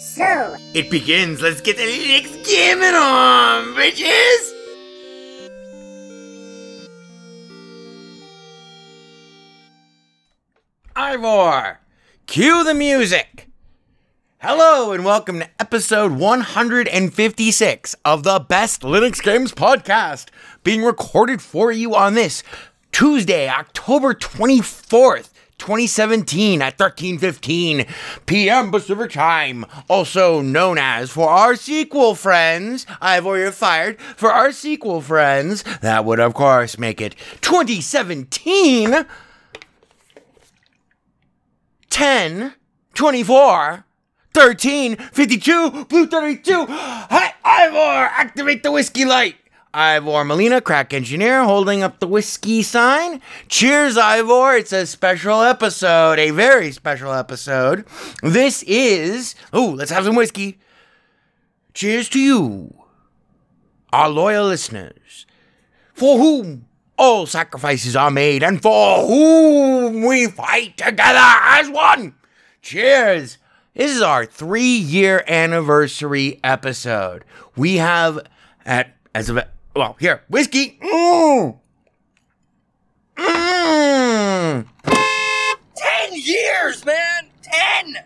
So, it begins. Let's get the Linux gaming on, bitches! Ivor, cue the music. Hello and welcome to episode 156 of the Best Linux Games Podcast, being recorded for you on this Tuesday, October 24th. 2017 at 13:15 p.m. Pacific Time, also known as for our sequel friends. I've already fired for our sequel friends. That would of course make it 2017 10 24 13 52 blue 32 Hi Ivor activate the whiskey light Ivor Molina, crack engineer, holding up the whiskey sign. Cheers, Ivor. It's a special episode, a very special episode. This is. Oh, let's have some whiskey. Cheers to you, our loyal listeners, for whom all sacrifices are made and for whom we fight together as one. Cheers. This is our three year anniversary episode. We have at as of well here whiskey. Mm. Mm. Ten years, man! Ten!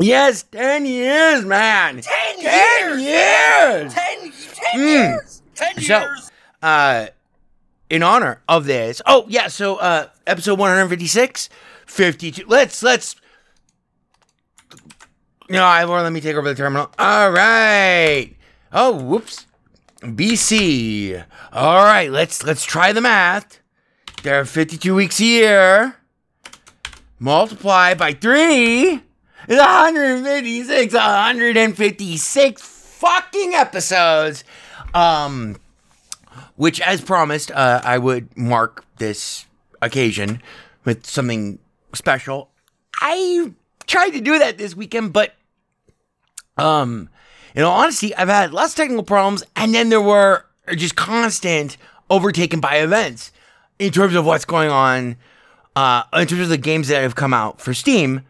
Yes, ten years, man. Ten, Ten years! years. Ten, ten Mm. years! Ten So, years! uh, in honor of this, oh yeah, so uh, episode 156, 52. Let's let's. No, I won't let me take over the terminal. All right. Oh, whoops. BC. All right, let's let's try the math. There are 52 weeks a year. Multiply by three. It's 156. 156 fucking episodes. Um, which, as promised, uh, I would mark this occasion with something special. I tried to do that this weekend, but um, in all honesty, I've had less technical problems, and then there were just constant overtaken by events in terms of what's going on, uh, in terms of the games that have come out for Steam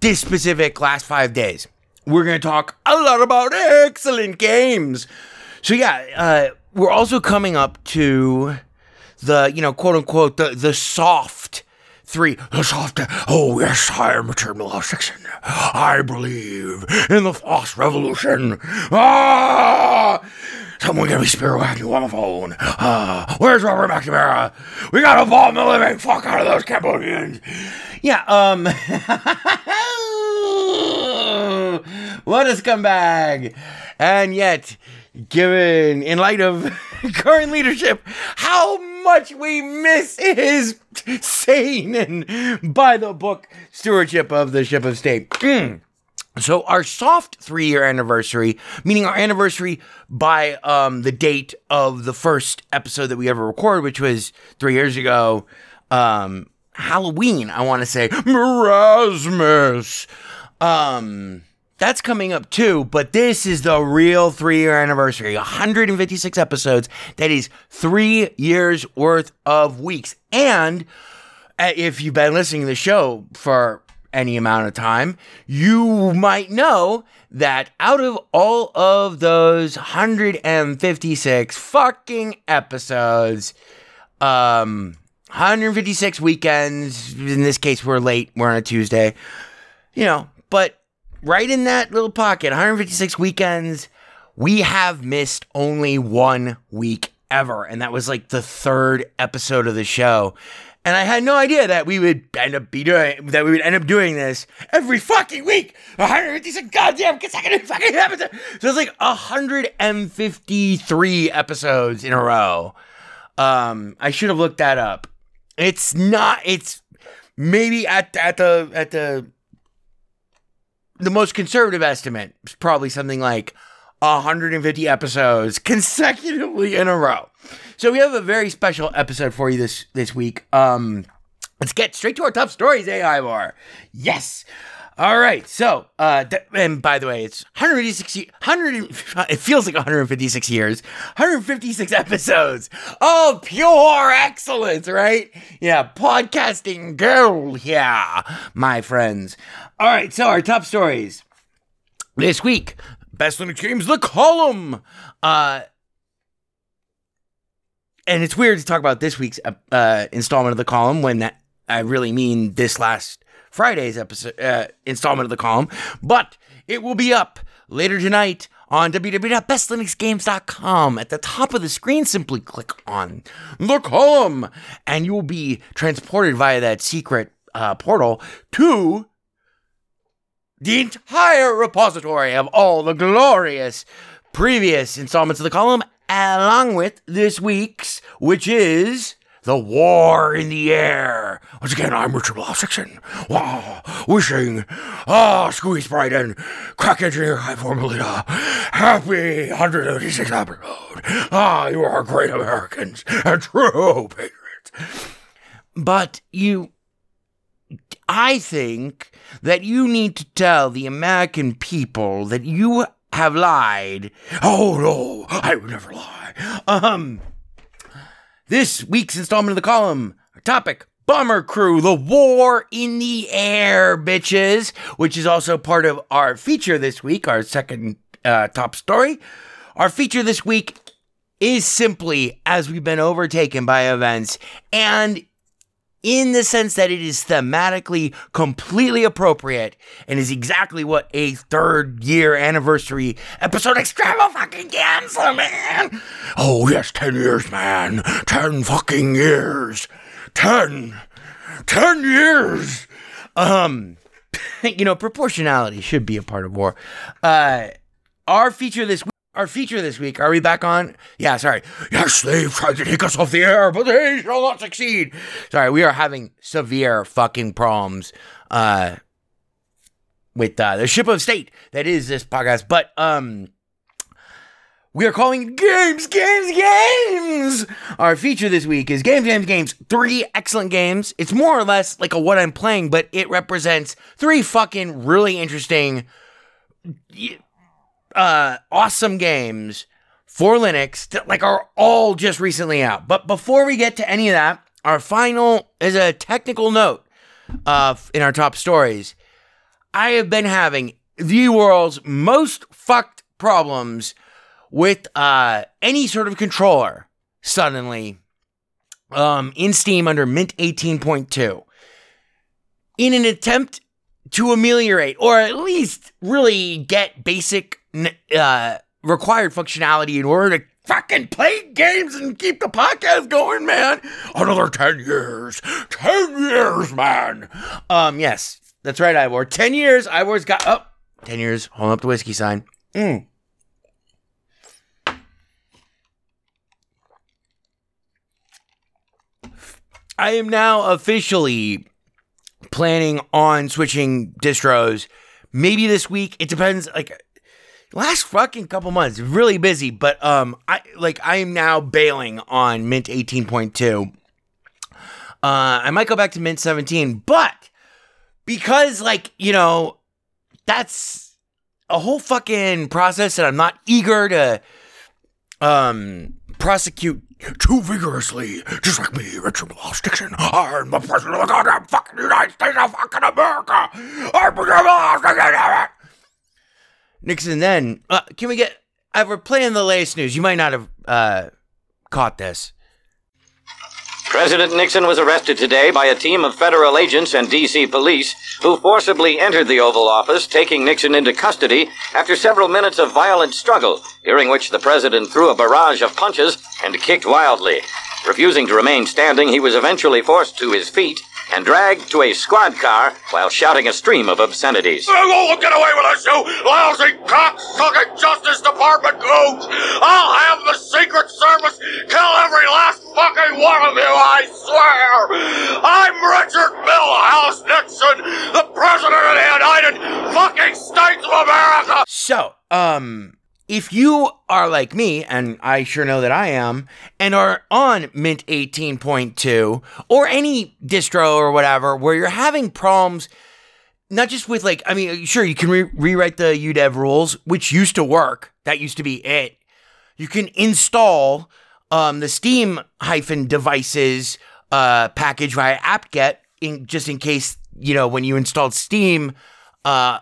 this specific last five days. We're going to talk a lot about excellent games. So yeah, uh, we're also coming up to the you know quote unquote the the soft three. The soft. Oh yes, I am a Terminal Section. I believe in the false revolution. Ah. Someone get me Spiro Agnew on the phone. Ah, where's Robert McNamara? We gotta bomb the living fuck out of those Cambodians. Yeah, um. what a scumbag. And yet, given, in light of current leadership, how much we miss his sane and by the book stewardship of the ship of state. Mm. So our soft three year anniversary, meaning our anniversary by um, the date of the first episode that we ever recorded, which was three years ago, um, Halloween, I want to say, Erasmus. Um, that's coming up too, but this is the real three year anniversary 156 episodes. That is three years worth of weeks. And uh, if you've been listening to the show for any amount of time, you might know that out of all of those 156 fucking episodes, um, 156 weekends, in this case, we're late, we're on a Tuesday, you know, but right in that little pocket, 156 weekends, we have missed only one week ever. And that was like the third episode of the show. And I had no idea that we would end up be doing that we would end up doing this every fucking week. 156 goddamn consecutive fucking episodes. So it's like 153 episodes in a row. Um, I should have looked that up. It's not. It's maybe at at the at the the most conservative estimate is probably something like 150 episodes consecutively in a row. So we have a very special episode for you this this week. Um let's get straight to our top stories, Ivor. Yes. All right. So, uh th- and by the way, it's 156 100 it feels like 156 years. 156 episodes of pure excellence, right? Yeah, podcasting girl. Yeah, my friends. All right, so our top stories this week. Best Linux games, the column. Uh, and it's weird to talk about this week's uh, installment of the column when that I really mean this last Friday's episode uh, installment of the column, but it will be up later tonight on www.bestlinuxgames.com. At the top of the screen, simply click on the column, and you will be transported via that secret uh, portal to the entire repository of all the glorious previous installments of the column, along with this week's, which is the War in the Air. Once again, I'm Richard Blausickson. Wow, wishing ah Squeeze Sprite and Crack Engineer High Formulita happy 186th episode. Ah, you are great Americans and true patriots. But you I think that you need to tell the American people that you have lied. Oh no, I would never lie. Um, this week's installment of the column our topic Bomber Crew, the war in the air, bitches, which is also part of our feature this week, our second uh, top story. Our feature this week is simply as we've been overtaken by events and in the sense that it is thematically completely appropriate and is exactly what a third year anniversary episode extremo fucking cancel, man. Oh, yes, 10 years, man. 10 fucking years. 10. 10 years. Um, you know, proportionality should be a part of war. Uh, our feature this week our feature this week. Are we back on? Yeah, sorry. Yes, they've tried to take us off the air, but they shall not succeed. Sorry, we are having severe fucking problems uh, with uh, the ship of state that is this podcast. But um, we are calling games, games, games. Our feature this week is games, games, games. Three excellent games. It's more or less like a what I'm playing, but it represents three fucking really interesting uh, awesome games for Linux that like are all just recently out. But before we get to any of that, our final is a technical note uh, in our top stories. I have been having the world's most fucked problems with uh, any sort of controller suddenly um, in Steam under Mint 18.2 in an attempt to ameliorate or at least really get basic uh, required functionality in order to fucking play games and keep the podcast going, man. Another 10 years. 10 years, man. Um, yes, that's right, Ivor. 10 years. Ivor's got up. Oh, 10 years. Hold up the whiskey sign. Mm. I am now officially planning on switching distros. Maybe this week. It depends. Like last fucking couple months, really busy. But um, I like I am now bailing on Mint 18.2. Uh, I might go back to Mint 17, but because like you know, that's a whole fucking process that I'm not eager to um prosecute too vigorously, just like me, Richard Miles Dixon. I'm the president of the goddamn fucking United States of fucking America. I'm Richard Miles Dixon. Nixon then, uh, can we get, uh, we're playing the latest news. You might not have uh, caught this. President Nixon was arrested today by a team of federal agents and D.C. police who forcibly entered the Oval Office, taking Nixon into custody after several minutes of violent struggle, during which the president threw a barrage of punches and kicked wildly. Refusing to remain standing, he was eventually forced to his feet and dragged to a squad car while shouting a stream of obscenities. You won't get away with us, you lousy cocksucking Justice Department goons! I'll have the Secret Service kill every last fucking one of you, I swear! I'm Richard Milhouse Nixon, the President of the United fucking States of America! So, um, if you are like me, and I sure know that I am, and are on Mint 18.2 or any distro or whatever where you're having problems, not just with like, I mean, sure, you can re- rewrite the UDEV rules, which used to work. That used to be it. You can install um, the Steam hyphen devices uh, package via apt-get in just in case you know when you installed Steam. Uh,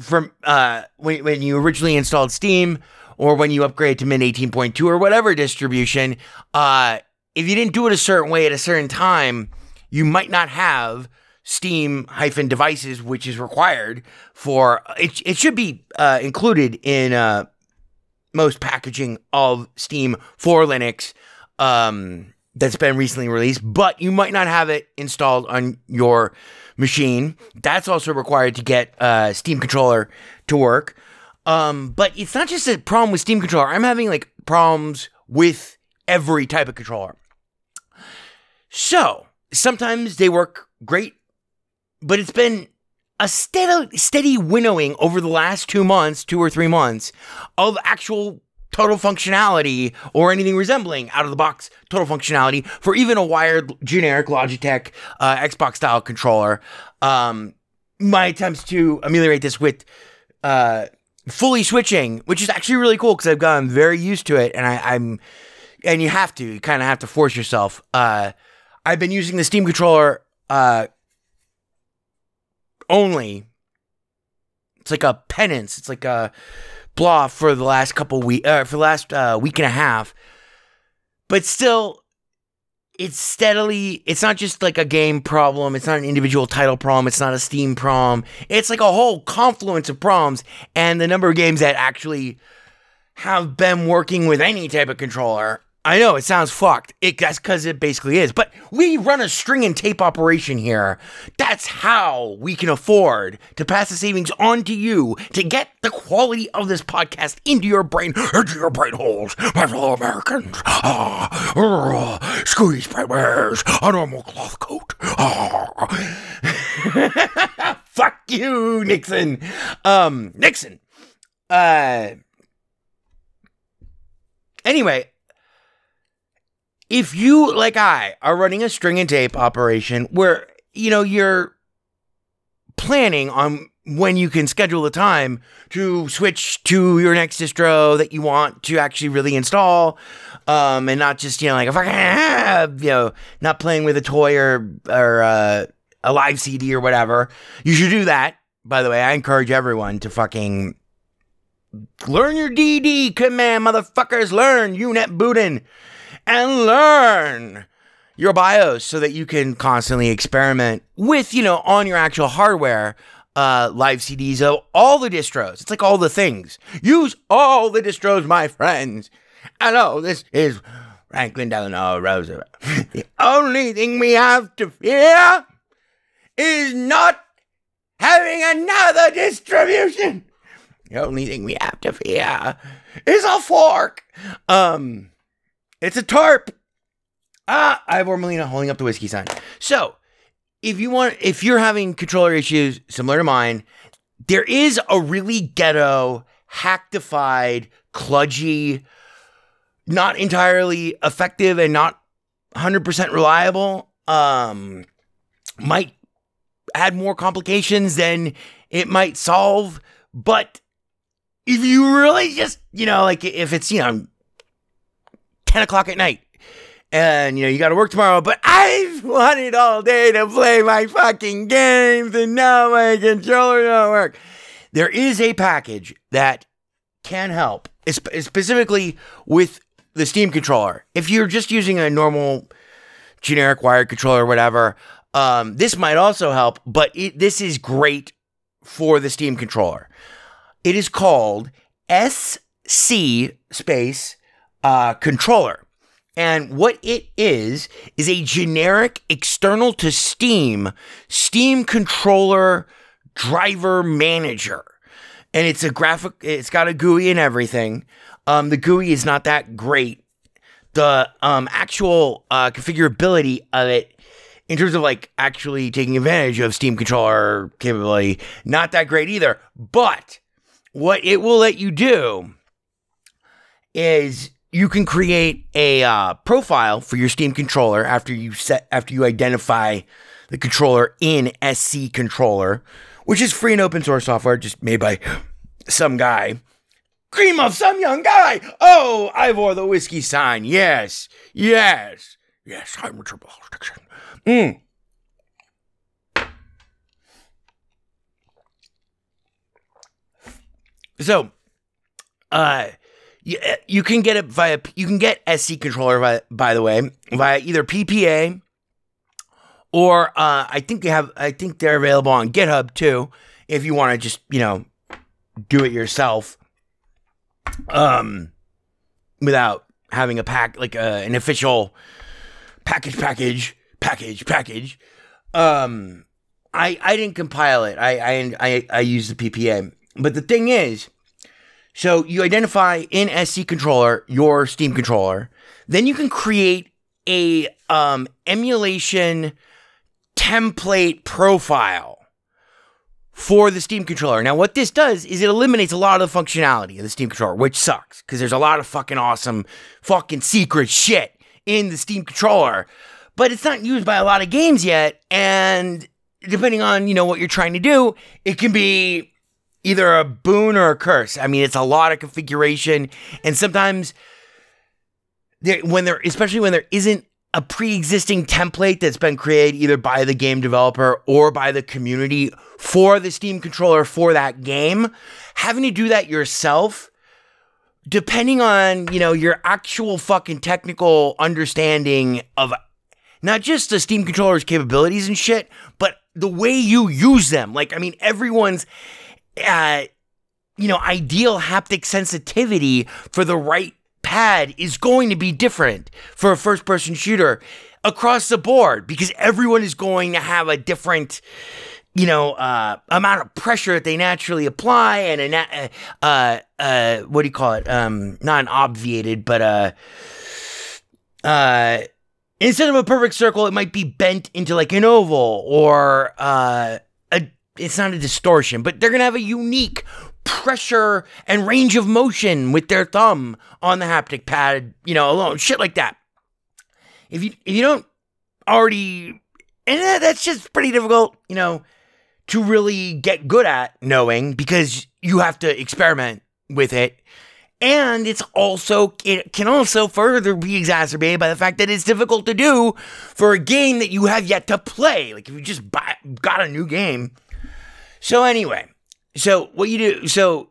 from uh, when, when you originally installed Steam or when you upgrade to Mint 18.2 or whatever distribution, uh, if you didn't do it a certain way at a certain time, you might not have Steam hyphen devices, which is required for it. It should be uh, included in uh, most packaging of Steam for Linux um, that's been recently released, but you might not have it installed on your machine. That's also required to get a Steam controller to work. Um, but it's not just a problem with Steam controller. I'm having like problems with every type of controller. So sometimes they work great, but it's been a steady, steady winnowing over the last two months, two or three months, of actual total functionality or anything resembling out of the box total functionality for even a wired generic Logitech uh, Xbox style controller. Um, my attempts to ameliorate this with uh, fully switching, which is actually really cool because I've gotten very used to it, and I, am and you have to, you kind of have to force yourself. Uh, I've been using the Steam controller uh, only. It's like a penance. It's like a blah for the last couple week uh, for the last uh, week and a half. But still, it's steadily. It's not just like a game problem. It's not an individual title problem. It's not a Steam problem. It's like a whole confluence of problems, and the number of games that actually have been working with any type of controller I know it sounds fucked. It that's because it basically is. But we run a string and tape operation here. That's how we can afford to pass the savings on to you to get the quality of this podcast into your brain, into your brain holes, my fellow Americans. Ah, uh, squeeze my wears a normal cloth coat. Ah. Fuck you, Nixon. Um, Nixon. Uh. Anyway, if you, like I, are running a string and tape operation where, you know, you're planning on when you can schedule the time to switch to your next distro that you want to actually really install, um, and not just, you know, like, if I can, you know, not playing with a toy or, or, uh, a live CD or whatever, you should do that. By the way, I encourage everyone to fucking learn your DD command, motherfuckers. Learn UNetbootin and learn your BIOS so that you can constantly experiment with, you know, on your actual hardware, uh, live CDs of all the distros. It's like all the things. Use all the distros, my friends. Hello, this is Franklin Delano Roosevelt. the only thing we have to fear is not having another distribution. The only thing we have to fear is a fork. Um, it's a tarp. Ah, Ivor Molina holding up the whiskey sign. So, if you want, if you're having controller issues similar to mine, there is a really ghetto, hacktified, kludgy, not entirely effective and not 100% reliable. Um, might add more complications than it might solve. But if you really just, you know, like if it's, you know, 10 o'clock at night and, you know, you got to work tomorrow, but I've wanted all day to play my fucking games and now my controller don't work. There is a package that can help, specifically with the Steam controller. If you're just using a normal generic wired controller or whatever, um, this might also help, but it, this is great for the Steam controller. It is called SC space uh, controller. And what it is, is a generic external to Steam, Steam controller driver manager. And it's a graphic, it's got a GUI and everything. Um, the GUI is not that great. The um, actual uh, configurability of it, in terms of like actually taking advantage of Steam controller capability, not that great either. But what it will let you do is you can create a uh, profile for your Steam controller after you set after you identify the controller in SC controller, which is free and open source software, just made by some guy. Cream of some young guy. Oh, Ivor the whiskey sign. Yes, yes, yes. I'm a triple addiction. Mm. So, uh, you, you can get it via you can get SC controller by, by the way via either PPA or uh, I think they have I think they're available on GitHub too if you want to just you know do it yourself um without having a pack like uh, an official package package package package. Um I I didn't compile it. I I I, I use the PPA but the thing is so you identify in SC controller your Steam controller. Then you can create a um, emulation template profile for the Steam controller. Now, what this does is it eliminates a lot of the functionality of the Steam controller, which sucks because there's a lot of fucking awesome, fucking secret shit in the Steam controller, but it's not used by a lot of games yet. And depending on you know what you're trying to do, it can be either a boon or a curse. I mean, it's a lot of configuration, and sometimes when there, especially when there isn't a pre-existing template that's been created either by the game developer or by the community for the Steam controller for that game, having to do that yourself depending on, you know, your actual fucking technical understanding of not just the Steam controller's capabilities and shit, but the way you use them. Like, I mean, everyone's uh, you know, ideal haptic sensitivity for the right pad is going to be different for a first person shooter across the board because everyone is going to have a different you know uh, amount of pressure that they naturally apply and a uh, uh, what do you call it? Um, not an obviated but uh uh instead of a perfect circle it might be bent into like an oval or uh it's not a distortion, but they're gonna have a unique pressure and range of motion with their thumb on the haptic pad, you know, alone, shit like that. If you if you don't already, and uh, that's just pretty difficult, you know, to really get good at knowing because you have to experiment with it. And it's also, it can also further be exacerbated by the fact that it's difficult to do for a game that you have yet to play. Like if you just buy, got a new game, so anyway, so what you do, so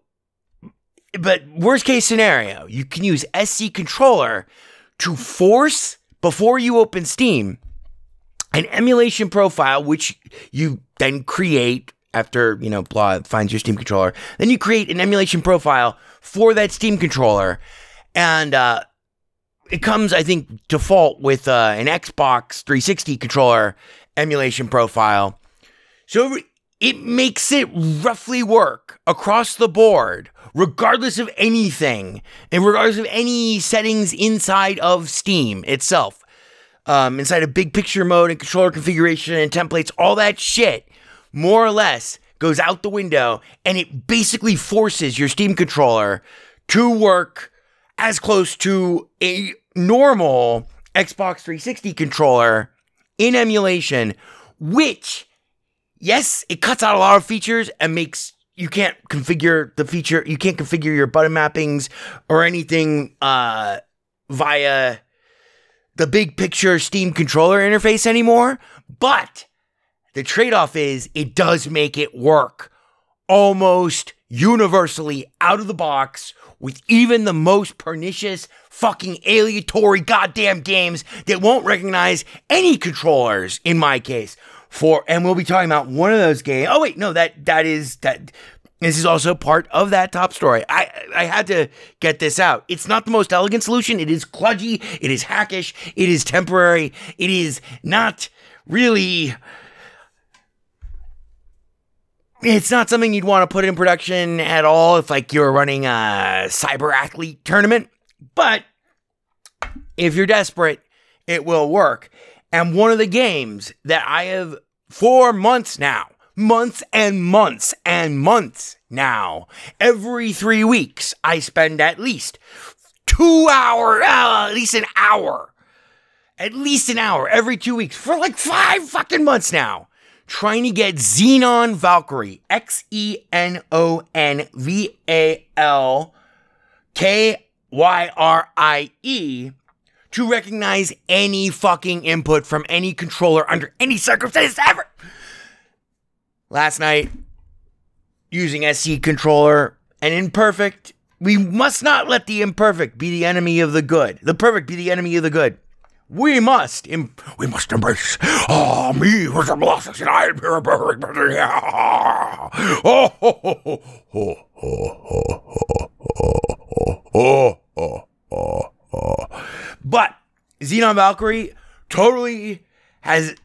but worst case scenario, you can use SC controller to force before you open Steam an emulation profile, which you then create after you know blah finds your Steam controller. Then you create an emulation profile for that Steam controller, and uh, it comes, I think, default with uh, an Xbox 360 controller emulation profile. So it makes it roughly work across the board, regardless of anything, and regardless of any settings inside of Steam itself. Um, inside of big picture mode and controller configuration and templates, all that shit, more or less, goes out the window and it basically forces your Steam controller to work as close to a normal Xbox 360 controller in emulation, which, yes, it cuts out a lot of features and makes you can't configure the feature, you can't configure your button mappings or anything uh, via the big picture Steam controller interface anymore. But the trade off is it does make it work almost universally out of the box with even the most pernicious fucking aleatory goddamn games that won't recognize any controllers in my case for and we'll be talking about one of those games oh wait no that that is that this is also part of that top story. I I had to get this out. It's not the most elegant solution. It is kludgy. It is hackish. It is temporary. It is not really. It's not something you'd want to put in production at all if like you're running a cyber athlete tournament. But if you're desperate, it will work. And one of the games that I have for months now months and months and months now. Every three weeks, I spend at least two hours, uh, at least an hour, at least an hour every two weeks for like five fucking months now. Trying to get Xenon Valkyrie, X E N O N V A L K Y R I E, to recognize any fucking input from any controller under any circumstances ever last night using SC controller and imperfect. We must not let the imperfect be the enemy of the good. The perfect be the enemy of the good. We must, Im- we must embrace. Oh, me was a blessed, and I am here perfect. Oh, oh, oh, oh, oh, oh, oh, oh. But Xenon Valkyrie totally has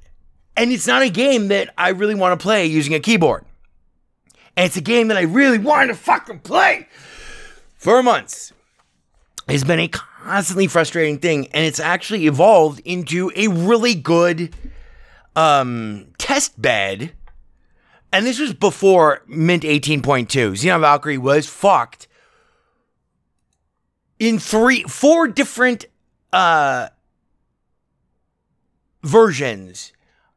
and it's not a game that I really want to play using a keyboard. And it's a game that I really wanted to fucking play for months. It's been a constantly frustrating thing, and it's actually evolved into a really good um, test bed. And this was before Mint 18.2. Xenon Valkyrie was fucked in three, four different uh, versions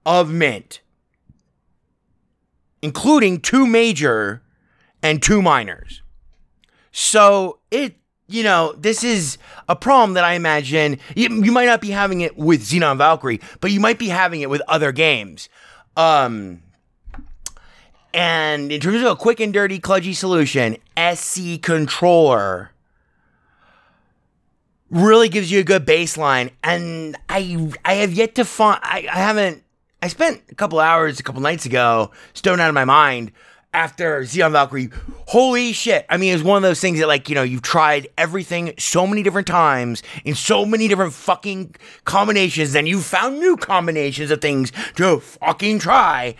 of Mint, including two major and two minors. So it, you know, this is a problem that I imagine you, you might not be having it with Xenon Valkyrie, but you might be having it with other games. Um, and in terms of a quick and dirty, kludgy solution, SC controller really gives you a good baseline. And I I have yet to find I, I haven't I spent a couple hours a couple nights ago stoned out of my mind after Xenon Valkyrie. Holy shit. I mean, it's one of those things that, like, you know, you've tried everything so many different times in so many different fucking combinations, and you've found new combinations of things to fucking try.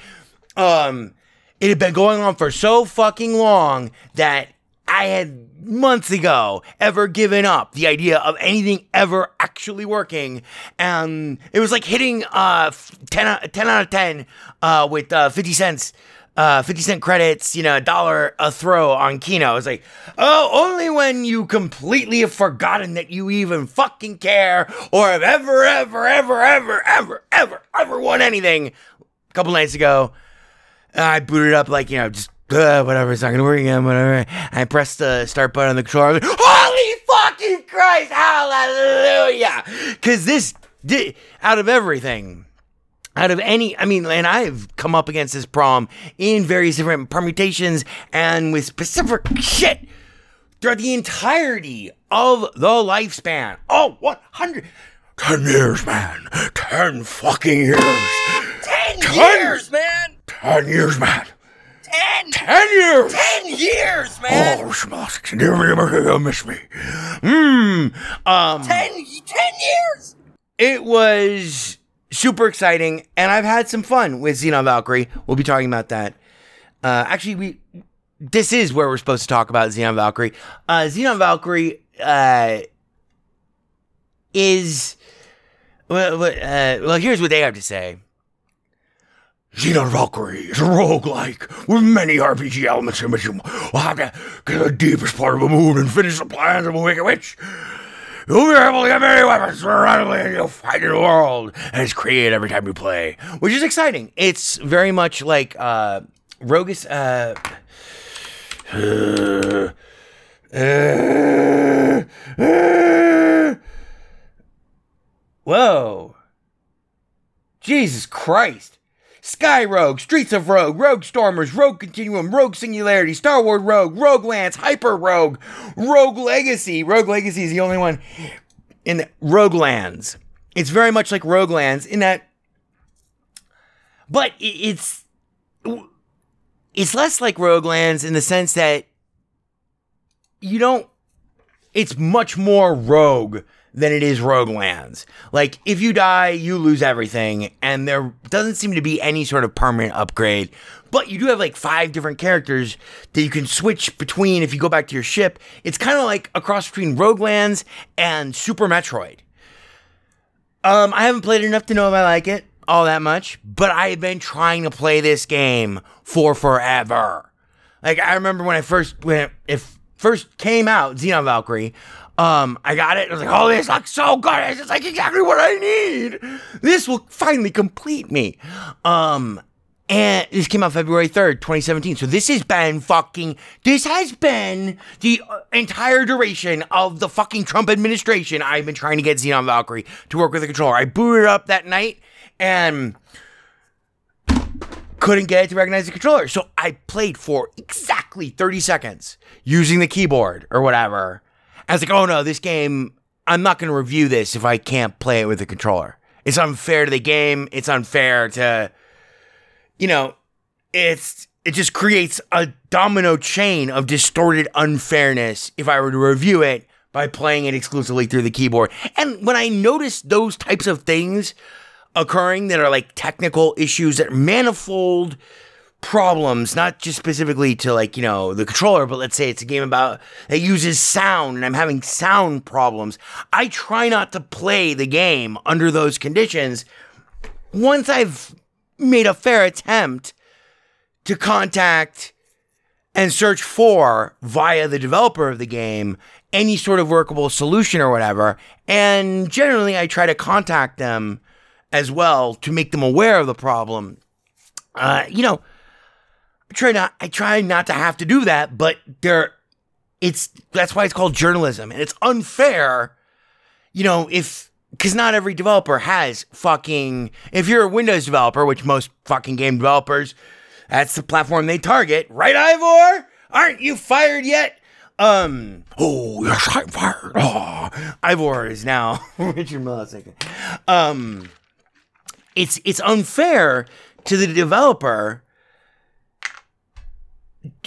Um, it had been going on for so fucking long that I had months ago ever given up the idea of anything ever actually working. And it was like hitting uh 10 out, 10 out of 10 uh, with uh, 50 cents. Uh, 50 cent credits, you know, a dollar a throw on Keno. It's like, oh, only when you completely have forgotten that you even fucking care or have ever, ever, ever, ever, ever, ever, ever won anything. A couple nights ago, I booted up like, you know, just uh, whatever, it's not gonna work again, whatever. I pressed the start button on the controller. Like, Holy fucking Christ, hallelujah! Because this, did, out of everything, out of any, I mean, and I've come up against this problem in various different permutations and with specific shit throughout the entirety of the lifespan. Oh, 100. 10 years, man. 10 fucking years. Ten years, man. 10 years, man. Ten. 10 years. Ten years, man. Oh, Schmosk, never, never gonna miss me. Mmm. Um, Ten. Ten years. it was super exciting, and I've had some fun with Xenon Valkyrie. We'll be talking about that. Uh, actually, we this is where we're supposed to talk about Xenon Valkyrie. Uh, Xenon Valkyrie uh, is well, well, uh, well. Here's what they have to say. Xenon Valkyrie is a roguelike with many RPG elements in which you will have to get to the deepest part of the moon and finish the plans of a wicked witch. You'll be able to get many weapons randomly and you'll fight in the world and it's created every time you play, which is exciting. It's very much like uh, Rogus. Uh, uh, uh, uh, whoa. Jesus Christ. Sky Rogue, Streets of Rogue, Rogue Stormers, Rogue Continuum, Rogue Singularity, Star Wars Rogue, Rogue Lands, Hyper Rogue, Rogue Legacy. Rogue Legacy is the only one in Rogue Lands. It's very much like Rogue Lands in that, but it's it's less like Rogue Lands in the sense that you don't. It's much more rogue than it is Rogue Lands. Like if you die, you lose everything, and there doesn't seem to be any sort of permanent upgrade. But you do have like five different characters that you can switch between if you go back to your ship. It's kind of like a cross between Rogue Lands and Super Metroid. Um, I haven't played enough to know if I like it all that much, but I have been trying to play this game for forever. Like I remember when I first when it, it first came out, Xenon Valkyrie. Um, I got it. I was like, "Oh, this looks so good! It's just like exactly what I need. This will finally complete me." Um, and this came out February 3rd, 2017. So this has been fucking, this has been the uh, entire duration of the fucking Trump administration. I've been trying to get Xenon Valkyrie to work with the controller. I booted up that night and couldn't get it to recognize the controller. So I played for exactly 30 seconds using the keyboard or whatever. I was like, oh no, this game, I'm not going to review this if I can't play it with a controller. It's unfair to the game. It's unfair to, you know, it's, it just creates a domino chain of distorted unfairness if I were to review it by playing it exclusively through the keyboard. And when I notice those types of things occurring that are like technical issues that manifold problems, not just specifically to like, you know, the controller, but let's say it's a game about that uses sound and I'm having sound problems. I try not to play the game under those conditions once I've made a fair attempt to contact and search for via the developer of the game any sort of workable solution or whatever. And generally, I try to contact them as well to make them aware of the problem. Uh, you know, I try not I try not to have to do that, but there it's that's why it's called journalism. And it's unfair, you know, if because not every developer has fucking if you're a Windows developer, which most fucking game developers, that's the platform they target, right, Ivor? Aren't you fired yet? Um. Oh yes, I'm fired. Oh, Ivor is now Richard Millisecond. Um. It's it's unfair to the developer.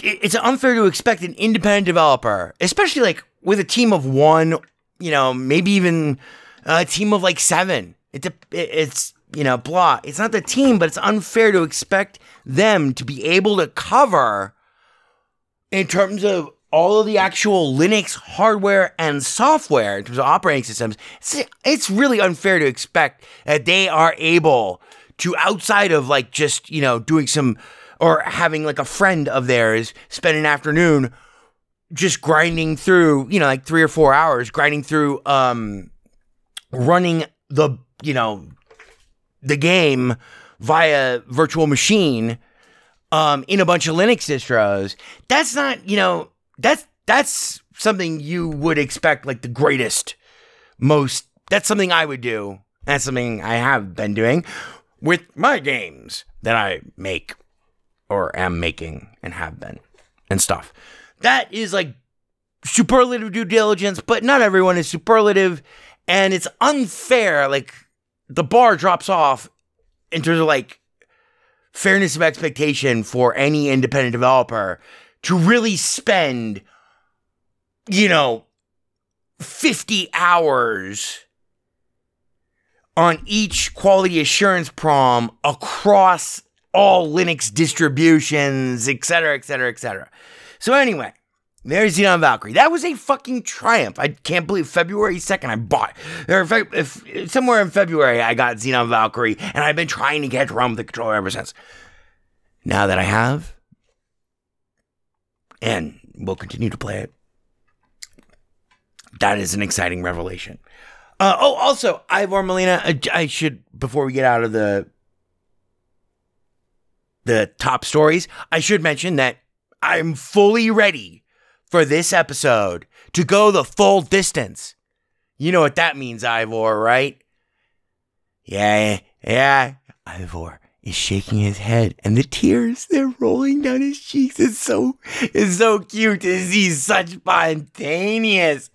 It- It's unfair to expect an independent developer, especially like with a team of one, you know, maybe even a team of like seven. It, dep- it it's you know blah. It's not the team, but it's unfair to expect them to be able to cover in terms of all of the actual Linux hardware and software, in terms of operating systems, it's, it's really unfair to expect that they are able to, outside of like just, you know, doing some or having like a friend of theirs spend an afternoon just grinding through, you know, like three or four hours, grinding through, um, running the, you know, the game via virtual machine um, in a bunch of Linux distros. That's not, you know, that's that's something you would expect like the greatest, most. That's something I would do. That's something I have been doing with my games that I make or am making and have been and stuff. That is like superlative due diligence, but not everyone is superlative, and it's unfair. Like the bar drops off in terms of like fairness of expectation for any independent developer to really spend, you know, 50 hours on each quality assurance prom across all Linux distributions, et cetera, et cetera, et cetera. So anyway, there's Xenon Valkyrie. That was a fucking triumph. I can't believe February 2nd I bought, or if, if somewhere in February I got Xenon Valkyrie, and I've been trying to get Run with the controller ever since. Now that I have, and will continue to play it, that is an exciting revelation. Uh, oh, also, Ivor Molina, I should before we get out of the the top stories, I should mention that I'm fully ready for this episode to go the full distance. You know what that means, Ivor, right? Yeah, yeah. Ivor is shaking his head, and the tears they're rolling down his cheeks. It's so it's so cute to see such spontaneous,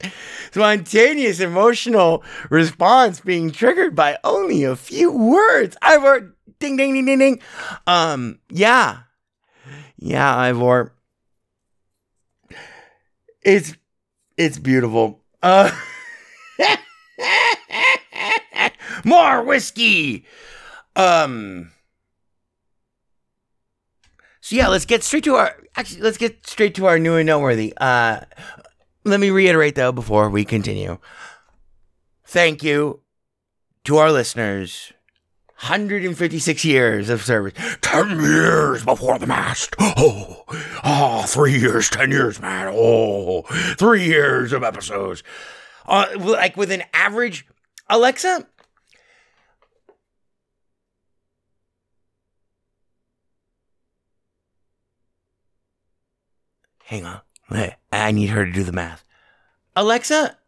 spontaneous emotional response being triggered by only a few words. Ivor, ding ding ding ding ding. Um, yeah, yeah, Ivor. It's it's beautiful. Uh, more whiskey. Um. So yeah, let's get straight to our. Actually, let's get straight to our new and noteworthy. Uh, let me reiterate though before we continue. Thank you to our listeners. 156 years of service. 10 years before the mast. Oh, oh, three years, 10 years, man. Oh, three years of episodes. Uh, like with an average. Alexa, hang on. I need her to do the math. Alexa,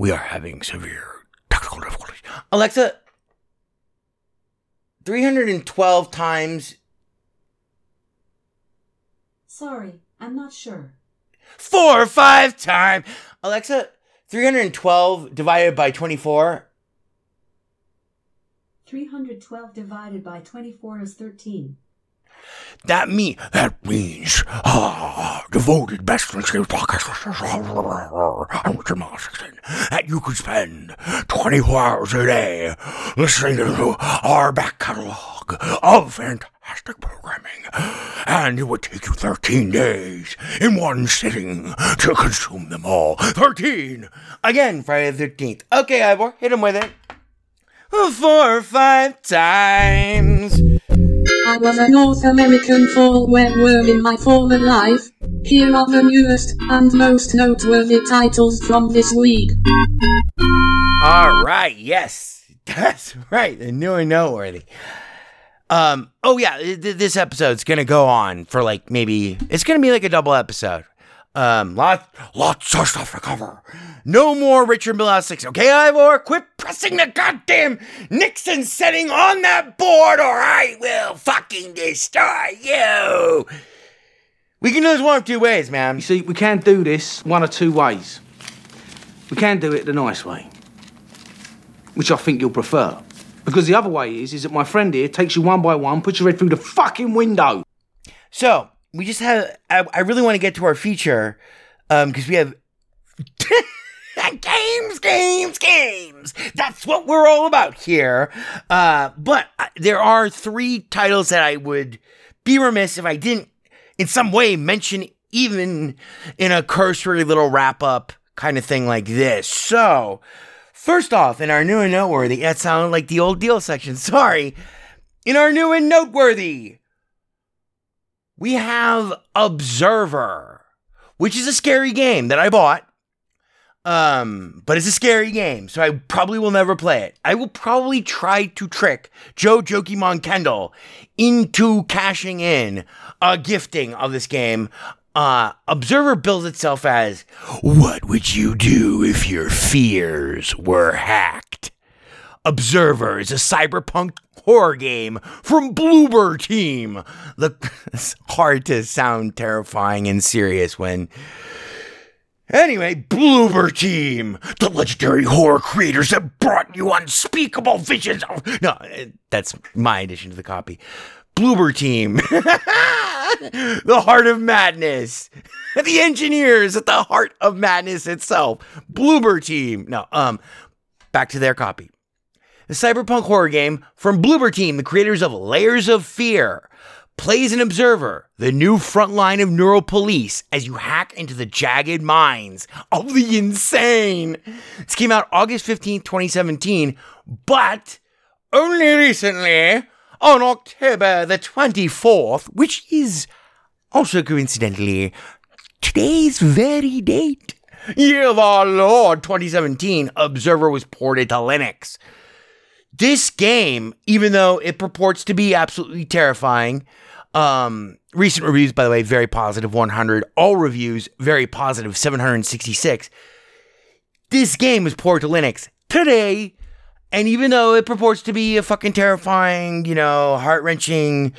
we are having severe technical difficulties. Alexa, 312 times Sorry, I'm not sure. four or five times. Alexa, 312 divided by 24. 312 divided by 24 is 13. That that means ah, devoted best in Games podcast I'm Richard Marston, that you could spend 24 hours a day listening to our back catalog of fantastic programming, and it would take you 13 days in one sitting to consume them all. 13 again, Friday the 13th. Okay, Ivor, hit him with it. Four or five times. I was a North American fall web worm in my former life. Here are the newest and most noteworthy titles from this week. All right, yes, that's right. The new and noteworthy. Um. Oh yeah, th- this episode's gonna go on for like maybe it's gonna be like a double episode. Um. Lots, lots of stuff to cover. No more Richard Milhous six. Okay, Ivor, quit pressing the goddamn Nixon setting on that board, or I will fucking destroy you. We can do this one of two ways, man. You see, we can do this one of two ways. We can do it the nice way, which I think you'll prefer. Because the other way is, is that my friend here takes you one by one, puts your head through the fucking window. So we just have. I, I really want to get to our feature, um, because we have games, games, games. That's what we're all about here. Uh, but uh, there are three titles that I would be remiss if I didn't, in some way, mention even in a cursory little wrap up kind of thing like this. So. First off, in our new and noteworthy, that sounded like the old deal section. Sorry. In our new and noteworthy, we have Observer, which is a scary game that I bought Um, but it's a scary game, so I probably will never play it. I will probably try to trick Joe Jokimon Kendall into cashing in a gifting of this game. Uh, Observer bills itself as What would you do if your fears were hacked? Observer is a cyberpunk horror game from Bloober Team. Look, it's hard to sound terrifying and serious when. Anyway, Bloober Team, the legendary horror creators that brought you unspeakable visions of. No, eh, that's my addition to the copy. Bloober Team, the heart of madness, the engineers at the heart of madness itself. Bloober Team. No, um, back to their copy the cyberpunk horror game from Bloober Team, the creators of Layers of Fear. Plays an observer, the new front line of neural police, as you hack into the jagged minds of the insane. This came out August 15th, 2017, but only recently, on October the 24th, which is also coincidentally today's very date. Year of our Lord 2017, Observer was ported to Linux. This game, even though it purports to be absolutely terrifying, um, recent reviews, by the way, very positive 100. All reviews, very positive 766. This game was ported to Linux today. And even though it purports to be a fucking terrifying, you know, heart wrenching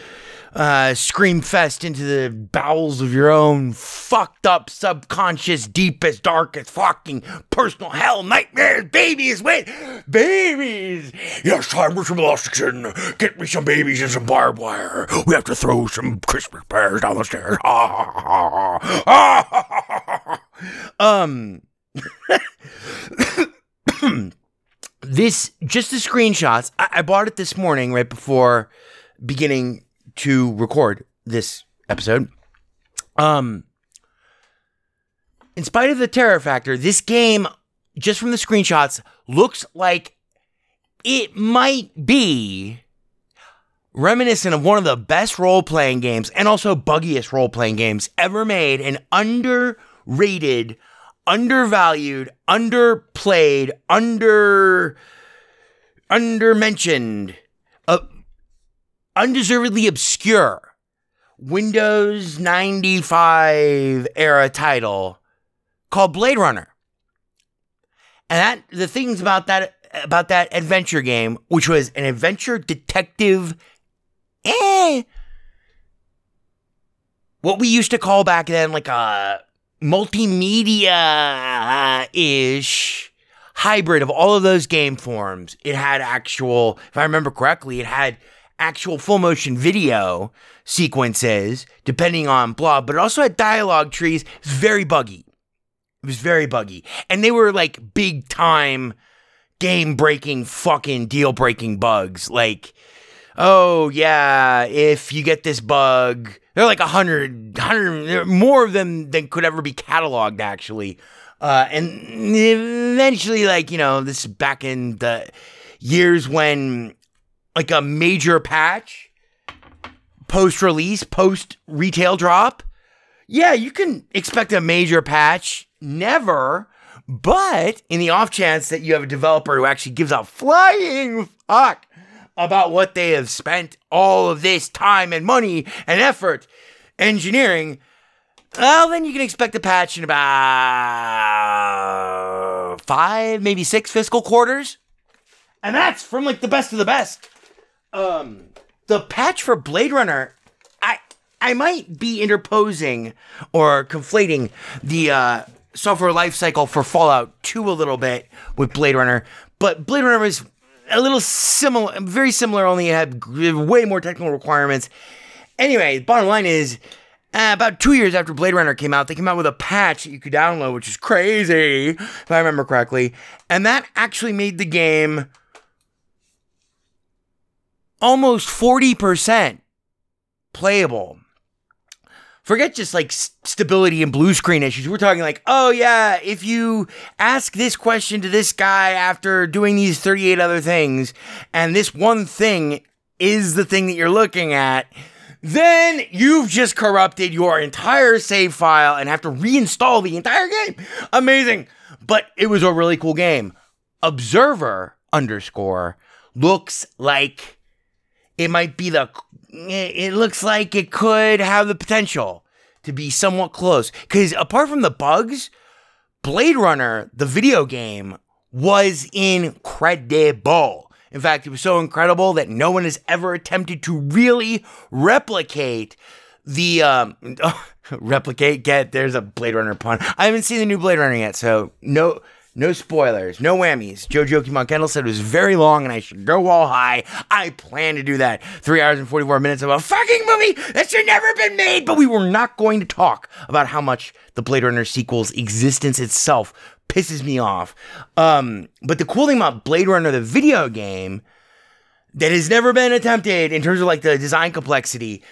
uh, scream fest into the bowels of your own fucked up, subconscious, deepest, darkest, fucking personal hell nightmares, babies, wait, babies. Yes, for some Washington. Get me some babies and some barbed wire. We have to throw some Christmas pears down the stairs. um this just the screenshots I, I bought it this morning right before beginning to record this episode. Um in spite of the terror factor this game just from the screenshots looks like it might be reminiscent of one of the best role-playing games and also buggiest role-playing games ever made and underrated undervalued, underplayed, under undermentioned, uh, undeservedly obscure Windows 95 era title called Blade Runner. And that the things about that about that adventure game, which was an adventure detective eh what we used to call back then like a multimedia uh, ish hybrid of all of those game forms. It had actual, if I remember correctly, it had actual full motion video sequences, depending on blah, but it also had dialogue trees. It was very buggy. It was very buggy. And they were like big time game breaking, fucking deal breaking bugs. Like, oh yeah, if you get this bug, there are like a hundred, hundred more of them than could ever be cataloged actually. Uh, and eventually, like you know, this is back in the years when like a major patch, post release, post retail drop. Yeah, you can expect a major patch. Never. But in the off chance that you have a developer who actually gives a flying fuck about what they have spent all of this time and money and effort engineering, well, then you can expect a patch in about five, maybe six fiscal quarters. And that's from like the best of the best. Um, the patch for Blade Runner, I I might be interposing or conflating the uh, software lifecycle for Fallout 2 a little bit with Blade Runner, but Blade Runner is a little similar, very similar, only it had way more technical requirements. Anyway, bottom line is, uh, about two years after Blade Runner came out, they came out with a patch that you could download, which is crazy, if I remember correctly. And that actually made the game almost 40% playable. Forget just like stability and blue screen issues. We're talking like, oh yeah, if you ask this question to this guy after doing these 38 other things, and this one thing is the thing that you're looking at, then you've just corrupted your entire save file and have to reinstall the entire game. Amazing. but it was a really cool game. Observer underscore looks like it might be the. It looks like it could have the potential to be somewhat close. Because apart from the bugs, Blade Runner, the video game, was incredible. In fact, it was so incredible that no one has ever attempted to really replicate the um replicate get there's a Blade Runner pun. I haven't seen the new Blade Runner yet, so no no spoilers, no whammies. Joe Joachim Kendall said it was very long and I should go all high. I plan to do that. Three hours and 44 minutes of a fucking movie that should never been made, but we were not going to talk about how much the Blade Runner sequel's existence itself pisses me off. Um, but the cool thing about Blade Runner, the video game, that has never been attempted in terms of like the design complexity,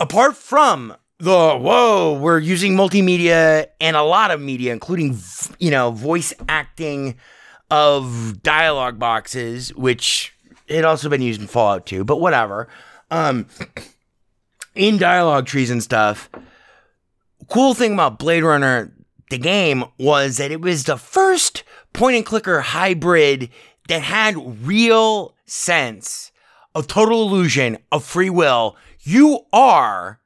apart from the whoa, we're using multimedia and a lot of media, including you know voice acting of dialogue boxes, which had also been used in Fallout 2, but whatever. Um, in dialogue trees and stuff. Cool thing about Blade Runner, the game, was that it was the first point and clicker hybrid that had real sense of total illusion of free will. You are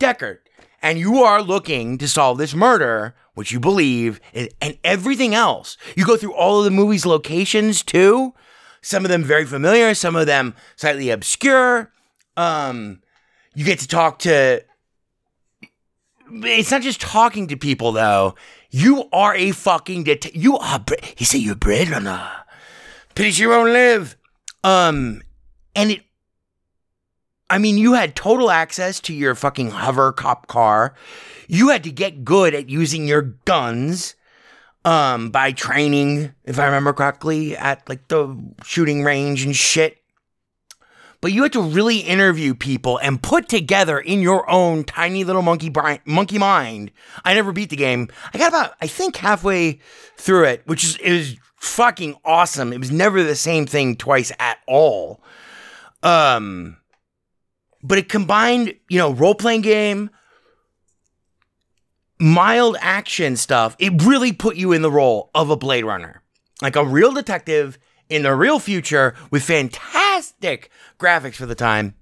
Deckard, and you are looking to solve this murder, which you believe, and everything else. You go through all of the movie's locations too. Some of them very familiar, some of them slightly obscure. Um, you get to talk to. It's not just talking to people though. You are a fucking det- You are. He said you're a Blade Runner. Pity you won't live. Um, and it I mean, you had total access to your fucking hover cop car. You had to get good at using your guns um, by training, if I remember correctly, at like the shooting range and shit. But you had to really interview people and put together in your own tiny little monkey monkey mind. I never beat the game. I got about I think halfway through it, which is it was fucking awesome. It was never the same thing twice at all. Um but it combined, you know, role playing game, mild action stuff. It really put you in the role of a Blade Runner, like a real detective in the real future with fantastic graphics for the time.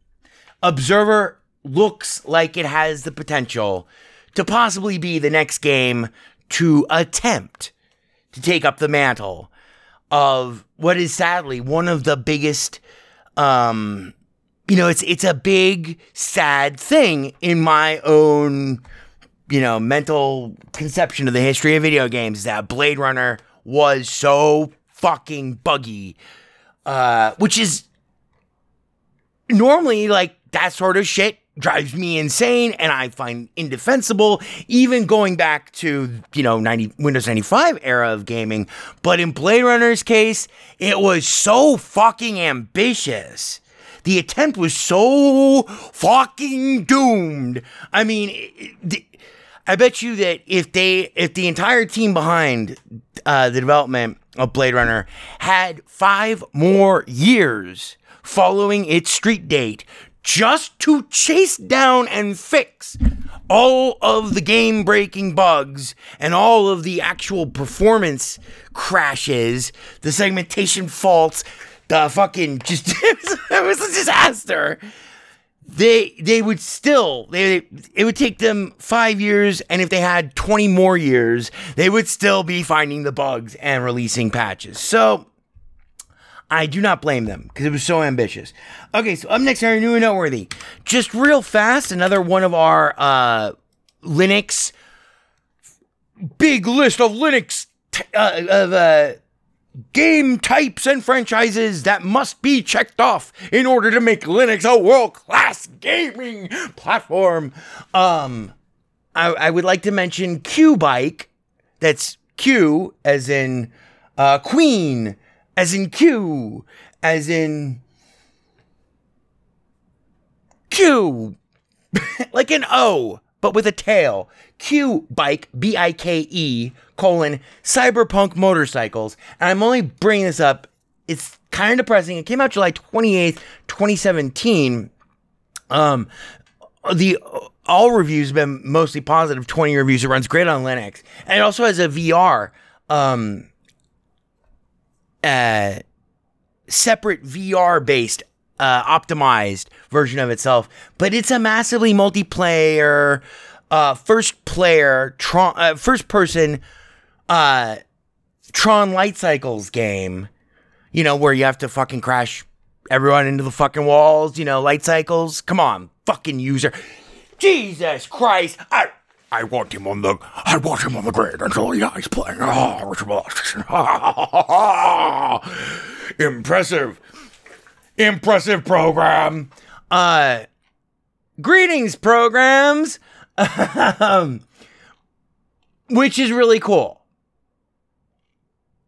Observer looks like it has the potential to possibly be the next game to attempt to take up the mantle of what is sadly one of the biggest um you know, it's it's a big sad thing in my own, you know, mental conception of the history of video games that Blade Runner was so fucking buggy, uh, which is normally like that sort of shit drives me insane and I find indefensible, even going back to, you know, 90, Windows 95 era of gaming. But in Blade Runner's case, it was so fucking ambitious the attempt was so fucking doomed. I mean, I bet you that if they, if the entire team behind uh, the development of Blade Runner had five more years following its street date just to chase down and fix all of the game breaking bugs and all of the actual performance crashes, the segmentation faults, the fucking just it was a disaster. They they would still they it would take them five years, and if they had twenty more years, they would still be finding the bugs and releasing patches. So I do not blame them because it was so ambitious. Okay, so up next, our new and noteworthy. Just real fast, another one of our uh, Linux big list of Linux t- uh, of uh, game types and franchises that must be checked off in order to make Linux a world class gaming platform. Um, I, I, would like to mention Q Bike. That's Q as in uh, Queen, as in Q, as in Q, like an O, but with a tail. Q Bike, B I K E, colon, cyberpunk motorcycles. And I'm only bringing this up. It's kind of depressing. It came out July 28th, 2017. Um, the all reviews have been mostly positive 20 reviews it runs great on linux and it also has a vr um uh separate VR based uh optimized version of itself, but it's a massively multiplayer uh first player Tron uh, first person uh Tron Light Cycles game, you know, where you have to fucking crash everyone into the fucking walls, you know, light cycles. Come on, fucking user. Jesus Christ. I I want him on the I want him on the grid until he dies playing. Oh, Impressive. Impressive program. Uh greetings programs. Um, which is really cool.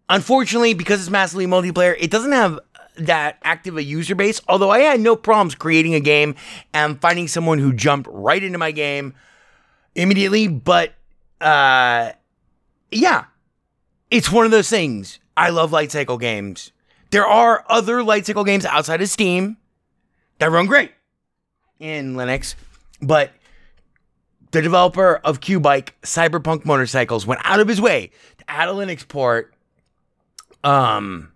Unfortunately, because it's massively multiplayer, it doesn't have that active a user base. Although I had no problems creating a game and finding someone who jumped right into my game immediately. But uh, yeah, it's one of those things. I love light cycle games. There are other light cycle games outside of Steam that run great in Linux, but the developer of Q-Bike, Cyberpunk Motorcycles, went out of his way to add a Linux port. Um,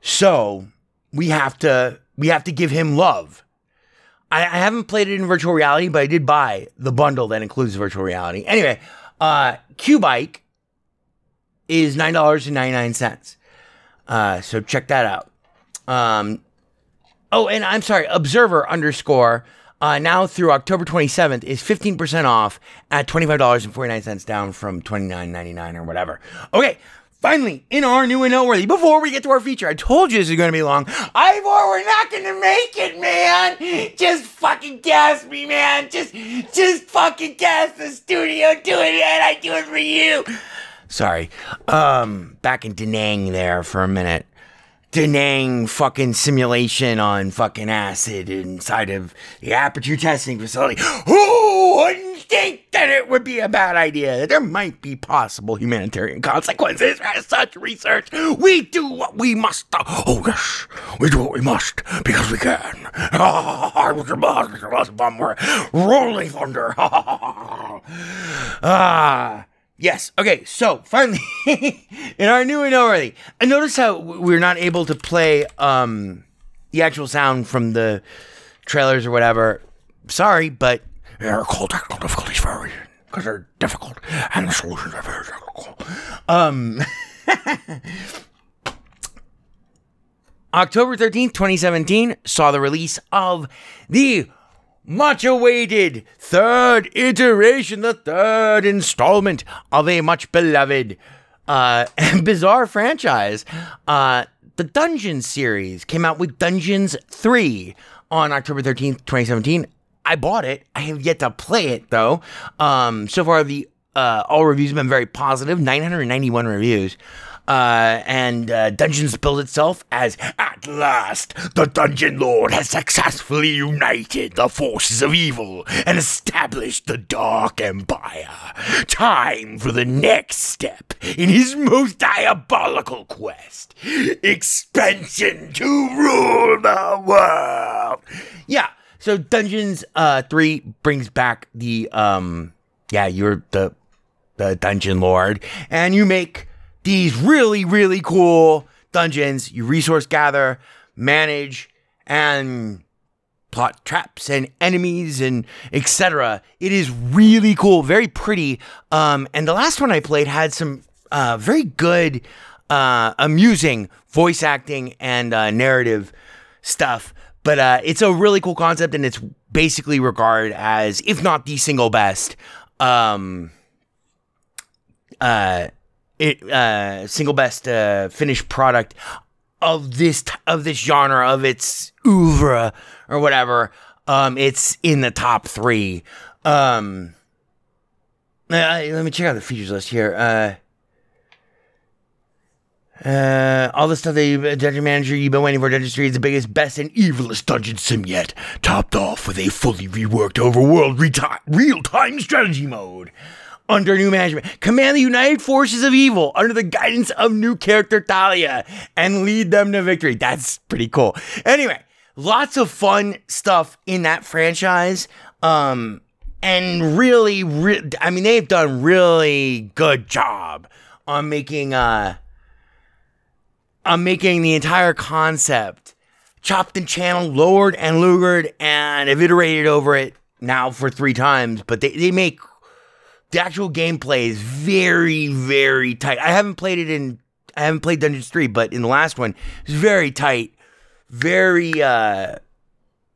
so we have to we have to give him love. I, I haven't played it in virtual reality, but I did buy the bundle that includes virtual reality. Anyway, uh, Q-Bike is nine dollars and ninety nine cents. Uh, so check that out. Um, oh, and I'm sorry, Observer underscore uh, now through October 27th is 15% off at $25.49 down from $29.99 or whatever. Okay, finally, in our new and noteworthy, before we get to our feature, I told you this is going to be long. Ivor, we're not going to make it, man. Just fucking gas me, man. Just, just fucking gas the studio. Do it, man. I do it for you. Sorry. Um, back in Da Nang there for a minute. Da Nang fucking simulation on fucking acid inside of the Aperture testing facility. Who wouldn't think that it would be a bad idea? That there might be possible humanitarian consequences for such research. We do what we must. Oh, yes. We do what we must because we can. Rolling thunder. ah. Yes. Okay. So finally, in our new and noteworthy, I noticed how we're not able to play um, the actual sound from the trailers or whatever. Sorry, but they're called technical difficulties for a reason because they're difficult and the solutions are very difficult. Um. October 13th, 2017 saw the release of the much awaited third iteration, the third installment of a much beloved uh, and bizarre franchise. Uh, the Dungeons series came out with Dungeons 3 on October 13th, 2017. I bought it. I have yet to play it though. Um, so far, the uh, all reviews have been very positive 991 reviews. Uh, and uh, Dungeons built itself as at last the Dungeon Lord has successfully united the forces of evil and established the Dark Empire. Time for the next step in his most diabolical quest expansion to rule the world. Yeah, so Dungeons uh, 3 brings back the, um, yeah, you're the, the Dungeon Lord, and you make these really, really cool dungeons. You resource gather, manage, and plot traps and enemies and etc. It is really cool, very pretty. Um, and the last one I played had some uh, very good, uh, amusing voice acting and uh, narrative stuff. But uh, it's a really cool concept, and it's basically regarded as, if not the single best, um, uh, it uh, single best uh, finished product of this of this genre of its oeuvre or whatever. Um, it's in the top three. Um, uh, let me check out the features list here. Uh, uh, all the stuff that you, Dungeon Manager, you've been waiting for. Dungeons 3 is the biggest, best, and evilest dungeon sim yet. Topped off with a fully reworked overworld real-time strategy mode under new management. Command the united forces of evil under the guidance of new character Thalya and lead them to victory. That's pretty cool. Anyway, lots of fun stuff in that franchise. Um, and really, re- I mean, they've done really good job on making uh on making the entire concept chopped and channeled, lowered and lugered, and have iterated over it now for three times. But they, they make the actual gameplay is very, very tight. I haven't played it in I haven't played Dungeons 3, but in the last one, it's very tight, very uh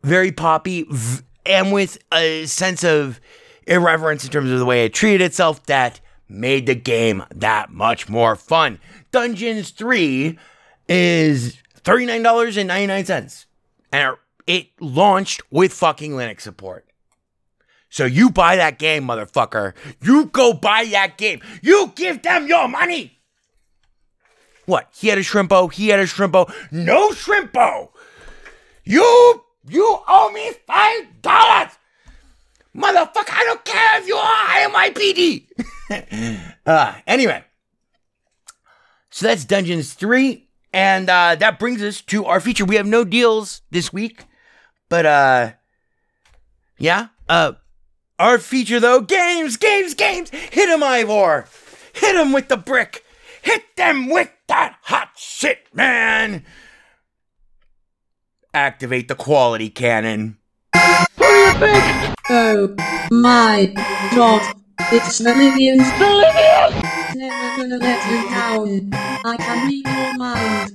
very poppy, v- and with a sense of irreverence in terms of the way it treated itself that made the game that much more fun. Dungeons 3 is $39.99 and it launched with fucking Linux support. So you buy that game, motherfucker. You go buy that game. You give them your money. What? He had a shrimpo. He had a shrimpo. No shrimpo. You you owe me five dollars, motherfucker. I don't care if you are IMIPD. uh, anyway, so that's Dungeons three, and uh, that brings us to our feature. We have no deals this week, but uh, yeah, uh, our feature though, games, games, games. Hit him, Ivor. Hit him with the brick. Hit them with that hot shit, man. Activate the quality cannon. Oh my god. It's Bolivians. Never gonna let you down. I can read your mind.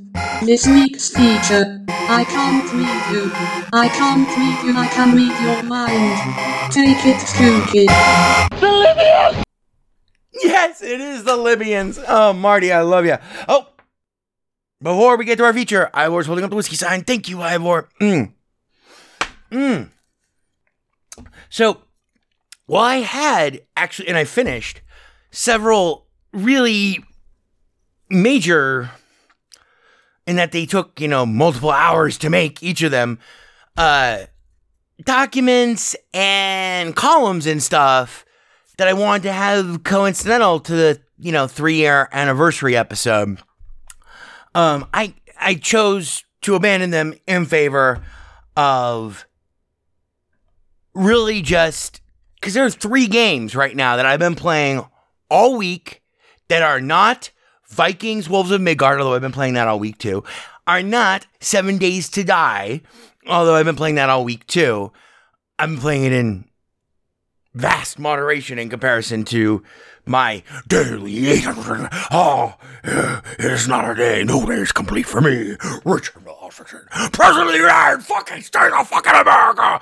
This week's feature. I can't read you. I can't read you. I can read your mind. Take it, Spooky. Yes, it is the Libyans. Oh, Marty, I love you. Oh, before we get to our feature, Ivor's holding up the whiskey sign. Thank you, Ivor. Mm. Mm. So, well, I had actually, and I finished several really major, in that they took, you know, multiple hours to make each of them, uh, documents and columns and stuff that I wanted to have coincidental to the, you know, three year anniversary episode. Um, I I chose to abandon them in favor of really just because there's three games right now that I've been playing all week that are not Vikings Wolves of Midgard, although I've been playing that all week too, are not Seven Days to Die, although I've been playing that all week too. I'm playing it in vast moderation in comparison to my daily 800. Oh, it is not a day. No day is complete for me. Richard Washington, President of the United fucking States of fucking America.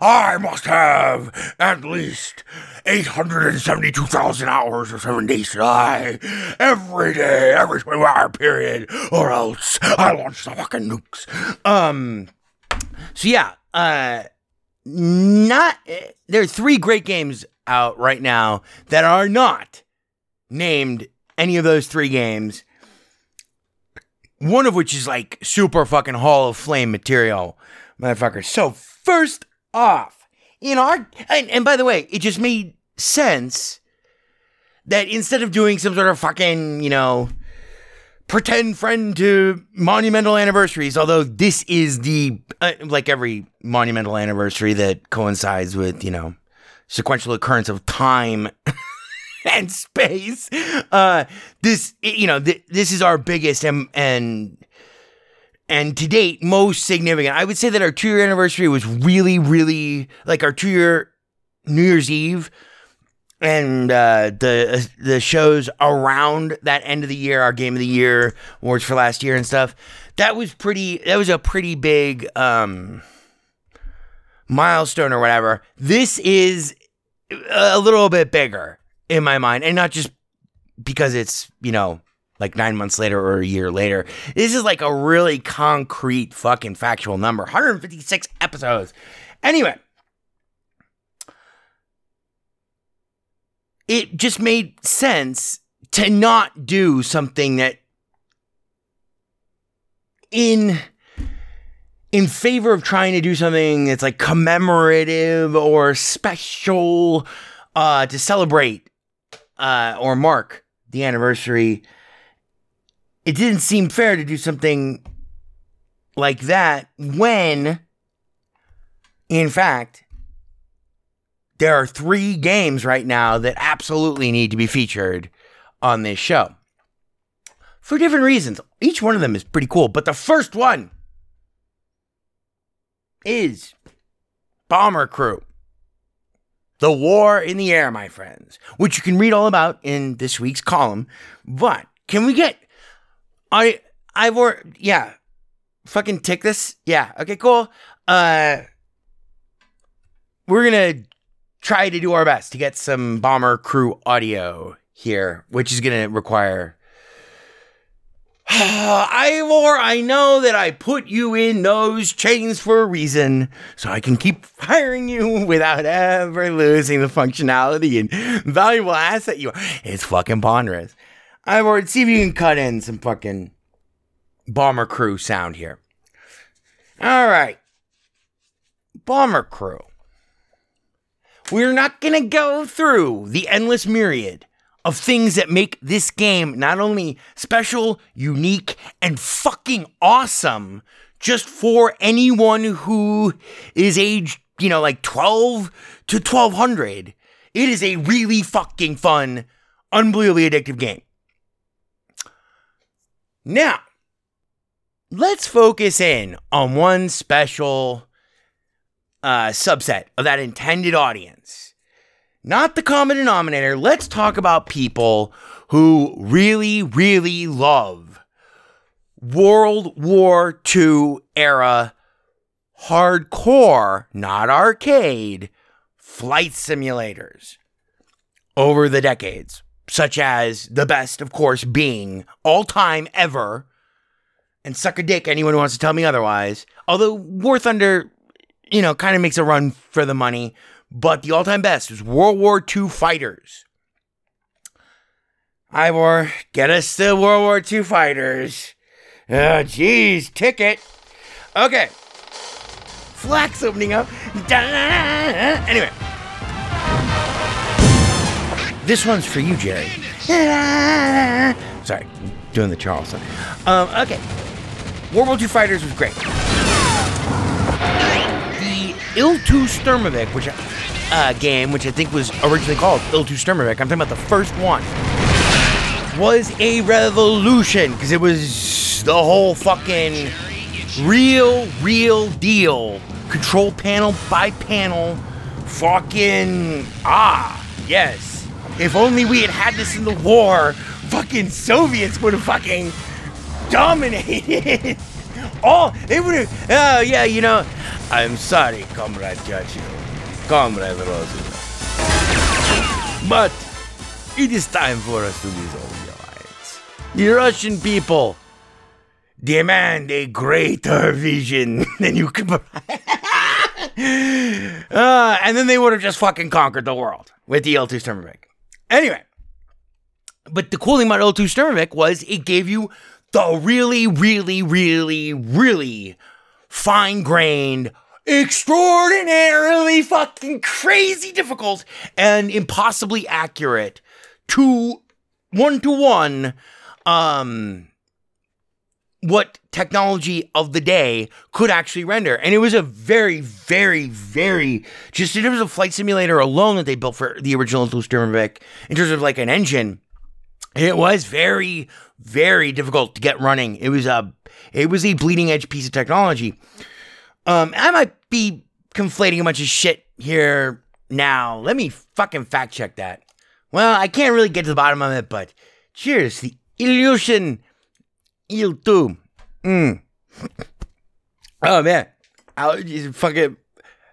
I must have at least 872,000 hours or seven days to die every day, every 24 hour period, or else I launch the fucking nukes. Um, so yeah, uh, not there are three great games out right now that are not named any of those three games. One of which is like super fucking Hall of Flame material, motherfucker. So first off, in our and, and by the way, it just made sense that instead of doing some sort of fucking, you know, pretend friend to monumental anniversaries, although this is the, uh, like every monumental anniversary that coincides with, you know, sequential occurrence of time and space. Uh, this, you know, th- this is our biggest and, and, and to date, most significant. I would say that our two year anniversary was really, really like our two year New Year's Eve and uh, the the shows around that end of the year, our game of the year awards for last year and stuff. That was pretty. That was a pretty big um, milestone or whatever. This is a little bit bigger in my mind, and not just because it's you know like nine months later or a year later. This is like a really concrete fucking factual number. 156 episodes. Anyway. It just made sense to not do something that in in favor of trying to do something that's like commemorative or special uh to celebrate uh or mark the anniversary it didn't seem fair to do something like that when in fact there are three games right now that absolutely need to be featured on this show for different reasons. Each one of them is pretty cool, but the first one is Bomber Crew. The War in the Air, my friends, which you can read all about in this week's column. But can we get I I've yeah. Fucking tick this? Yeah. Okay, cool. Uh we're gonna try to do our best to get some bomber crew audio here, which is gonna require Ivor, I know that I put you in those chains for a reason, so I can keep firing you without ever losing the functionality and valuable asset you are. It's fucking ponderous. Ivor, see if you can cut in some fucking bomber crew sound here. All right. Bomber crew. We're not gonna go through the endless myriad of things that make this game not only special, unique, and fucking awesome just for anyone who is aged, you know, like 12 to 1200. It is a really fucking fun, unbelievably addictive game. Now, let's focus in on one special uh, subset of that intended audience not the common denominator. Let's talk about people who really, really love World War II era hardcore, not arcade, flight simulators over the decades, such as the best, of course, being all time ever. And suck a dick, anyone who wants to tell me otherwise. Although War Thunder, you know, kind of makes a run for the money but the all time best is World War II fighters. Ivor, get us the World War II fighters. Oh, jeez, ticket. Okay. Flax opening up. Anyway. This one's for you, Jerry. Sorry, doing the Charleston. Um, okay. World War II fighters was great. The Il-2 Sturmovik, which uh, game, which I think was originally called Il-2 Sturmovik, I'm talking about the first one, was a revolution because it was the whole fucking real, real deal. Control panel by panel. Fucking. Ah, yes. If only we had had this in the war, fucking Soviets would have fucking dominated. Oh, they would. Oh, yeah, you know. I'm sorry, Comrade Churchill. Comrade Roosevelt. But it is time for us to resolve The alliance. The Russian people demand a greater vision than you can uh, and then they would have just fucking conquered the world with the Il-2 Sturmovik. Anyway, but the cool thing about Il-2 Sturmovik was it gave you the really, really, really, really fine grained, extraordinarily fucking crazy difficult and impossibly accurate to one to one um what technology of the day could actually render. And it was a very, very, very, just in terms of flight simulator alone that they built for the original Sturmovik, in terms of like an engine, it was very, very difficult to get running. It was a, it was a bleeding edge piece of technology. Um, I might be conflating a bunch of shit here now. Let me fucking fact check that. Well, I can't really get to the bottom of it, but cheers. The illusion Il too. Mm. Oh man. Allergies fucking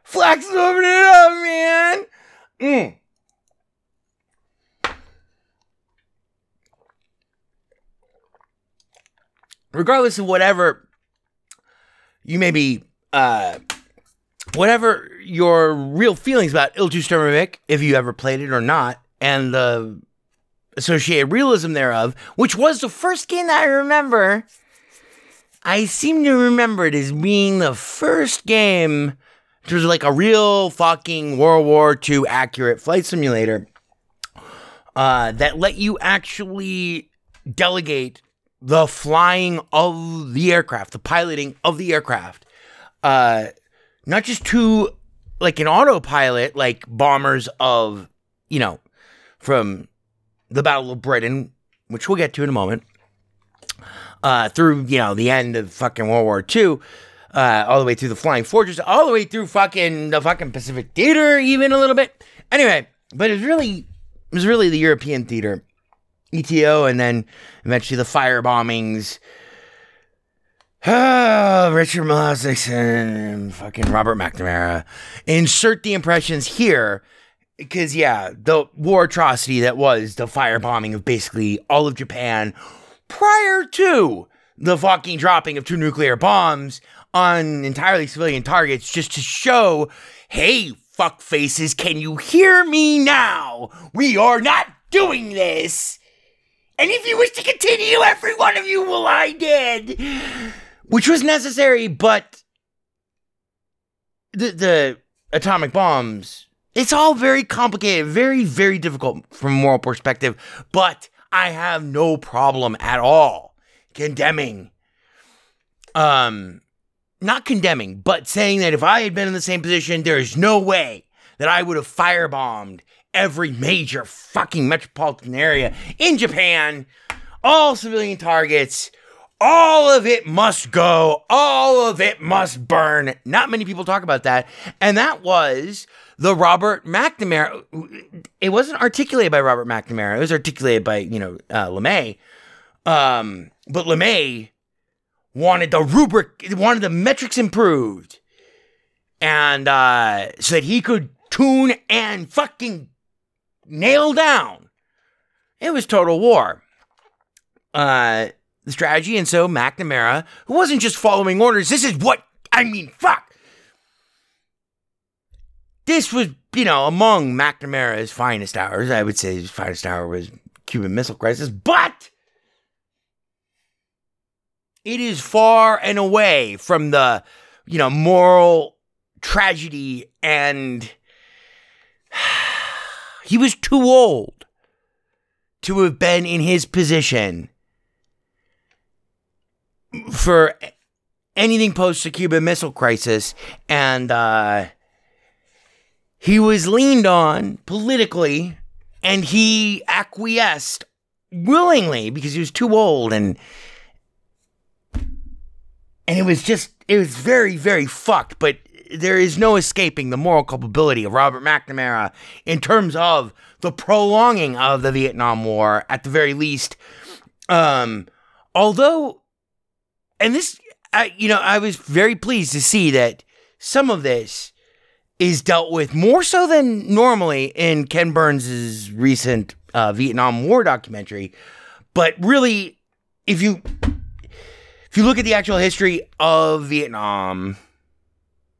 flax open it up, man. Mm. Regardless of whatever you may be uh whatever your real feelings about Il-2 Sturmovik, if you ever played it or not, and the associated realism thereof, which was the first game that I remember. I seem to remember it as being the first game was like a real fucking World War II accurate flight simulator uh, that let you actually delegate the flying of the aircraft, the piloting of the aircraft, uh, not just to like an autopilot, like bombers of, you know, from the Battle of Britain, which we'll get to in a moment, uh, through, you know, the end of fucking World War II, uh, all the way through the Flying Fortress, all the way through fucking the fucking Pacific Theater, even a little bit. Anyway, but it's really, it was really the European theater, ETO, and then eventually the fire bombings. Ah, Richard Milhous Nixon and fucking Robert McNamara. Insert the impressions here, because yeah, the war atrocity that was the firebombing of basically all of Japan prior to the fucking dropping of two nuclear bombs on entirely civilian targets, just to show, hey, fuck faces, can you hear me now? We are not doing this. And if you wish to continue, every one of you will lie dead. Which was necessary, but the the atomic bombs, it's all very complicated, very very difficult from a moral perspective, but I have no problem at all condemning um not condemning, but saying that if I had been in the same position, there is no way that I would have firebombed every major fucking metropolitan area in Japan, all civilian targets, all of it must go, all of it must burn. Not many people talk about that. And that was the Robert McNamara. It wasn't articulated by Robert McNamara, it was articulated by, you know, uh, LeMay. Um, but LeMay wanted the rubric, wanted the metrics improved. And uh, so that he could tune and fucking nail down. It was total war. Uh, the strategy. And so McNamara, who wasn't just following orders, this is what I mean, fuck. This was, you know, among McNamara's finest hours. I would say his finest hour was Cuban Missile Crisis, but it is far and away from the, you know, moral tragedy and he was too old to have been in his position for anything post the Cuban Missile Crisis, and uh, he was leaned on politically, and he acquiesced willingly because he was too old, and and it was just it was very very fucked. But there is no escaping the moral culpability of Robert McNamara in terms of the prolonging of the Vietnam War, at the very least. Um, although and this, I, you know, I was very pleased to see that some of this is dealt with more so than normally in Ken Burns's recent uh, Vietnam War documentary. But really, if you if you look at the actual history of Vietnam,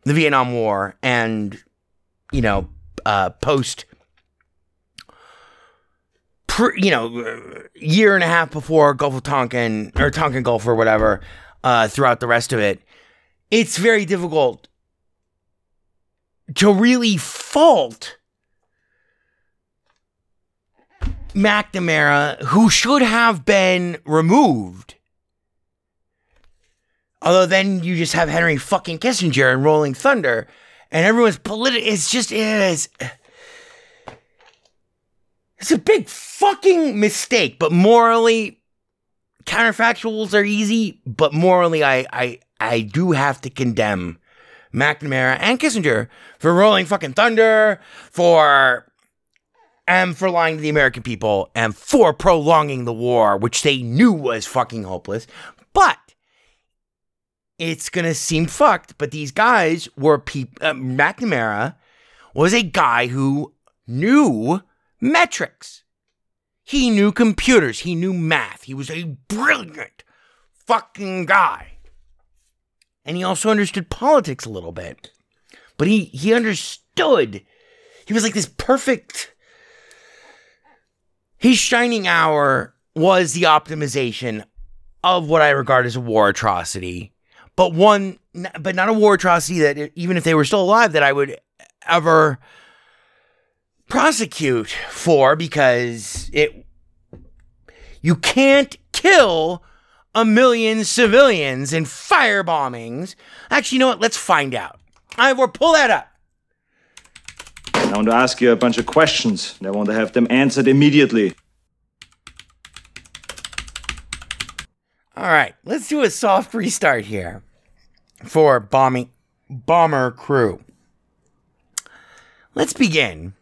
the Vietnam War, and you know, uh, post, pre, you know, year and a half before Gulf of Tonkin or Tonkin Gulf or whatever, uh, throughout the rest of it, it's very difficult to really fault McNamara, who should have been removed. Although then you just have Henry fucking Kissinger and Rolling Thunder, and everyone's political. It's just it is. It's a big fucking mistake, but morally, counterfactuals are easy, but morally, I I I do have to condemn McNamara and Kissinger for rolling fucking thunder, for and for lying to the American people, and for prolonging the war, which they knew was fucking hopeless. But it's gonna seem fucked. But these guys were people. Uh, McNamara was a guy who knew metrics. He knew computers. He knew math. He was a brilliant fucking guy. And he also understood politics a little bit. But he, he understood. He was like this perfect. His shining hour was the optimization of what I regard as a war atrocity. But one, but not a war atrocity that even if they were still alive, that I would ever prosecute for because it you can't kill a million civilians in fire bombings. Actually, you know what? Let's find out. I will pull that up. I want to ask you a bunch of questions, and I want to have them answered immediately. All right, let's do a soft restart here for bombing bomber crew. Let's begin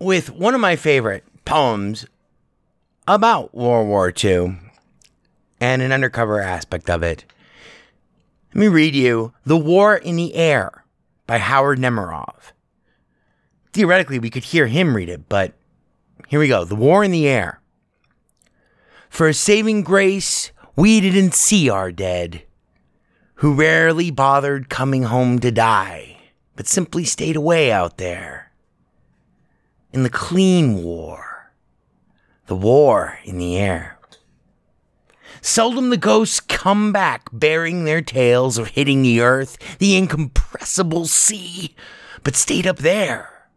with one of my favorite poems about World War II and an undercover aspect of it. Let me read you The War in the Air by Howard Nemerov. Theoretically, we could hear him read it, but here we go The War in the Air. For a saving grace, we didn't see our dead, who rarely bothered coming home to die, but simply stayed away out there. In the clean war, the war in the air. Seldom the ghosts come back bearing their tales of hitting the earth, the incompressible sea, but stayed up there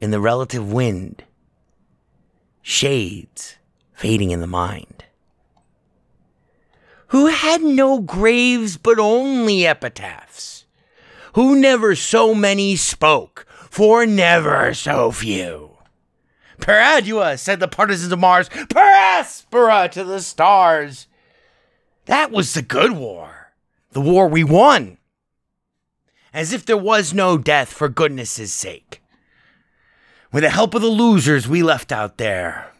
in the relative wind. Shades fading in the mind. Who had no graves but only epitaphs, who never so many spoke, for never so few. Per ardua, said the partisans of Mars, per aspera to the stars. That was the good war, the war we won. As if there was no death for goodness' sake. With the help of the losers we left out there,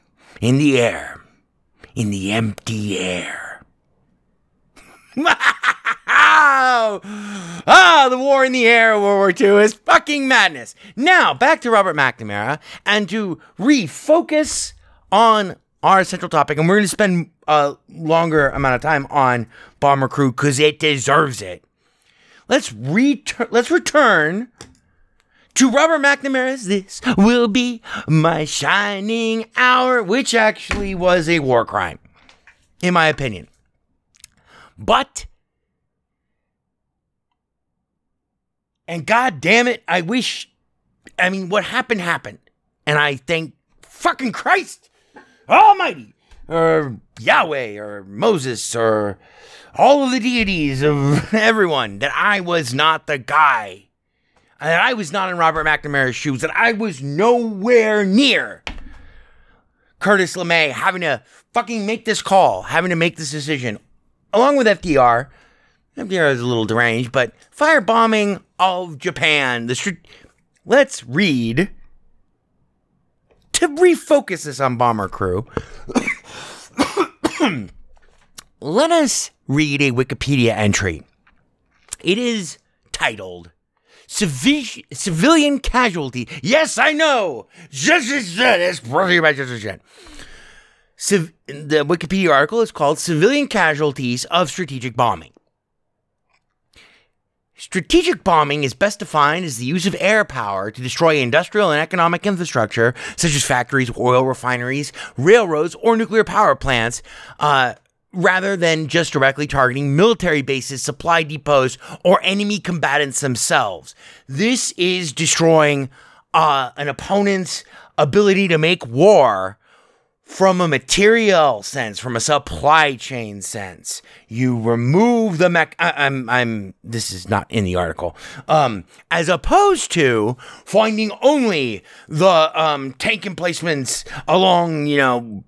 in the air, in the empty air. ah, the war in the air, World War II is fucking madness. Now, back to Robert McNamara and to refocus on our central topic. And we're going to spend a longer amount of time on Bomber Crew because it deserves it. Let's return. Let's return to Robert McNamara's This Will Be My Shining Hour, which actually was a war crime, in my opinion. But, and god damn it, I wish, I mean, what happened happened. And I thank fucking Christ Almighty, or Yahweh, or Moses, or all of the deities of everyone that I was not the guy that I was not in Robert McNamara's shoes, that I was nowhere near Curtis LeMay having to fucking make this call, having to make this decision, along with FDR. FDR is a little deranged, but firebombing of Japan. The str- let's read to refocus this on Bomber Crew. Let us read a Wikipedia entry. It is titled Civi- civilian casualty. Yes, I know. It's by Just Civ- the Wikipedia article is called Civilian Casualties of Strategic Bombing. Strategic bombing is best defined as the use of air power to destroy industrial and economic infrastructure, such as factories, oil refineries, railroads, or nuclear power plants, uh, rather than just directly targeting military bases, supply depots, or enemy combatants themselves. This is destroying uh, an opponent's ability to make war from a material sense, from a supply chain sense. You remove the mech. I- I'm. I'm. This is not in the article. Um, as opposed to finding only the um tank emplacements along, you know,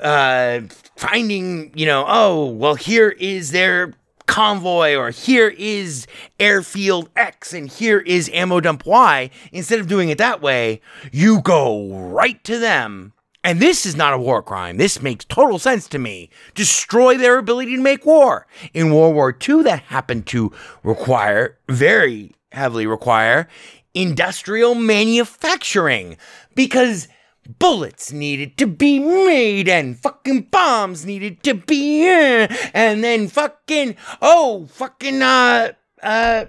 uh, finding, you know, oh, well, here is their convoy, or here is airfield X, and here is ammo dump Y. Instead of doing it that way, you go right to them. And this is not a war crime. This makes total sense to me. Destroy their ability to make war. In World War II, that happened to require, very heavily require, industrial manufacturing. Because bullets needed to be made and fucking bombs needed to be in and then fucking oh fucking uh uh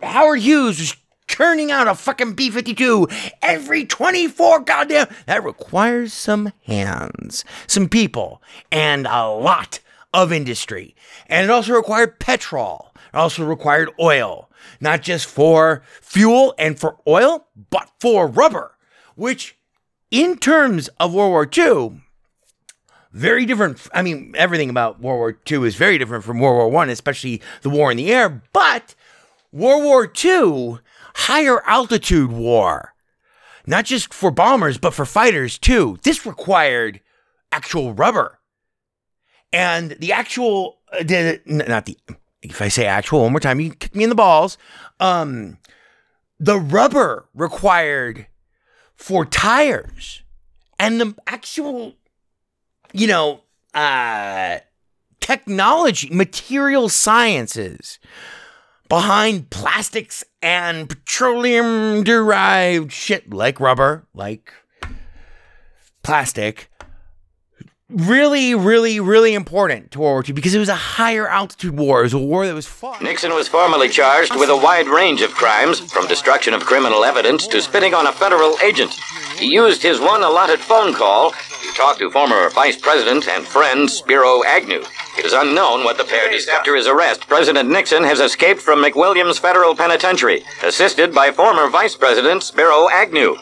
Howard Hughes was churning out a fucking B-52 every 24 goddamn that requires some hands some people and a lot of industry. And it also required petrol. It also required oil. Not just for fuel and for oil but for rubber which in terms of World War II, very different. I mean, everything about World War II is very different from World War One, especially the war in the air. But World War II, higher altitude war, not just for bombers, but for fighters too. This required actual rubber. And the actual, uh, the, not the, if I say actual one more time, you kick me in the balls. Um, the rubber required for tires and the actual, you know, uh, technology, material sciences behind plastics and petroleum derived shit like rubber, like plastic, really, really, really important to World War II because it was a higher altitude war. It was a war that was fought. Nixon was formally charged with a wide range of crimes, from destruction of criminal evidence to spitting on a federal agent. He used his one allotted phone call to talk to former Vice President and friend Spiro Agnew. It is unknown what the pair did after his arrest. President Nixon has escaped from McWilliams Federal Penitentiary, assisted by former Vice President Spiro Agnew.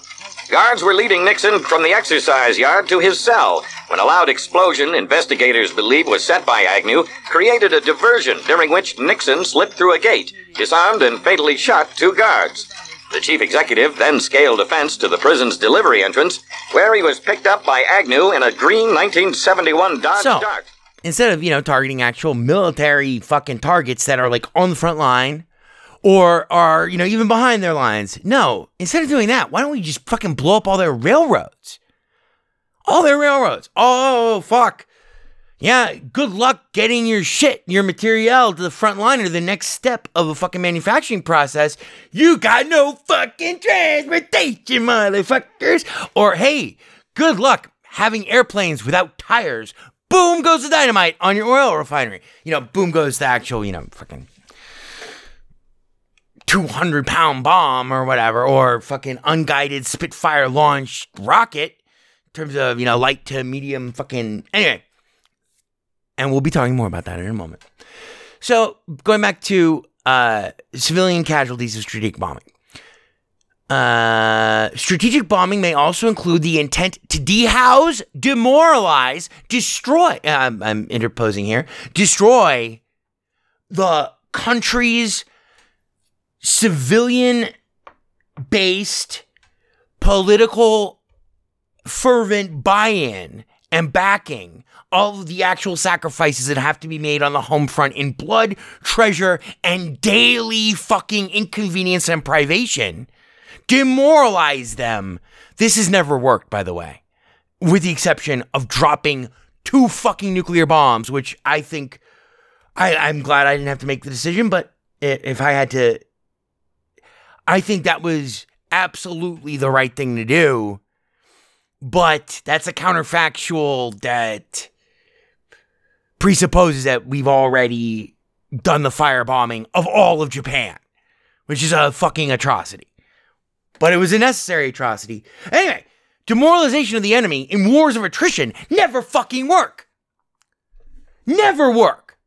Guards were leading Nixon from the exercise yard to his cell when a loud explosion investigators believe was set by Agnew created a diversion during which Nixon slipped through a gate, disarmed and fatally shot two guards. The chief executive then scaled a fence to the prison's delivery entrance, where he was picked up by Agnew in a green 1971 Dodge So, Dart. instead of, you know, targeting actual military fucking targets that are like on the front line or are, you know, even behind their lines. No, instead of doing that, why don't we just fucking blow up all their railroads? All their railroads. Oh, fuck. Yeah, good luck getting your shit, your material to the front line or the next step of a fucking manufacturing process. You got no fucking transportation, motherfuckers. Or hey, good luck having airplanes without tires. Boom goes the dynamite on your oil refinery. You know, boom goes the actual, you know, fucking 200 pound bomb or whatever, or fucking unguided Spitfire launched rocket in terms of, you know, light to medium fucking. Anyway. And we'll be talking more about that in a moment. So, going back to uh, civilian casualties of strategic bombing. Uh, strategic bombing may also include the intent to dehouse, demoralize, destroy. I'm, I'm interposing here. Destroy the country's civilian based political fervent buy-in and backing of the actual sacrifices that have to be made on the home front in blood, treasure, and daily fucking inconvenience and privation. Demoralize them. This has never worked, by the way, with the exception of dropping two fucking nuclear bombs, which I think I, I'm glad I didn't have to make the decision, but if I had to, I think that was absolutely the right thing to do. But that's a counterfactual that presupposes that we've already done the firebombing of all of Japan, which is a fucking atrocity. But it was a necessary atrocity. Anyway, demoralization of the enemy in wars of attrition never fucking work. Never work.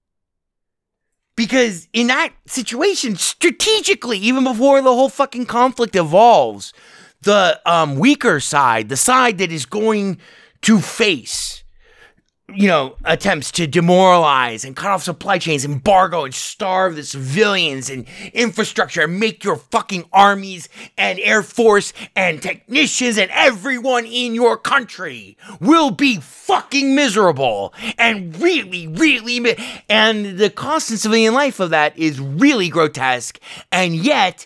Because in that situation, strategically, even before the whole fucking conflict evolves, the um, weaker side, the side that is going to face, you know, attempts to demoralize and cut off supply chains, embargo and starve the civilians and infrastructure and make your fucking armies and air force and technicians and everyone in your country will be fucking miserable and really, really, mi- and the cost in civilian life of that is really grotesque. And yet,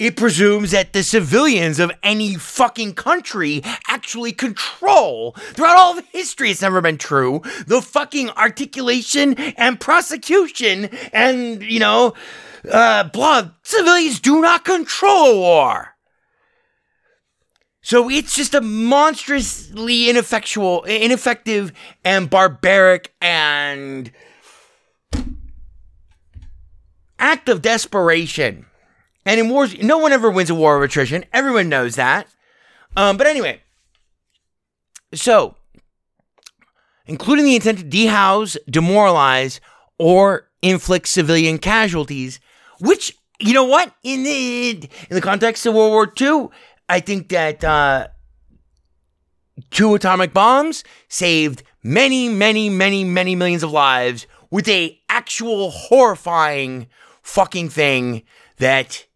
it presumes that the civilians of any fucking country actually control, throughout all of history, it's never been true, the fucking articulation and prosecution and, you know, uh, blood. Civilians do not control war. So it's just a monstrously ineffectual, ineffective, and barbaric and act of desperation. And in wars, no one ever wins a war of attrition. Everyone knows that. Um, but anyway, so including the intent to dehouse, demoralize, or inflict civilian casualties, which you know what in the in the context of World War II, I think that uh, two atomic bombs saved many, many, many, many millions of lives with a actual horrifying fucking thing that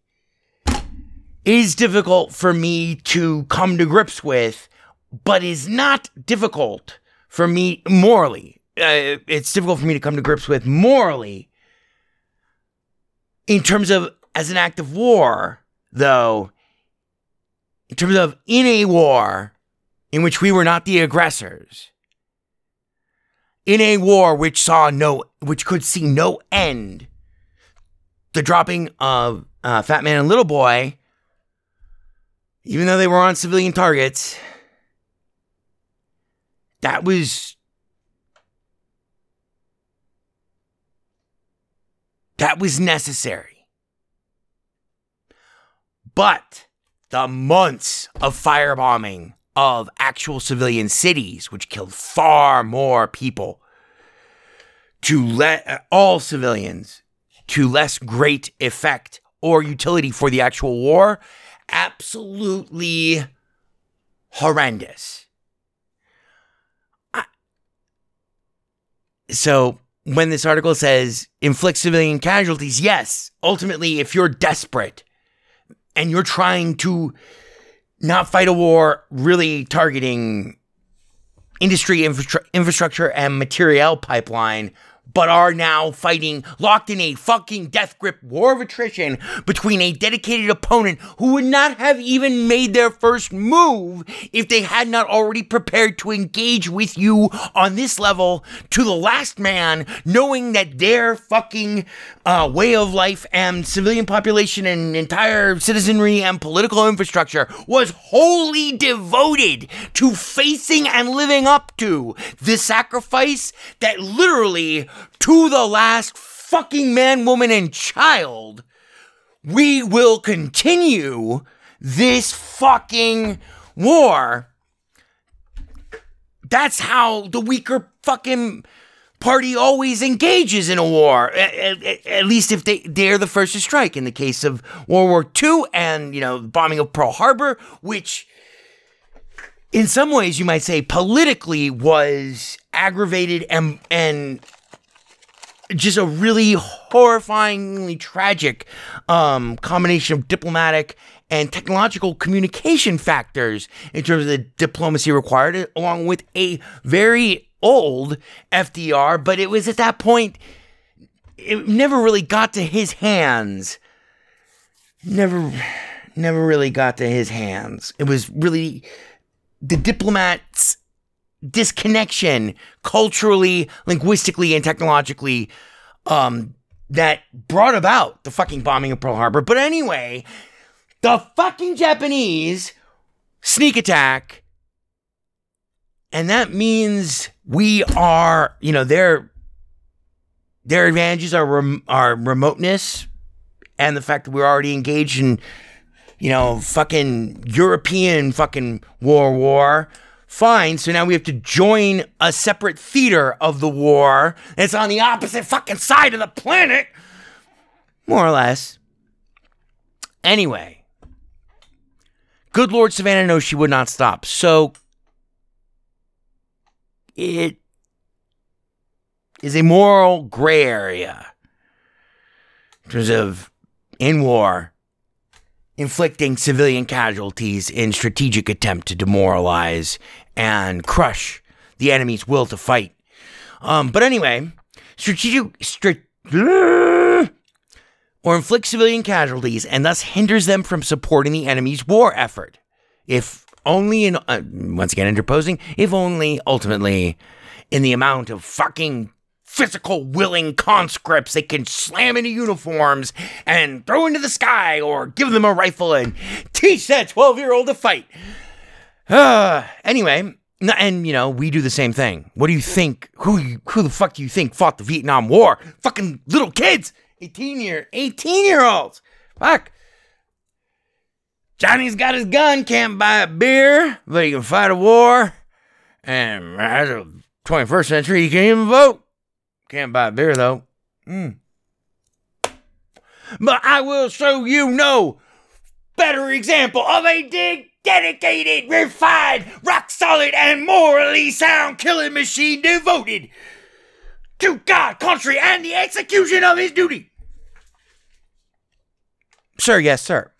is difficult for me to come to grips with, but is not difficult for me morally. Uh, it's difficult for me to come to grips with morally. In terms of as an act of war, though, in terms of in a war in which we were not the aggressors, in a war which saw no, which could see no end, the dropping of uh, Fat Man and Little Boy, even though they were on civilian targets, that was that was necessary. But the months of firebombing of actual civilian cities, which killed far more people, to let all civilians to less great effect or utility for the actual war, absolutely horrendous. I- so when this article says inflict civilian casualties, yes, ultimately, if you're desperate and you're trying to not fight a war really targeting industry infra- infrastructure and material pipeline but are now fighting locked in a fucking death grip war of attrition between a dedicated opponent who would not have even made their first move if they had not already prepared to engage with you on this level to the last man, knowing that their fucking uh, way of life and civilian population and entire citizenry and political infrastructure was wholly devoted to facing and living up to the sacrifice that literally to the last fucking man, woman, and child, we will continue this fucking war. That's how the weaker fucking party always engages in a war. At, at, at, least if they they're the first to strike. In the case of World War II and you know the bombing of Pearl Harbor, which in some ways you might say politically was aggravated and and just a really horrifyingly tragic um, combination of diplomatic and technological communication factors in terms of the diplomacy required, along with a very old FDR. But it was at that point, it never really got to his hands. Never, never really got to his hands. It was really the diplomats disconnection culturally, linguistically, and technologically um, that brought about the fucking bombing of Pearl Harbor. But anyway, the fucking Japanese sneak attack. And that means we are, you know, their their advantages are rem- are remoteness and the fact that we're already engaged in, you know, fucking European fucking war war. Fine, so now we have to join a separate theater of the war. It's on the opposite fucking side of the planet. More or less. Anyway, good Lord Savannah knows she would not stop. So it is a moral gray area in terms of in war inflicting civilian casualties in strategic attempt to demoralize and crush the enemy's will to fight. Um, but anyway, strategic stra- or inflict civilian casualties and thus hinders them from supporting the enemy's war effort. If only in uh, once again interposing, if only ultimately in the amount of fucking physical willing conscripts they can slam into uniforms and throw into the sky or give them a rifle and teach that 12 year old to fight. Uh, anyway, and you know, we do the same thing. What do you think? Who who the fuck do you think fought the Vietnam War? Fucking little kids. 18 year 18 year olds. Fuck. Johnny's got his gun, can't buy a beer, but he can fight a war. And as a 21st century, he can't even vote. Can't buy beer though. Mm. But I will show you no better example of a dig dedicated, refined, rock solid, and morally sound killing machine devoted to God, country, and the execution of his duty. Sir, yes, sir.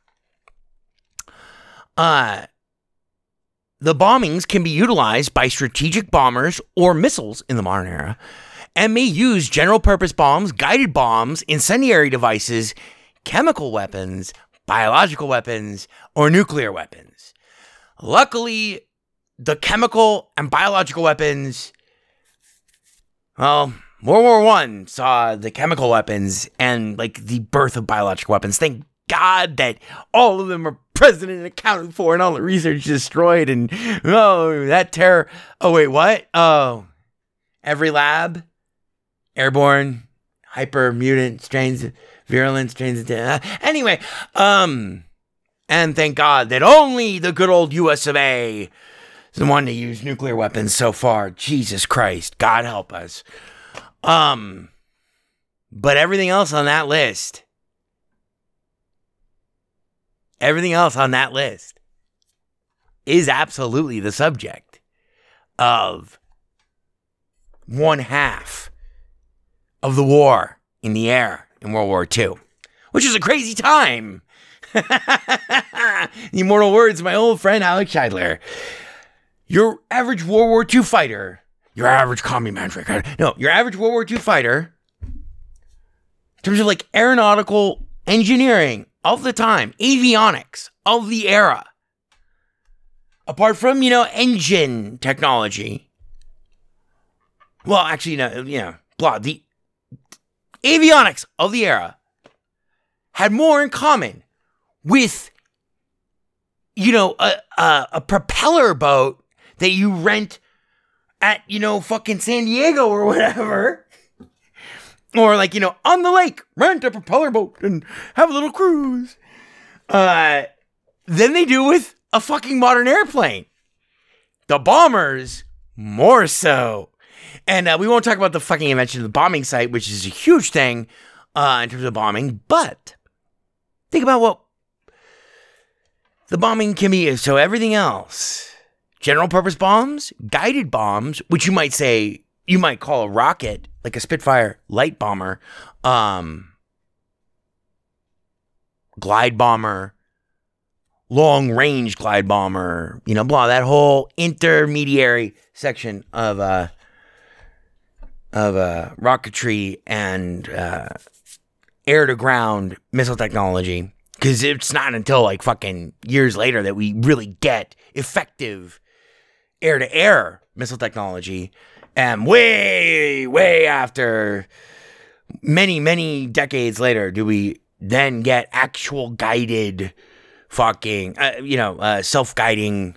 uh, the bombings can be utilized by strategic bombers or missiles in the modern era and may use general purpose bombs, guided bombs, incendiary devices, chemical weapons, biological weapons, or nuclear weapons. Luckily, the chemical and biological weapons, well, World War One saw the chemical weapons and like the birth of biological weapons. Thank God that all of them are present and accounted for and all the research destroyed and oh that terror. Oh wait, what? Oh, every lab, airborne, hyper mutant strains, virulent strains. Uh, anyway, um, and thank God that only the good old U.S. of A. is the one to use nuclear weapons so far. Jesus Christ, God help us. Um, but everything else on that list, everything else on that list is absolutely the subject of one half of the war in the air in World War II, which is a crazy time. immortal words, my old friend Alex Scheidler. Your average World War II fighter your average commie mandrake. No, your average World War II fighter, in terms of like aeronautical engineering of the time, avionics of the era, apart from, you know, engine technology. Well, actually, no, you know, blah, the avionics of the era had more in common with, you know, a, a, a propeller boat that you rent at, you know, fucking San Diego or whatever. Or like, you know, on the lake, rent a propeller boat and have a little cruise. Uh than they do with a fucking modern airplane. The bombers, more so. And uh, we won't talk about the fucking invention of the bombing sight, which is a huge thing uh, in terms of bombing, but think about what the bombing can be. So everything else general purpose bombs, guided bombs, which you might say you might call a rocket, like a Spitfire light bomber, um, glide bomber, long range glide bomber, you know, blah, that whole intermediary section of uh of uh rocketry and uh air to ground missile technology. Cause it's not until like fucking years later that we really get effective air to air missile technology. And way, way after many, many decades later, do we then get actual guided fucking, uh, you know, uh, self guiding,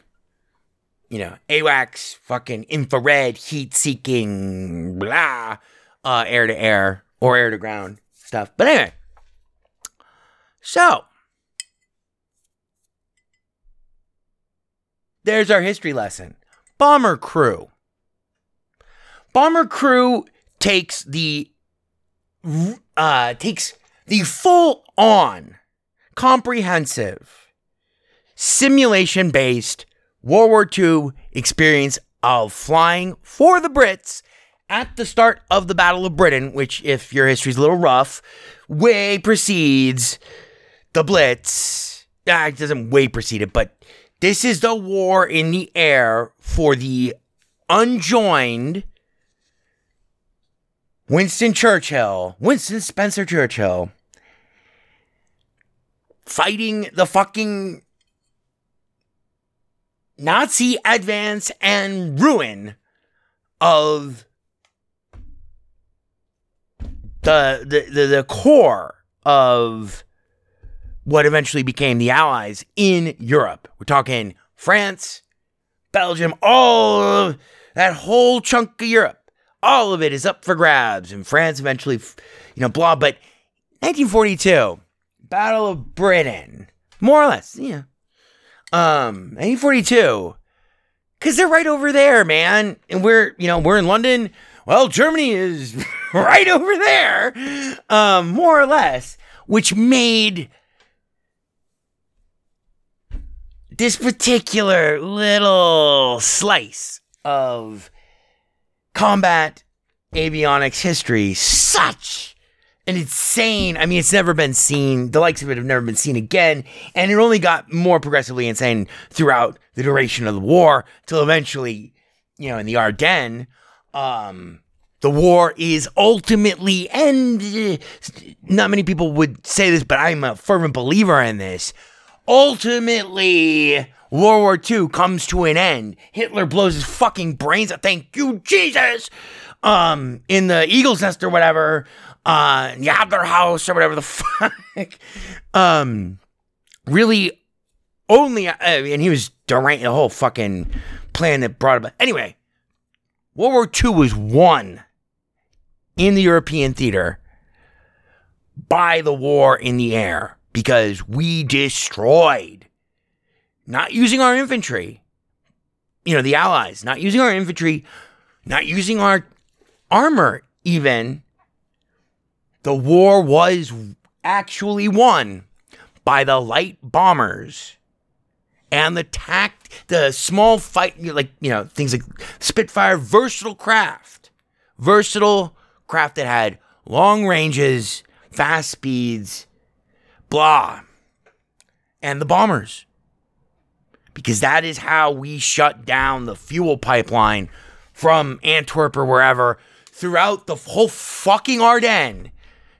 you know, AWACS, fucking infrared heat seeking, blah, uh, air to air or air to ground stuff. But anyway, so there's our history lesson. Bomber Crew. Bomber Crew takes the uh, takes the full on comprehensive simulation based World War II experience of flying for the Brits at the start of the Battle of Britain, which, if your history's a little rough, way precedes the Blitz. Ah, it doesn't way precede it, but this is the war in the air for the unjoined Winston Churchill, Winston Spencer Churchill, fighting the fucking Nazi advance and ruin of the the the, the core of what eventually became the Allies in Europe. We're talking France, Belgium, all of that whole chunk of Europe. All of it is up for grabs, and France eventually, you know, blah. But 1942, Battle of Britain, more or less, yeah. Um, 1942, because they're right over there, man. And we're, you know, we're in London. Well, Germany is right over there, um, more or less, which made this particular little slice of combat avionics history such an insane. I mean, it's never been seen. The likes of it have never been seen again, and it only got more progressively insane throughout the duration of the war, till eventually, you know, in the Ardennes, um, the war is ultimately ended. Not many people would say this, but I'm a fervent believer in this. Ultimately, World War II comes to an end. Hitler blows his fucking brains out. Thank you, Jesus. Um, in the Eagle's Nest or whatever, uh, the Adler House or whatever the fuck. um, really, only, uh, and he was deranged the whole fucking plan that brought about. Anyway, World War II was won in the European theater by the war in the air because we destroyed, not using our infantry, you know, the Allies, not using our infantry, not using our armor, even. The war was actually won by the light bombers and the tact, the small fight, like, you know, things like Spitfire, versatile craft, versatile craft that had long ranges, fast speeds, blah, and the bombers. Because that is how we shut down the fuel pipeline from Antwerp or wherever throughout the whole fucking Ardennes.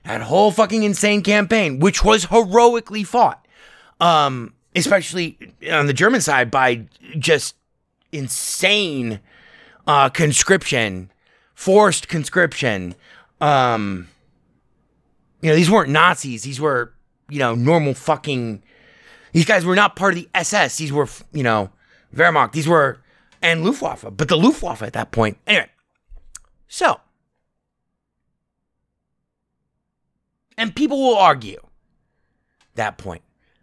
That whole fucking insane campaign, which was heroically fought. Um, especially on the German side by just insane uh, conscription, forced conscription. Um, you know, these weren't Nazis. These were, you know, normal fucking. These guys were not part of the SS. These were, you know, Wehrmacht. These were, and Luftwaffe. But the Luftwaffe at that point. Anyway, so. And people will argue that point.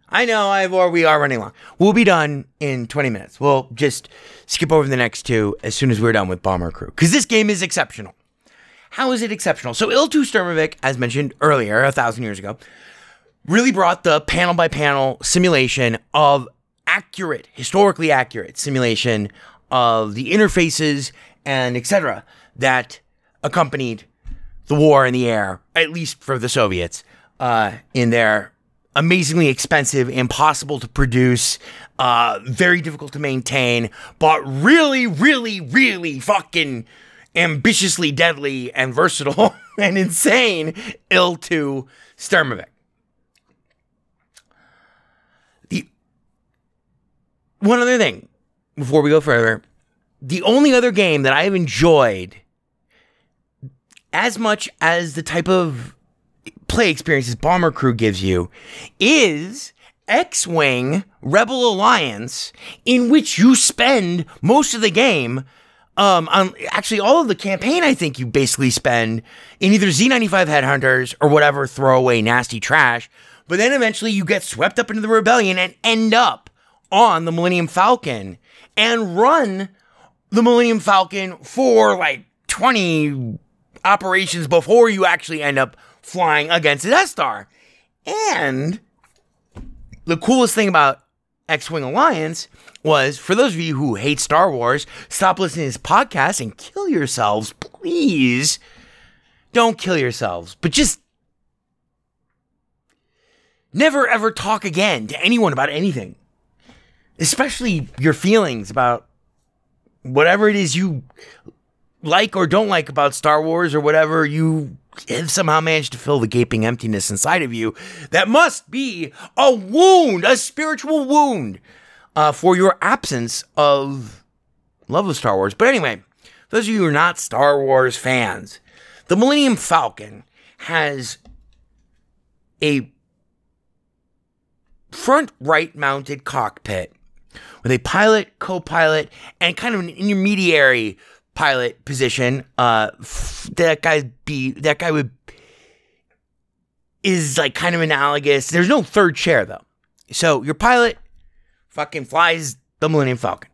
I know I've or we are running long. We'll be done in 20 minutes. We'll just skip over the next two as soon as we're done with Bomber Crew. Because this game is exceptional. How is it exceptional? So Il-2 Sturmovik, as mentioned earlier, a thousand years ago, really brought the panel by panel simulation of accurate, historically accurate simulation of the interfaces and etc. that accompanied the war in the air, at least for the Soviets, uh, in their amazingly expensive, impossible to produce, uh, very difficult to maintain, but really, really, really fucking ambitiously deadly and versatile and insane Il-2 Sturmovik. The one other thing before we go further, the only other game that I have enjoyed as much as the type of play experiences Bomber Crew gives you is X Wing Rebel Alliance, in which you spend most of the game. Um, on actually all of the campaign, I think you basically spend in either Z95 Headhunters or whatever throwaway nasty trash. But then eventually you get swept up into the rebellion and end up on the Millennium Falcon and run the Millennium Falcon for like 20 operations before you actually end up flying against the Death Star. And the coolest thing about X Wing Alliance was for those of you who hate Star Wars, stop listening to this podcast and kill yourselves, please. Don't kill yourselves, but just never ever talk again to anyone about anything, especially your feelings about whatever it is you like or don't like about Star Wars or whatever you have somehow managed to fill the gaping emptiness inside of you that must be a wound, a spiritual wound uh, for your absence of love of Star Wars. But anyway, those of you who are not Star Wars fans, the Millennium Falcon has a front right mounted cockpit with a pilot, co pilot, and kind of an intermediary pilot position. Uh, f- that guy be that guy would is like kind of analogous. There's no third chair though, so your pilot fucking flies the Millennium Falcon.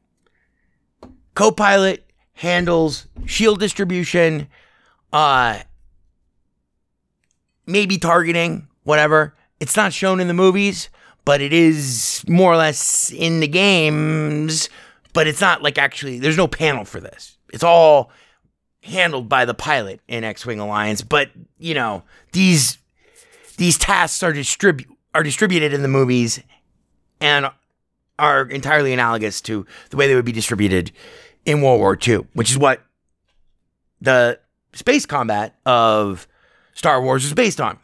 Co-pilot handles shield distribution, uh, maybe targeting, whatever. It's not shown in the movies, but it is more or less in the games. But it's not like actually. There's no panel for this. It's all handled by the pilot in X Wing Alliance. But, you know, these these tasks are distribu- are distributed in the movies and are entirely analogous to the way they would be distributed in World War II, which is what the space combat of Star Wars is based on.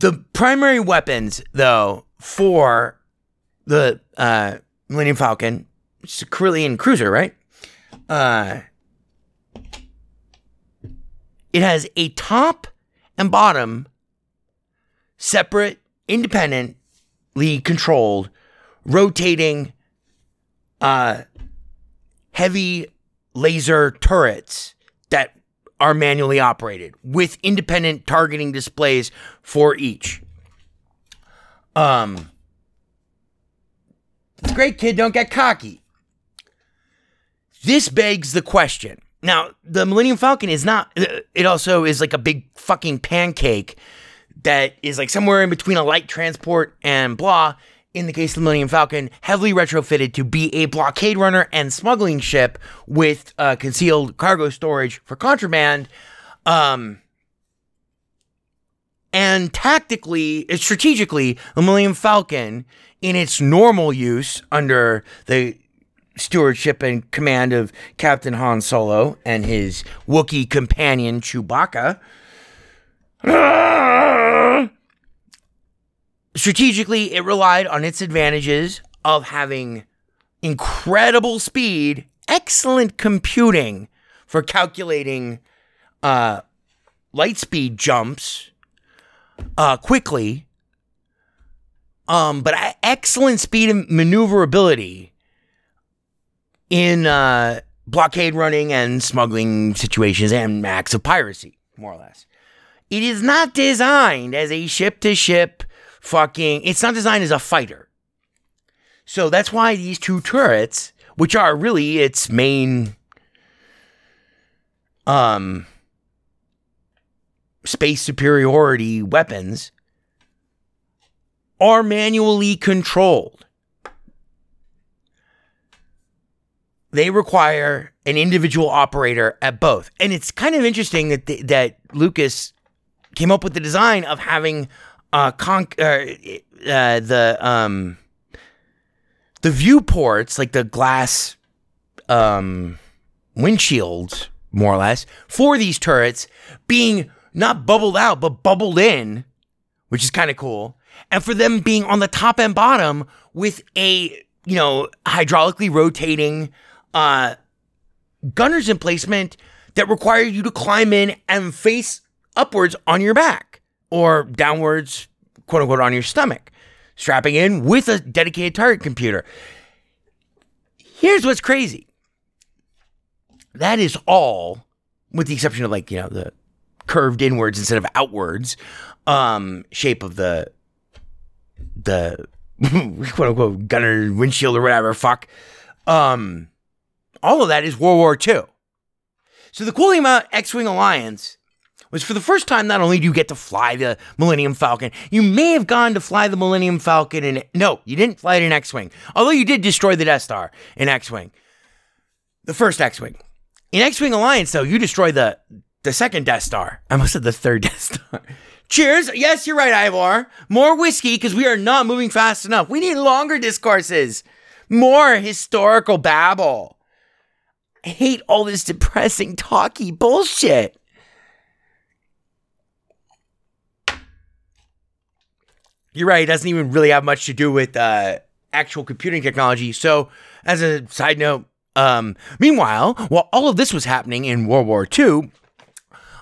The primary weapons, though, for the uh, Millennium Falcon, is a Corellian cruiser, right? Uh, it has a top and bottom separate, independently controlled, rotating, uh, heavy laser turrets that are manually operated with independent targeting displays for each. Um, it's great, kid. Don't get cocky. This begs the question. Now, the Millennium Falcon is not, it also is like a big fucking pancake that is like somewhere in between a light transport and blah. In the case of the Millennium Falcon, heavily retrofitted to be a blockade runner and smuggling ship with uh, concealed cargo storage for contraband. Um, and tactically, strategically, the Millennium Falcon, in its normal use under the stewardship and command of Captain Han Solo and his Wookiee companion Chewbacca, strategically, it relied on its advantages of having incredible speed, excellent computing for calculating uh, light speed jumps uh, quickly, um, but e- excellent speed and maneuverability in uh, blockade running and smuggling situations and acts of piracy, more or less. It is not designed as a ship to ship fucking. It's not designed as a fighter. So that's why these two turrets, which are really its main um space superiority weapons, are manually controlled. They require an individual operator at both. And it's kind of interesting that the, that Lucas came up with the design of having uh, con- uh, uh, the um, the viewports, like the glass um, windshields, more or less, for these turrets being not bubbled out, but bubbled in, which is kind of cool. And for them being on the top and bottom with a, you know, hydraulically rotating uh, gunners emplacement that require you to climb in and face upwards on your back or downwards, quote unquote, on your stomach, strapping in with a dedicated target computer. Here's what's crazy that is all, with the exception of like, you know, the curved inwards instead of outwards um, shape of the, the quote unquote gunner windshield or whatever, fuck. Um, all of that is World War II. So the cool thing about X-Wing Alliance was for the first time, not only do you get to fly the Millennium Falcon, you may have gone to fly the Millennium Falcon in, no, you didn't fly it in X-Wing, although you did destroy the Death Star in X-Wing. The first X-Wing. In X-Wing Alliance, though, you destroy the, the second Death Star. I almost said the third Death Star. Cheers. Yes, you're right, Ivor. More whiskey because we are not moving fast enough. We need longer discourses, more historical babble. Hate all this depressing, talky bullshit. You're right. It doesn't even really have much to do with uh, actual computing technology. So, as a side note, um, meanwhile, while all of this was happening in World War II,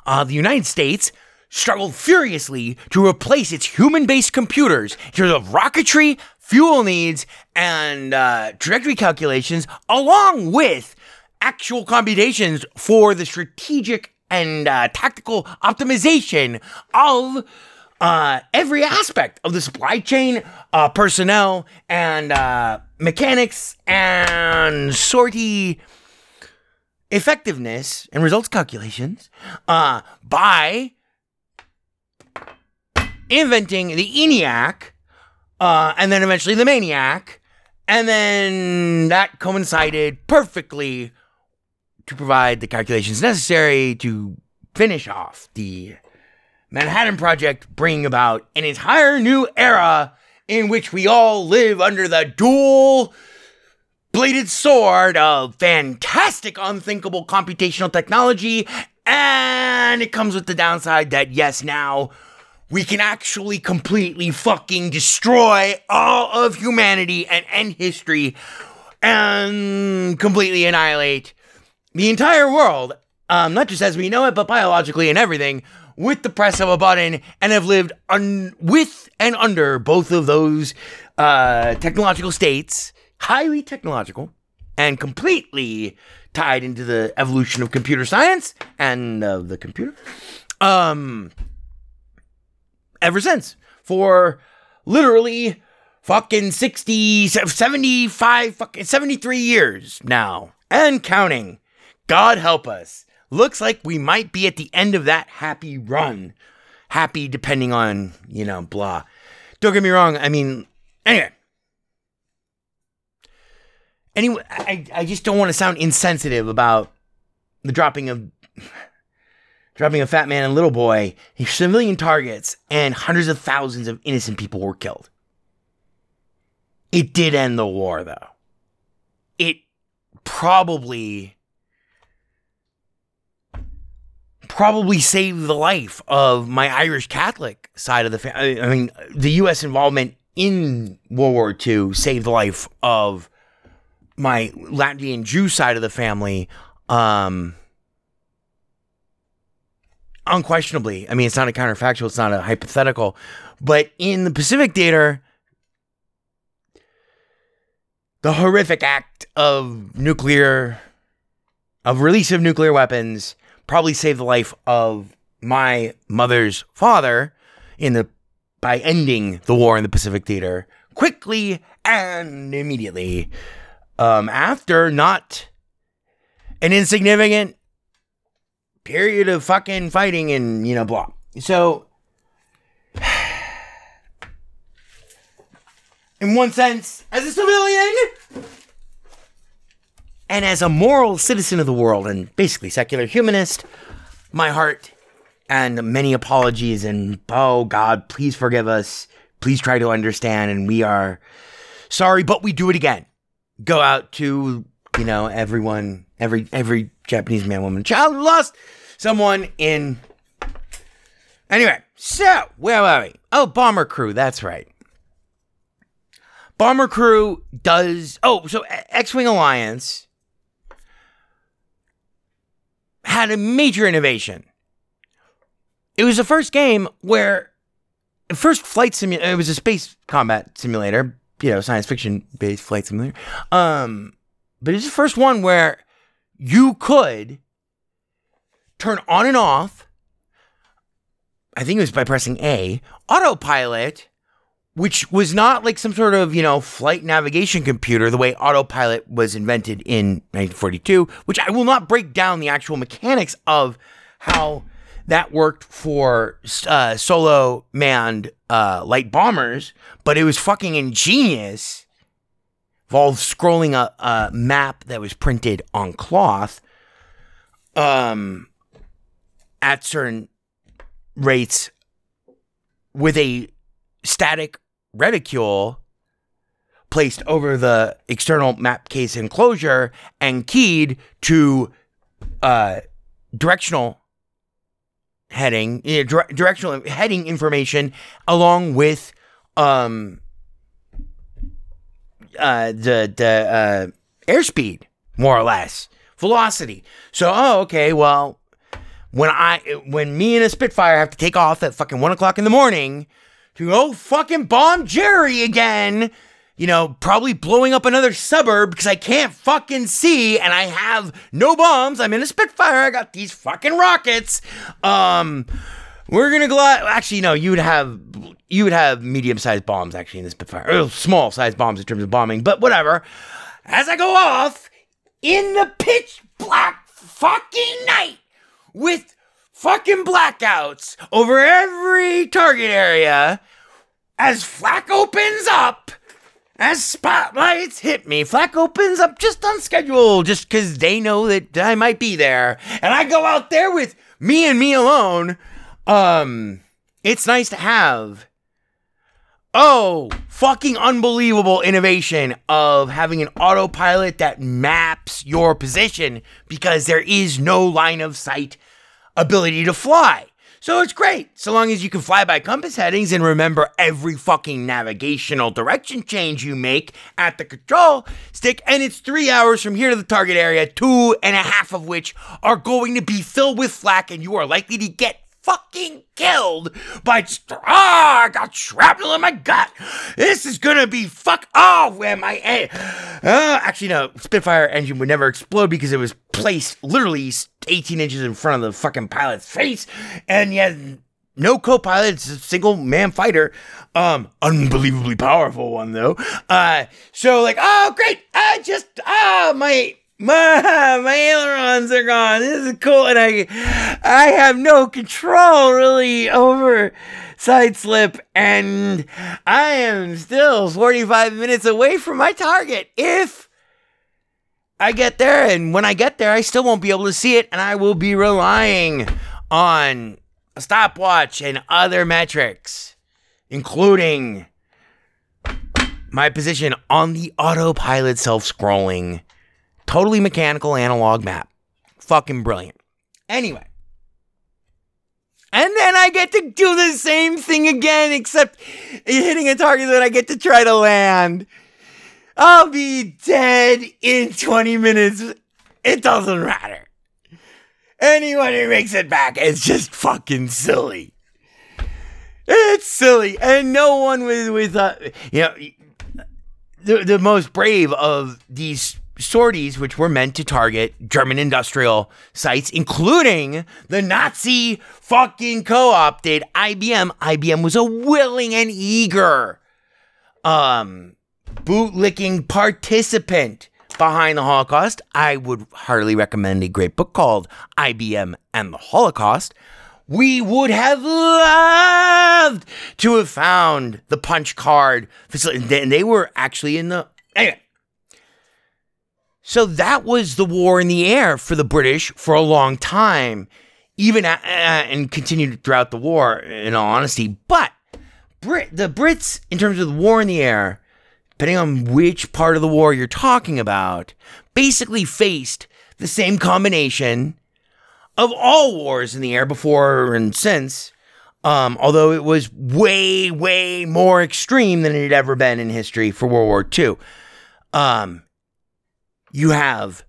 uh, the United States struggled furiously to replace its human based computers in terms of rocketry, fuel needs, and uh, trajectory calculations, along with actual computations for the strategic and uh, tactical optimization of uh, every aspect of the supply chain, uh, personnel, and uh, mechanics and sortie effectiveness and results calculations uh, by inventing the ENIAC uh, and then eventually the Maniac. And then that coincided perfectly to provide the calculations necessary to finish off the Manhattan Project bringing about an entire new era in which we all live under the dual bladed sword of fantastic, unthinkable computational technology. And it comes with the downside that, yes, now we can actually completely fucking destroy all of humanity and end history and completely annihilate the entire world, um, not just as we know it, but biologically and everything, with the press of a button, and have lived un- with and under both of those uh, technological states, highly technological, and completely tied into the evolution of computer science and of the computer. Um, ever since for literally fucking 60, 75, fucking 73 years now and counting. God help us. Looks like we might be at the end of that happy run. Happy depending on, you know, blah. Don't get me wrong. I mean, anyway. Anyway, I, I just don't want to sound insensitive about the dropping of dropping a fat man and little boy, civilian targets, and hundreds of thousands of innocent people were killed. It did end the war, though. It probably probably saved the life of my Irish Catholic side of the family. I mean, the U.S. involvement in World War II saved the life of my Latvian Jew side of the family. Um, unquestionably. I mean, it's not a counterfactual, it's not a hypothetical. But in the Pacific Theater, the horrific act of nuclear, of release of nuclear weapons, probably saved the life of my mother's father in the by ending the war in the Pacific Theater quickly and immediately. Um, after not an insignificant period of fucking fighting and you know blah. So in one sense, as a civilian and as a moral citizen of the world and basically secular humanist, my heart and many apologies and oh God, please forgive us. Please try to understand and we are sorry, but we do it again. Go out to, you know, everyone, every every Japanese man, woman, child who lost someone in Anyway, so where were we? Oh, Bomber Crew, that's right. Bomber Crew does. Oh, so X Wing Alliance had a major innovation. It was the first game where, first flight simulator, it was a space combat simulator, you know, science fiction based flight simulator. Um, but it's the first one where you could turn on and off. I think it was by pressing A, autopilot which was not like some sort of, you know, flight navigation computer the way autopilot was invented in 1942, which I will not break down the actual mechanics of how that worked for uh, solo manned uh, light bombers, but it was fucking ingenious. Involved scrolling a, a map that was printed on cloth um, at certain rates with a static reticule placed over the external map case enclosure and keyed to uh, directional heading, you know, dire- directional heading information along with um, uh, the the uh, airspeed, more or less, velocity. So, oh, okay, well, when I when me and a Spitfire have to take off at fucking one o'clock in the morning to go fucking bomb Jerry again. You know, probably blowing up another suburb because I can't fucking see and I have no bombs. I'm in a Spitfire. I got these fucking rockets. Um, we're gonna go. Actually, no, you would have you would have medium sized bombs actually in the Spitfire, or small sized bombs in terms of bombing. But whatever. As I go off in the pitch black fucking night with fucking blackouts over every target area as flak opens up. As spotlights hit me, flak opens up just on schedule, just because they know that I might be there. And I go out there with me and me alone. Um, it's nice to have oh fucking unbelievable innovation of having an autopilot that maps your position because there is no line of sight ability to fly. So it's great, so long as you can fly by compass headings and remember every fucking navigational direction change you make at the control stick. And it's three hours from here to the target area, two and a half of which are going to be filled with flak, and you are likely to get fucking killed by ah, I got shrapnel in my gut. This is gonna be fuck off. Where my uh, actually no, Spitfire engine would never explode because it was placed literally 18 inches in front of the fucking pilot's face, and yet no co-pilot. It's a single man fighter. Um, unbelievably powerful one though. Uh, so like, oh great, I just ah my my my ailerons are gone. This is cool, and I I have no control really over side slip, and I am still 45 minutes away from my target. If I get there, and when I get there, I still won't be able to see it, and I will be relying on a stopwatch and other metrics, including my position on the autopilot self-scrolling Totally mechanical analog map. Fucking brilliant. Anyway. And then I get to do the same thing again, except hitting a target that I get to try to land. I'll be dead in 20 minutes. It doesn't matter. Anyone who makes it back is just fucking silly. It's silly. And no one with, with uh, you know, the, the most brave of these sorties, which were meant to target German industrial sites, including the Nazi fucking co opted IBM. IBM was a willing and eager um, bootlicking participant behind the Holocaust. I would heartily recommend a great book called IBM and the Holocaust. We would have loved to have found the punch card facility. And they were actually in the. Anyway, so that was the war in the air for the British for a long time, even uh, and continued throughout the war, in all honesty. But Brit, the Brits, in terms of the war in the air, depending on which part of the war you're talking about, basically faced the same combination of all wars in the air before and since. Um, although it was way, way more extreme than it had ever been in history for World War II. Um, you have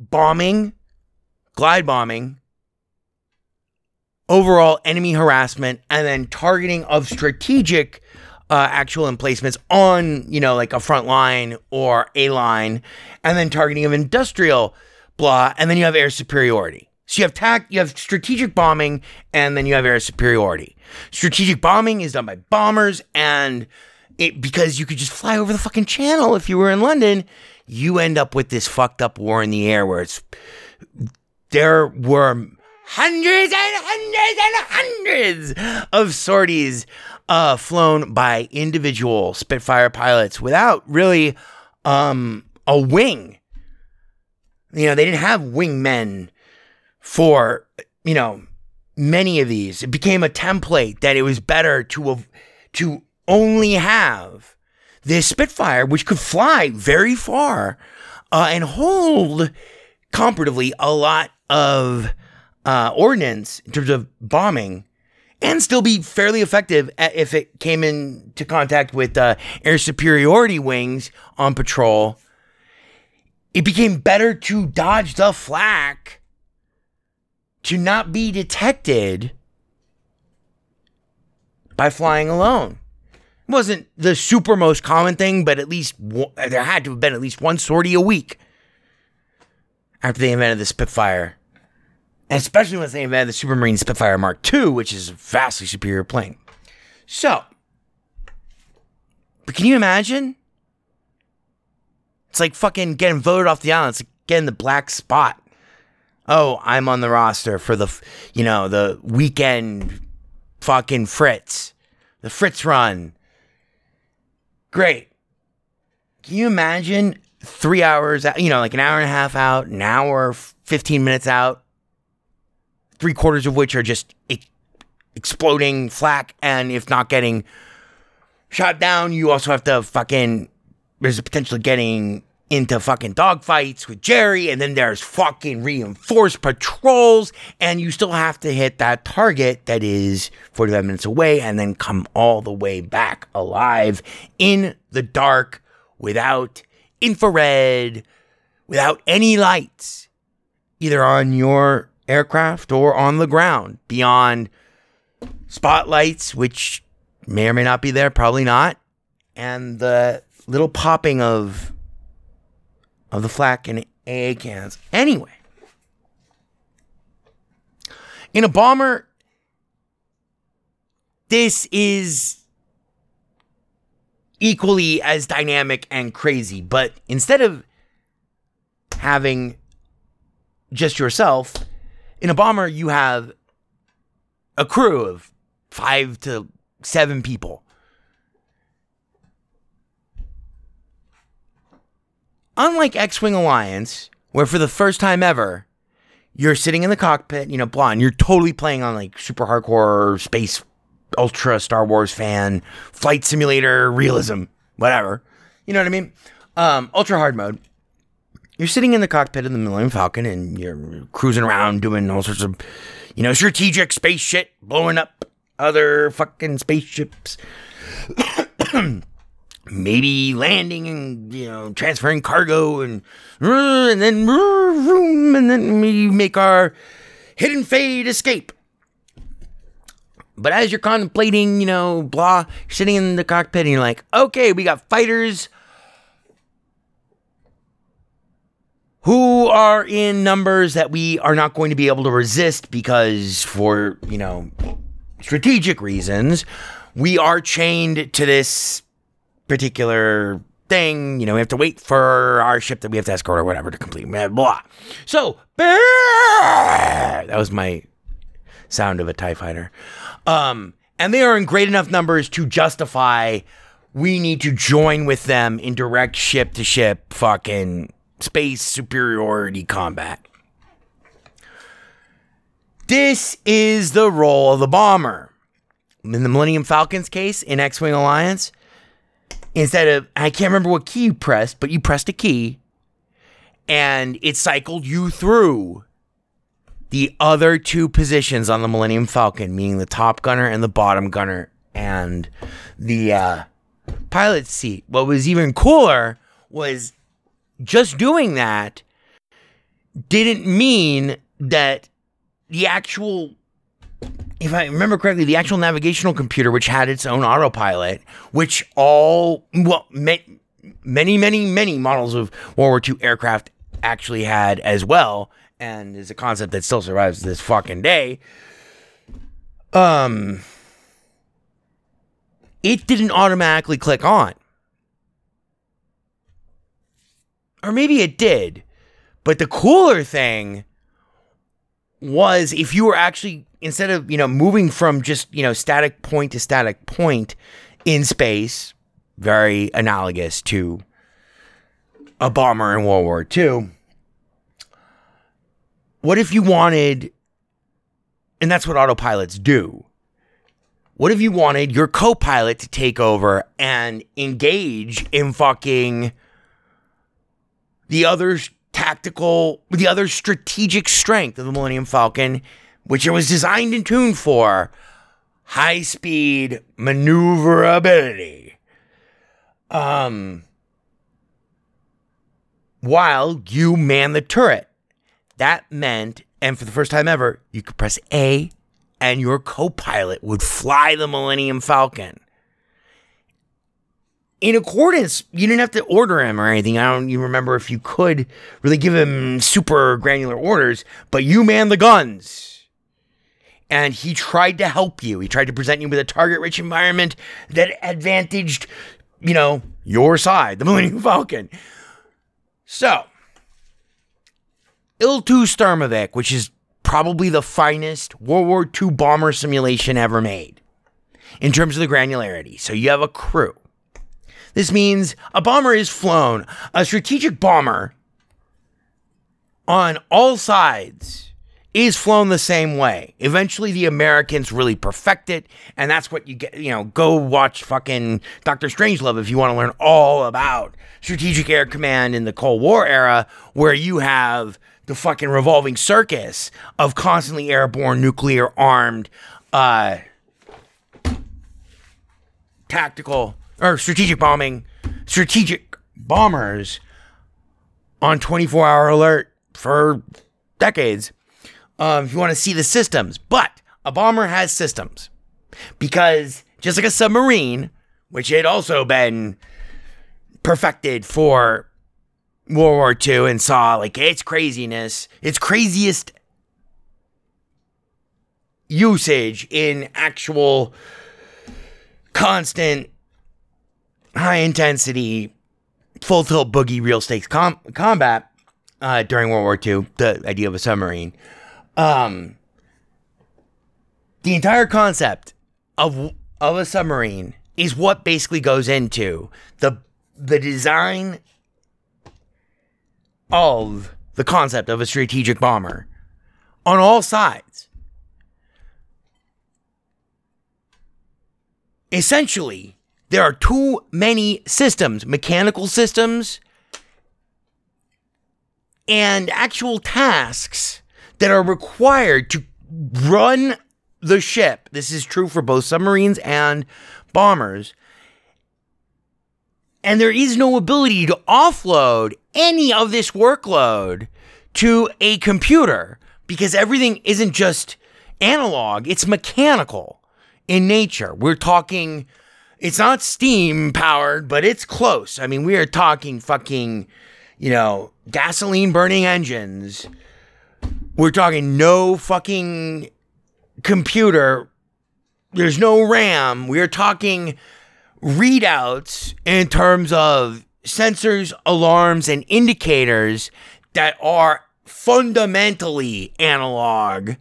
bombing, glide bombing, overall enemy harassment, and then targeting of strategic uh, actual emplacements on, you know, like a front line or a line, and then targeting of industrial blah, and then you have air superiority. So you have tac, you have strategic bombing, and then you have air superiority. Strategic bombing is done by bombers, and it because you could just fly over the fucking channel if you were in London, you end up with this fucked up war in the air where it's there were hundreds and hundreds and hundreds of sorties uh, flown by individual Spitfire pilots without really um, a wing. You know, they didn't have wingmen for, you know, many of these. It became a template that it was better to to only have this Spitfire, which could fly very far uh, and hold comparatively a lot of uh, ordnance in terms of bombing and still be fairly effective if it came into contact with uh, air superiority wings on patrol. It became better to dodge the flak to not be detected by flying alone wasn't the super most common thing, but at least there had to have been at least one sortie a week after they invented the Spitfire. Especially once they invented the Supermarine Spitfire Mark II, which is a vastly superior plane. So, but can you imagine? It's like fucking getting voted off the island. It's like getting the black spot. Oh, I'm on the roster for the, you know, the weekend fucking Fritz, the Fritz run Great. Can you imagine three hours, you know, like an hour and a half out, an hour, 15 minutes out, three quarters of which are just exploding flak, and if not getting shot down, you also have to fucking. There's a potential getting into fucking dogfights with Jerry, and then there's fucking reinforced patrols, and you still have to hit that target that is 45 minutes away and then come all the way back alive in the dark without infrared, without any lights, either on your aircraft or on the ground, beyond spotlights, which may or may not be there, probably not, and the little popping of of the flak and AA cans. Anyway, in a bomber, this is equally as dynamic and crazy, but instead of having just yourself, in a bomber, you have a crew of five to seven people. Unlike X Wing Alliance, where for the first time ever, you're sitting in the cockpit, you know, blonde, you're totally playing on like super hardcore space, ultra Star Wars fan, flight simulator, realism, whatever. You know what I mean? Um, ultra hard mode. You're sitting in the cockpit of the Millennium Falcon and you're cruising around doing all sorts of, you know, strategic space shit, blowing up other fucking spaceships. maybe landing and you know transferring cargo and uh, and then and then we make our hidden fade escape. But as you're contemplating, you know, blah, sitting in the cockpit and you're like, okay, we got fighters who are in numbers that we are not going to be able to resist because for, you know, strategic reasons, we are chained to this particular thing. You know, we have to wait for our ship that we have to escort or whatever to complete. Blah. blah. So, that was my sound of a TIE fighter. Um, and they are in great enough numbers to justify we need to join with them in direct ship to ship fucking space superiority combat. This is the role of the bomber. In the Millennium Falcon's case, in X Wing Alliance, instead of I can't remember what key you pressed, but you pressed a key and it cycled you through the other two positions on the Millennium Falcon, meaning the top gunner and the bottom gunner and the uh, pilot seat. What was even cooler was just doing that didn't mean that the actual if I remember correctly, the actual navigational computer, which had its own autopilot, which all, well, many, many, many models of World War II aircraft actually had as well, and is a concept that still survives this fucking day. Um, it didn't automatically click on. Or maybe it did. But the cooler thing was if you were actually instead of you know moving from just you know static point to static point in space, very analogous to a bomber in World War II. What if you wanted, and that's what autopilots do. What if you wanted your co pilot to take over and engage in fucking the other tactical, the other strategic strength of the Millennium Falcon which it was designed and tuned for high speed maneuverability. Um, while you man the turret. That meant, and for the first time ever, you could press A and your co pilot would fly the Millennium Falcon. In accordance, you didn't have to order him or anything. I don't even remember if you could really give him super granular orders, but you man the guns and he tried to help you. He tried to present you with a target rich environment that advantaged, you know, your side, the Millennium Falcon. So, Il-2 Sturmovik, which is probably the finest World War II bomber simulation ever made in terms of the granularity. So, you have a crew. This means a bomber is flown, a strategic bomber on all sides is flown the same way. Eventually, the Americans really perfect it, and that's what you get. You know, go watch fucking Doctor Strangelove if you want to learn all about Strategic Air Command in the Cold War era, where you have the fucking revolving circus of constantly airborne, nuclear armed, uh, tactical or strategic bombing, strategic bombers on 24 hour alert for decades um, if you want to see the systems. But a bomber has systems because just like a submarine, which had also been perfected for World War II and saw like its craziness, its craziest usage in actual constant high intensity full tilt boogie real stakes com- combat uh, during World War II, the idea of a submarine. Um, the entire concept of of a submarine is what basically goes into the the design of the concept of a strategic bomber on all sides. Essentially, there are too many systems, mechanical systems and actual tasks that are required to run the ship. This is true for both submarines and bombers. And there is no ability to offload any of this workload to a computer because everything isn't just analog, it's mechanical in nature. We're talking, it's not steam powered, but it's close. I mean, we are talking fucking, you know, gasoline burning engines. We're talking no fucking computer. There's no RAM. We're talking readouts in terms of sensors, alarms, and indicators that are fundamentally analog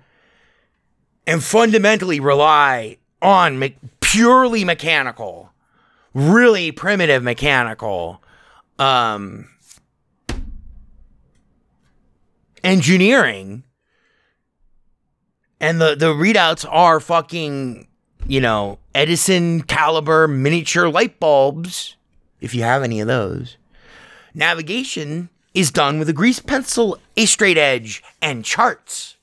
and fundamentally rely on purely mechanical, really primitive mechanical um, engineering. And the, the readouts are fucking, you know, Edison caliber miniature light bulbs, if you have any of those. Navigation is done with a grease pencil, a straight edge, and charts.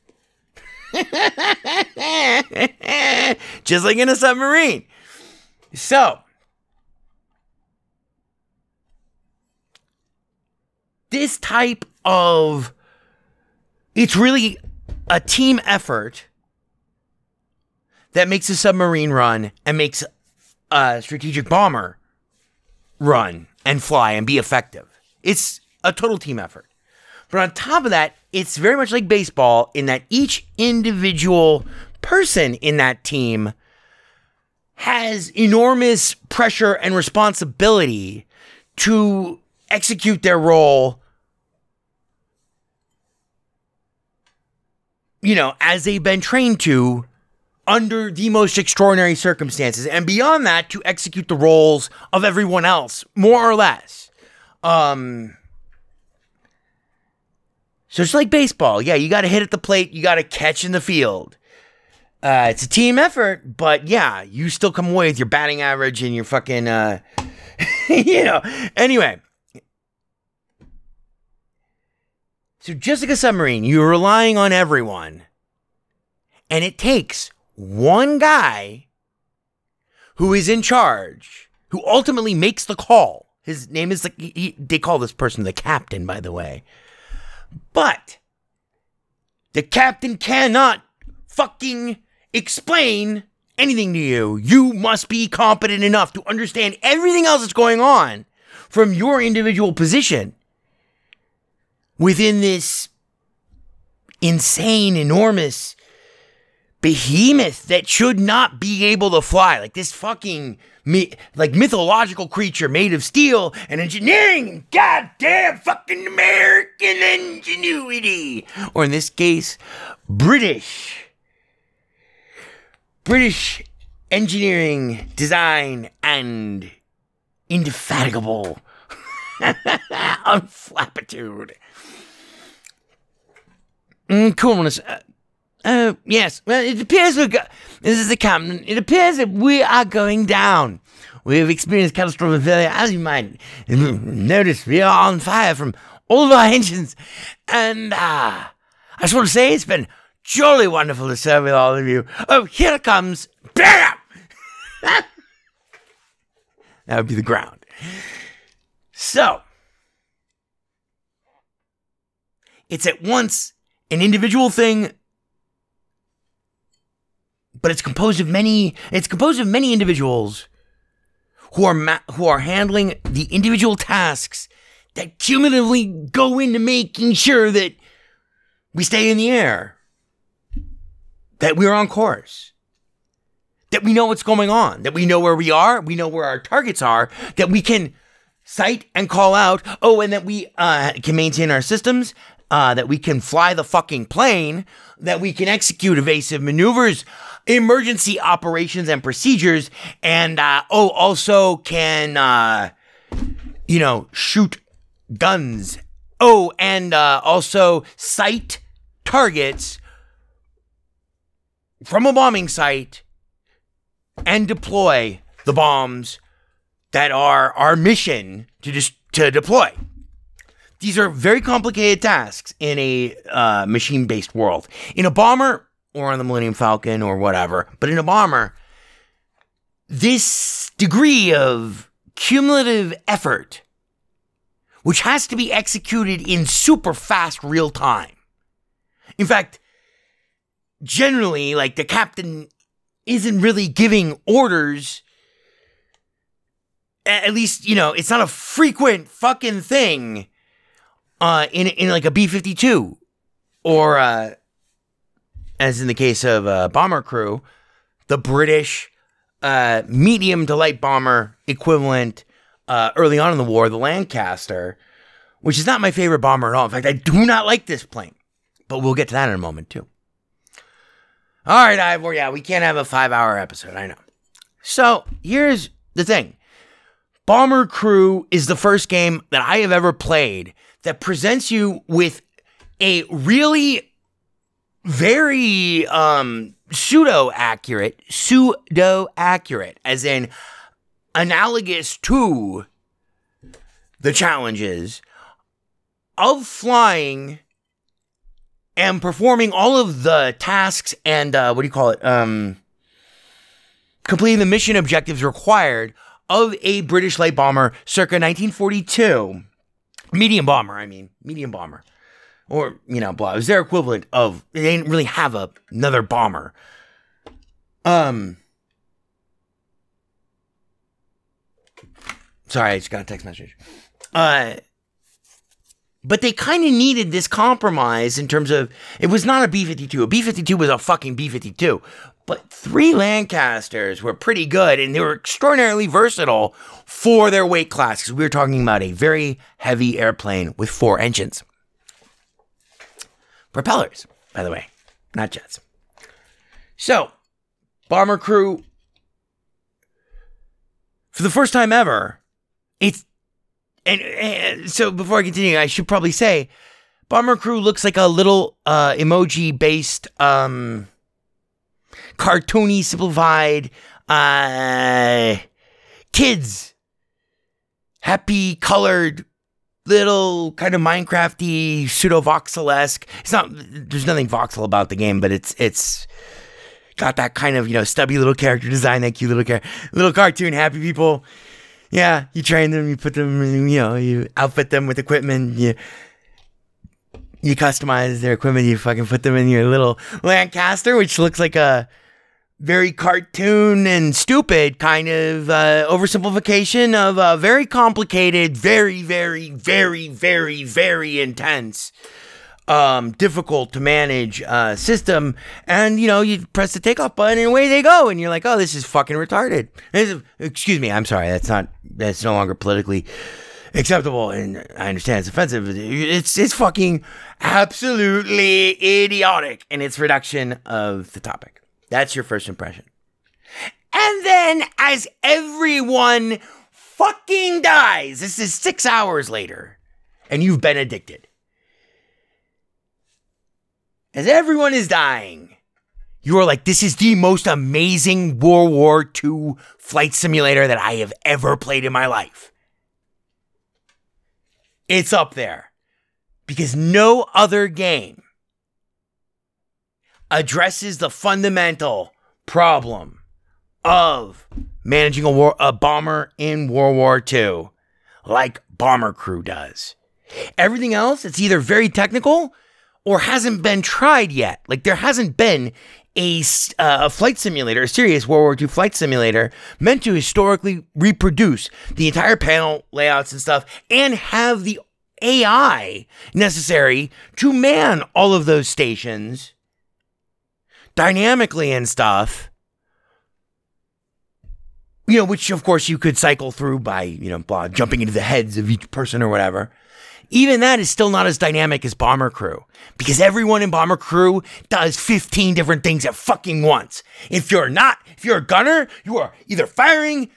Just like in a submarine. So, this type of it's really a team effort that makes a submarine run and makes a strategic bomber run and fly and be effective. It's a total team effort. But on top of that, it's very much like baseball in that each individual person in that team has enormous pressure and responsibility to execute their role you know as they've been trained to under the most extraordinary circumstances and beyond that to execute the roles of everyone else more or less. Um so it's like baseball. Yeah, you got to hit at the plate, you got to catch in the field. Uh, it's a team effort, but yeah, you still come away with your batting average and your fucking, uh, you know. Anyway, so just like a submarine, you're relying on everyone, and it takes one guy who is in charge, who ultimately makes the call. His name is the, he, they call this person the captain, by the way. But the captain cannot fucking explain anything to you. You must be competent enough to understand everything else that's going on from your individual position within this insane, enormous behemoth that should not be able to fly. Like this fucking mi- like mythological creature made of steel and engineering goddamn fucking American ingenuity. Or in this case, British. British engineering, design, and indefatigable unflappitude. Mm, coolness. Uh, Uh, yes. Well, it appears we got. This is the captain. It appears that we are going down. We have experienced catastrophic failure, as you might notice. We are on fire from all of our engines, and uh, I just want to say it's been jolly wonderful to serve with all of you. Oh, here it comes. Bam! that would be the ground. So, it's at once an individual thing but it's composed of many it's composed of many individuals who are ma- who are handling the individual tasks that cumulatively go into making sure that we stay in the air that we're on course that we know what's going on that we know where we are we know where our targets are that we can sight and call out oh and that we uh, can maintain our systems uh, that we can fly the fucking plane that we can execute evasive maneuvers emergency operations and procedures, and uh, oh, also can uh, you know shoot guns. Oh, and uh, also sight targets from a bombing sight and deploy the bombs that are our mission to just to deploy. These are very complicated tasks in a uh, machine-based world. In a bomber, or on the Millennium Falcon or whatever. But in a bomber, this degree of cumulative effort, which has to be executed in super fast real time. In fact, generally, like the captain isn't really giving orders. At least, you know, it's not a frequent fucking thing uh, in, in like a B 52 or uh, as in the case of uh, Bomber Crew, the British uh, medium to light bomber equivalent uh, early on in the war, the Lancaster, which is not my favorite bomber at all. In fact, I do not like this plane, but we'll get to that in a moment too. All right, Ivor, yeah, we can't have a five hour episode, I know. So here's the thing Bomber Crew is the first game that I have ever played that presents you with a really very um pseudo accurate, pseudo accurate, as in analogous to the challenges of flying and performing all of the tasks and uh, what do you call it? Um, completing the mission objectives required of a British light bomber circa 1942. Medium bomber, I mean, medium bomber or you know, blah. It was their equivalent of they didn't really have a, another bomber. Um, sorry, I just got a text message. Uh, but they kind of needed this compromise in terms of it was not a B fifty two. A B fifty two was a fucking B fifty two. But three Lancasters were pretty good and they were extraordinarily versatile for their weight class because we were talking about a very heavy airplane with four engines. Propellers, by the way, not jets. So, Bomber Crew, for the first time ever, it's. And, and so, before I continue, I should probably say Bomber Crew looks like a little uh, emoji based, um, cartoony, simplified, uh, kids, happy colored little kind of Minecrafty pseudo voxel esque. It's not. There's nothing voxel about the game, but it's it's got that kind of you know stubby little character design, that cute little car- little cartoon happy people. Yeah, you train them, you put them, you know, you outfit them with equipment, you you customize their equipment, you fucking put them in your little Lancaster, which looks like a very cartoon and stupid kind of uh, oversimplification of a very complicated, very, very, very, very, very intense, um, difficult to manage uh, system. And you know, you press the takeoff button and away they go, and you're like, oh, this is fucking retarded. Is, excuse me, I'm sorry, that's not that's no longer politically acceptable, and I understand it's offensive. It's it's fucking absolutely idiotic in its reduction of the topic. That's your first impression. And then, as everyone fucking dies, this is six hours later, and you've been addicted. as everyone is dying, you are like, this is the most amazing World War II flight simulator that I have ever played in my life. It's up there because no other game addresses the fundamental problem of managing a, war, a bomber in World War II like Bomber Crew does. Everything else, it's either very technical or hasn't been tried yet. Like there hasn't been a, uh, a flight simulator, a serious World War II flight simulator, meant to historically reproduce the entire panel layouts and stuff and have the AI necessary to man all of those stations dynamically and stuff. You know, which of course you could cycle through by, you know, blah, jumping into the heads of each person or whatever. Even that is still not as dynamic as Bomber Crew because everyone in Bomber Crew does 15 different things at fucking once. If you're not, if you're a gunner, you are either firing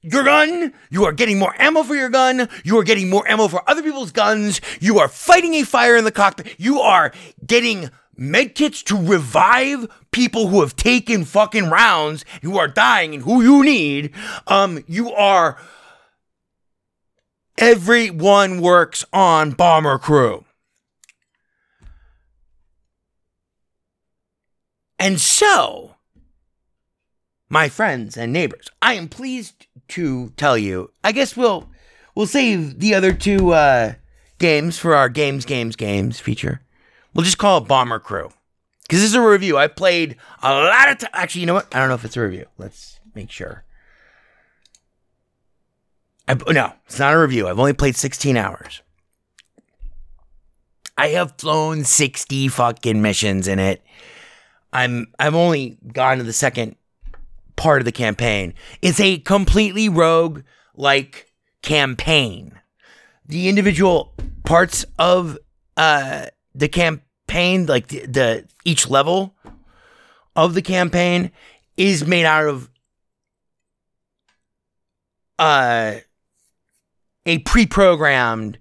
your gun, you are getting more ammo for your gun, you are getting more ammo for other people's guns, you are fighting a fire in the cockpit, you are getting medkits to revive people who have taken fucking rounds, who are dying and who you need. Um, you are Everyone works on Bomber Crew. And so, my friends and neighbors, I am pleased to tell you. I guess we'll we'll save the other two uh, games for our games, games, games feature. We'll just call it Bomber Crew because this is a review. I played a lot of time. Actually, you know what? I don't know if it's a review. Let's make sure. I, no, it's not a review. I've only played 16 hours. I have flown 60 fucking missions in it. I'm I've only gone to the second part of the campaign. It's a completely rogue like campaign. The individual parts of uh the campaign, like the, the each level of the campaign is made out of uh a pre-programmed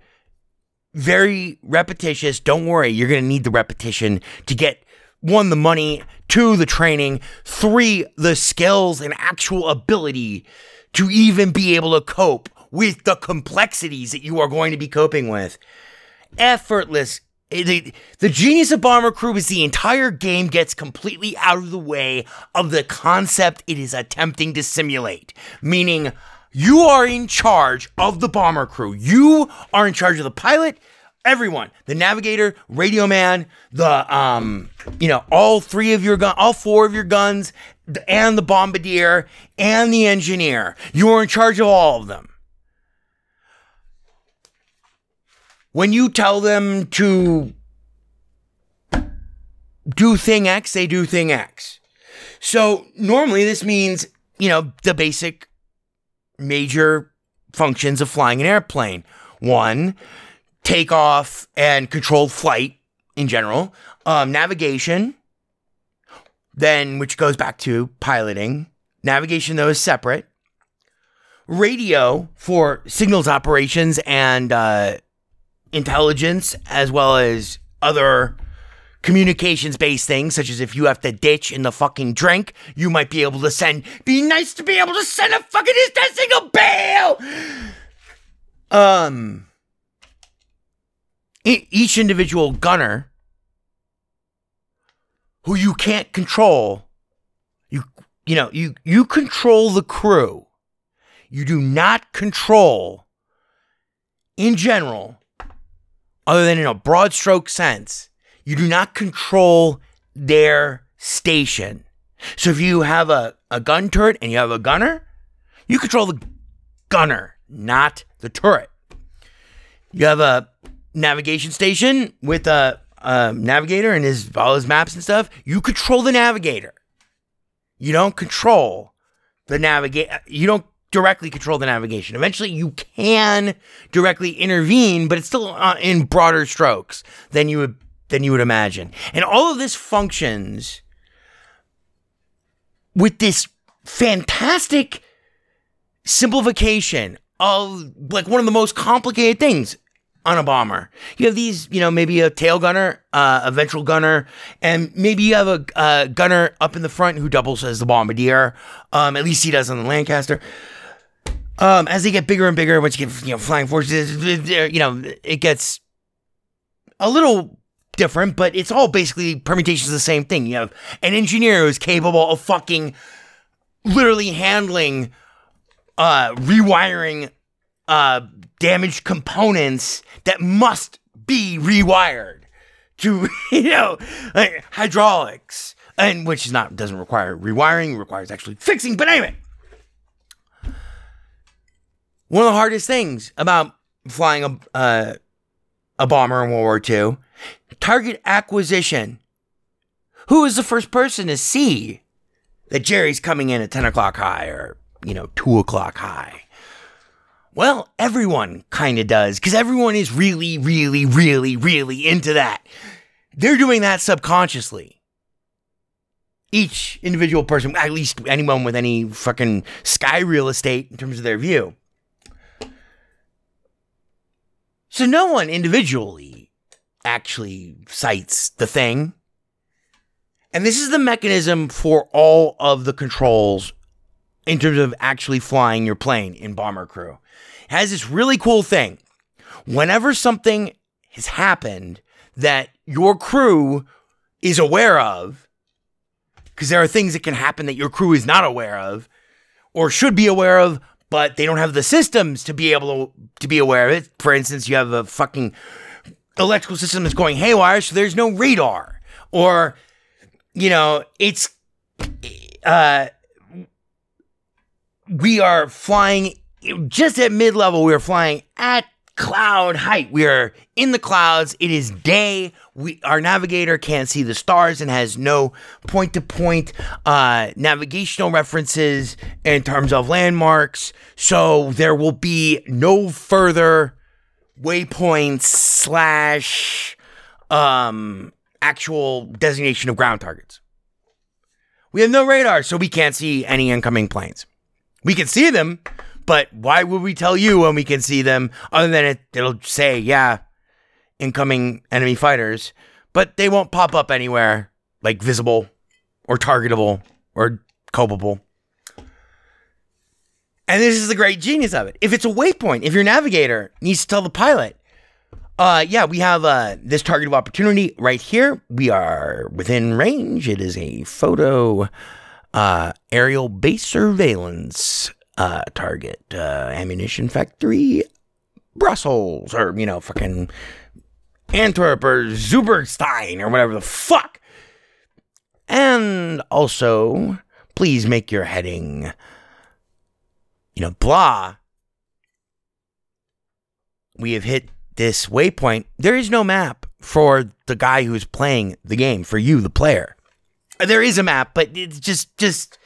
very repetitious don't worry you're going to need the repetition to get one the money two the training three the skills and actual ability to even be able to cope with the complexities that you are going to be coping with. Effortless the, the genius of Bomber Crew is the entire game gets completely out of the way of the concept it is attempting to simulate. Meaning, you are in charge of the bomber crew. You are in charge of the pilot, everyone, the navigator, radio man, the um, you know, all three of your gun, all four of your guns, and the bombardier and the engineer. You are in charge of all of them. When you tell them to do thing X, they do thing X. So normally this means, you know, the basic major functions of flying an airplane. One, takeoff and controlled flight in general, um, navigation, then which goes back to piloting. Navigation though is separate. Radio for signals operations and uh, intelligence, as well as other communications based things, such as if you have to ditch in the fucking drink, you might be able to send, be nice to be able to send a fucking distress signal bail! Um, e- each individual gunner who you can't control, you, you know, you, you control the crew. You do not control, in general, other than in a broad stroke sense, you do not control their station. So if you have a, a gun turret and you have a gunner, you control the gunner, not the turret. You have a navigation station with a, a navigator and his all his maps and stuff. You control the navigator. You don't control the navigate. You don't directly control the navigation. Eventually, you can directly intervene, but it's still uh, in broader strokes than you would than you would imagine. And all of this functions with this fantastic simplification of like one of the most complicated things on a bomber. You have these, you know, maybe a tail gunner, uh, a ventral gunner, and maybe you have a uh, gunner up in the front who doubles as the bombardier. Um, at least he does on the Lancaster. Um, as they get bigger and bigger, once you get you know flying forces, you know it gets a little different, but it's all basically permutations of the same thing. You have an engineer who's capable of fucking literally handling, uh, rewiring, uh, damaged components that must be rewired to, you know, like hydraulics, and which is not doesn't require rewiring, requires actually fixing. But anyway, one of the hardest things about flying a uh, a bomber in World War II, target acquisition. Who is the first person to see that Jerry's coming in at 10 o'clock high or, you know, 2 o'clock high? Well, everyone kind of does because everyone is really, really, really, really into that. They're doing that subconsciously. Each individual person, at least anyone with any fucking sky real estate in terms of their view. So no one individually actually sights the thing. And this is the mechanism for all of the controls in terms of actually flying your plane in Bomber Crew. It has this really cool thing. Whenever something has happened that your crew is aware of, because there are things that can happen that your crew is not aware of or should be aware of, but they don't have the systems to be able to, to be aware of it. For instance, you have a fucking electrical system that's going haywire, so there's no radar. Or, you know, it's uh we are flying just at mid level, we are flying at cloud height. We are in the clouds. It is day. We our navigator can't see the stars and has no point to point navigational references in terms of landmarks. So there will be no further waypoints slash um actual designation of ground targets. We have no radar, so we can't see any incoming planes. We can see them, but why would we tell you when we can see them other than it, it'll say, yeah, incoming enemy fighters, but they won't pop up anywhere like visible or targetable or copable. And this is the great genius of it. If it's a waypoint, if your navigator needs to tell the pilot, uh, yeah, we have uh, this target of opportunity right here. We are within range. It is a photo uh, aerial base surveillance uh, target, uh, ammunition factory, Brussels, or, you know, fucking Antwerp or Zuberstein or whatever the fuck. And also, please make your heading, you know, blah. We have hit this waypoint. There is no map for the guy who's playing the game, for you, the player. There is a map, but it's just, just,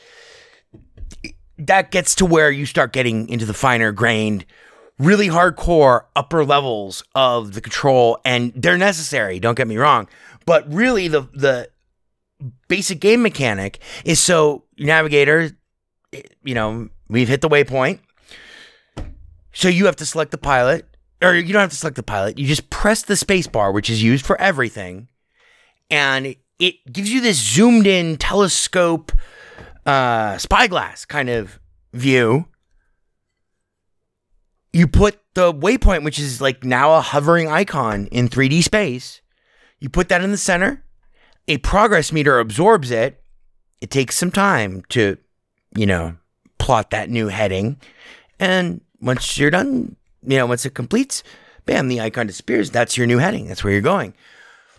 that gets to where you start getting into the finer grained, really hardcore upper levels of the control, and they're necessary. Don't get me wrong, but really the the basic game mechanic is so navigator, you know, we've hit the waypoint, so you have to select the pilot, or you don't have to select the pilot. You just press the space bar, which is used for everything, and it gives you this zoomed in telescope uh, spyglass kind of view. You put the waypoint, which is like now a hovering icon in 3D space, you put that in the center. A progress meter absorbs it. It takes some time to, you know, plot that new heading. And once you're done, you know, once it completes, bam, the icon disappears. That's your new heading. That's where you're going.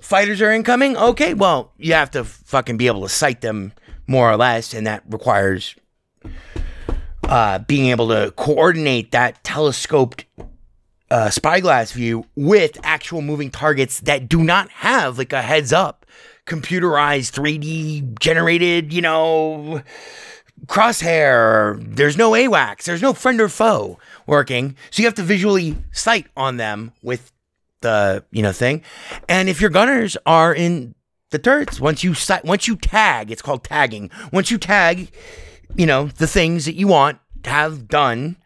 Fighters are incoming. Okay, well, you have to fucking be able to sight them more or less, and that requires uh, being able to coordinate that telescoped uh, spyglass view with actual moving targets that do not have like a heads up, computerized 3D generated, you know, crosshair. There's no AWACS. There's no friend or foe working. So you have to visually sight on them with the, you know, thing. And if your gunners are in the turrets, once you once you tag, it's called tagging. Once you tag, you know, the things that you want to have done,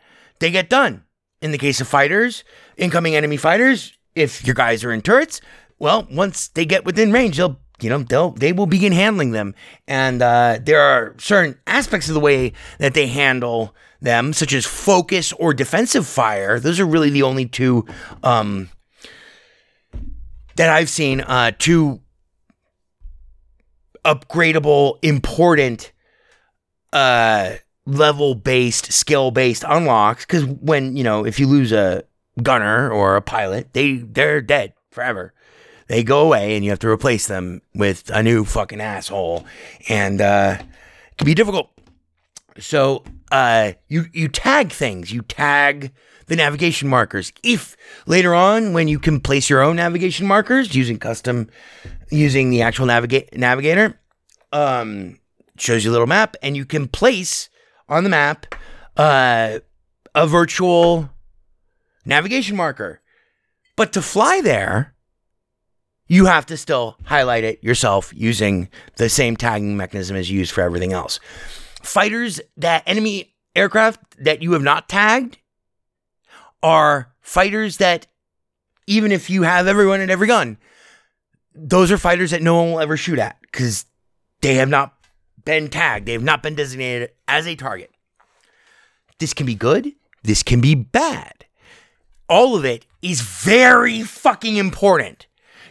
they get done. In the case of fighters, incoming enemy fighters, if your guys are in turrets, well, once they get within range, they'll you know they'll they will begin handling them, and uh, there are certain aspects of the way that they handle them, such as focus or defensive fire. Those are really the only two um, that I've seen. Uh, two upgradable, important uh level based, skill based unlocks. Because when you know, if you lose a gunner or a pilot, they they're dead forever. They go away, and you have to replace them with a new fucking asshole, and uh, it can be difficult. So uh, you you tag things. You tag the navigation markers. If later on, when you can place your own navigation markers using custom, using the actual navigate navigator, um, shows you a little map, and you can place on the map uh, a virtual navigation marker. But to fly there, you have to still highlight it yourself using the same tagging mechanism as you used for everything else. Fighters that enemy aircraft that you have not tagged are fighters that even if you have everyone and every gun, those are fighters that no one will ever shoot at because they have not been tagged. They have not been designated as a target. This can be good. This can be bad. All of it is very fucking important.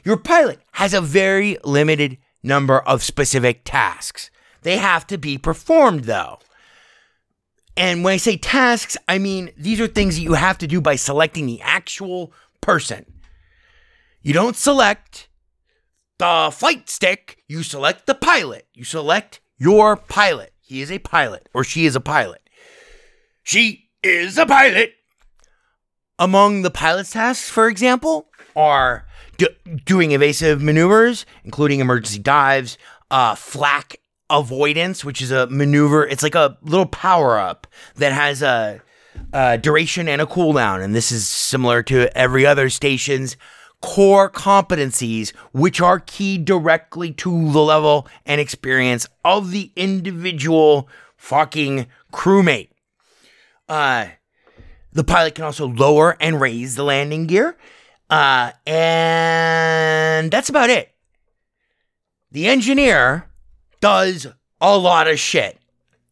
Your pilot has a very limited number of specific tasks. They have to be performed though. And when I say tasks, I mean these are things that you have to do by selecting the actual person. You don't select the flight stick, you select the pilot. You select your pilot. He is a pilot or she is a pilot. She is a pilot. Among the pilot's tasks, for example, are do- doing evasive maneuvers, including emergency dives, uh, flak avoidance, which is a maneuver. It's like a little power up that has a, a duration and a cooldown. And this is similar to every other station's core competencies, which are keyed directly to the level and experience of the individual fucking crewmate. Uh, the pilot can also lower and raise the landing gear. Uh, and that's about it. The engineer does a lot of shit.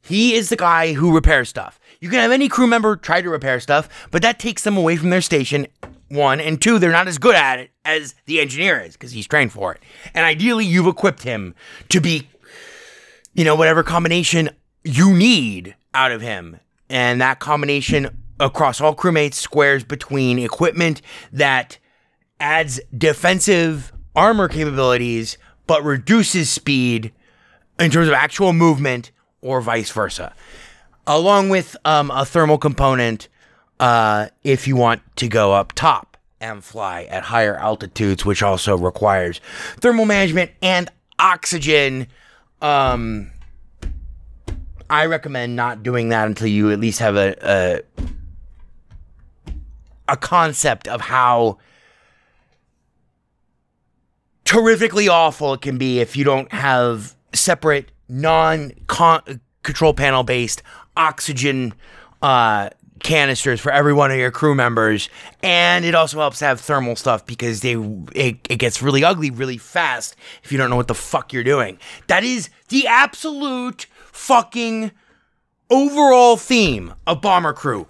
He is the guy who repairs stuff. You can have any crew member try to repair stuff, but that takes them away from their station. One and two, they're not as good at it as the engineer is because he's trained for it. And ideally, you've equipped him to be, you know, whatever combination you need out of him. And that combination across all crewmates squares between equipment that adds defensive armor capabilities but reduces speed in terms of actual movement or vice versa. Along with um, a thermal component uh, if you want to go up top and fly at higher altitudes, which also requires thermal management and oxygen. Um, I recommend not doing that until you at least have a, a a concept of how terrifically awful it can be if you don't have separate non control panel based oxygen uh, canisters for every one of your crew members. And it also helps to have thermal stuff because they it, it gets really ugly really fast if you don't know what the fuck you're doing. That is the absolute fucking overall theme of bomber crew.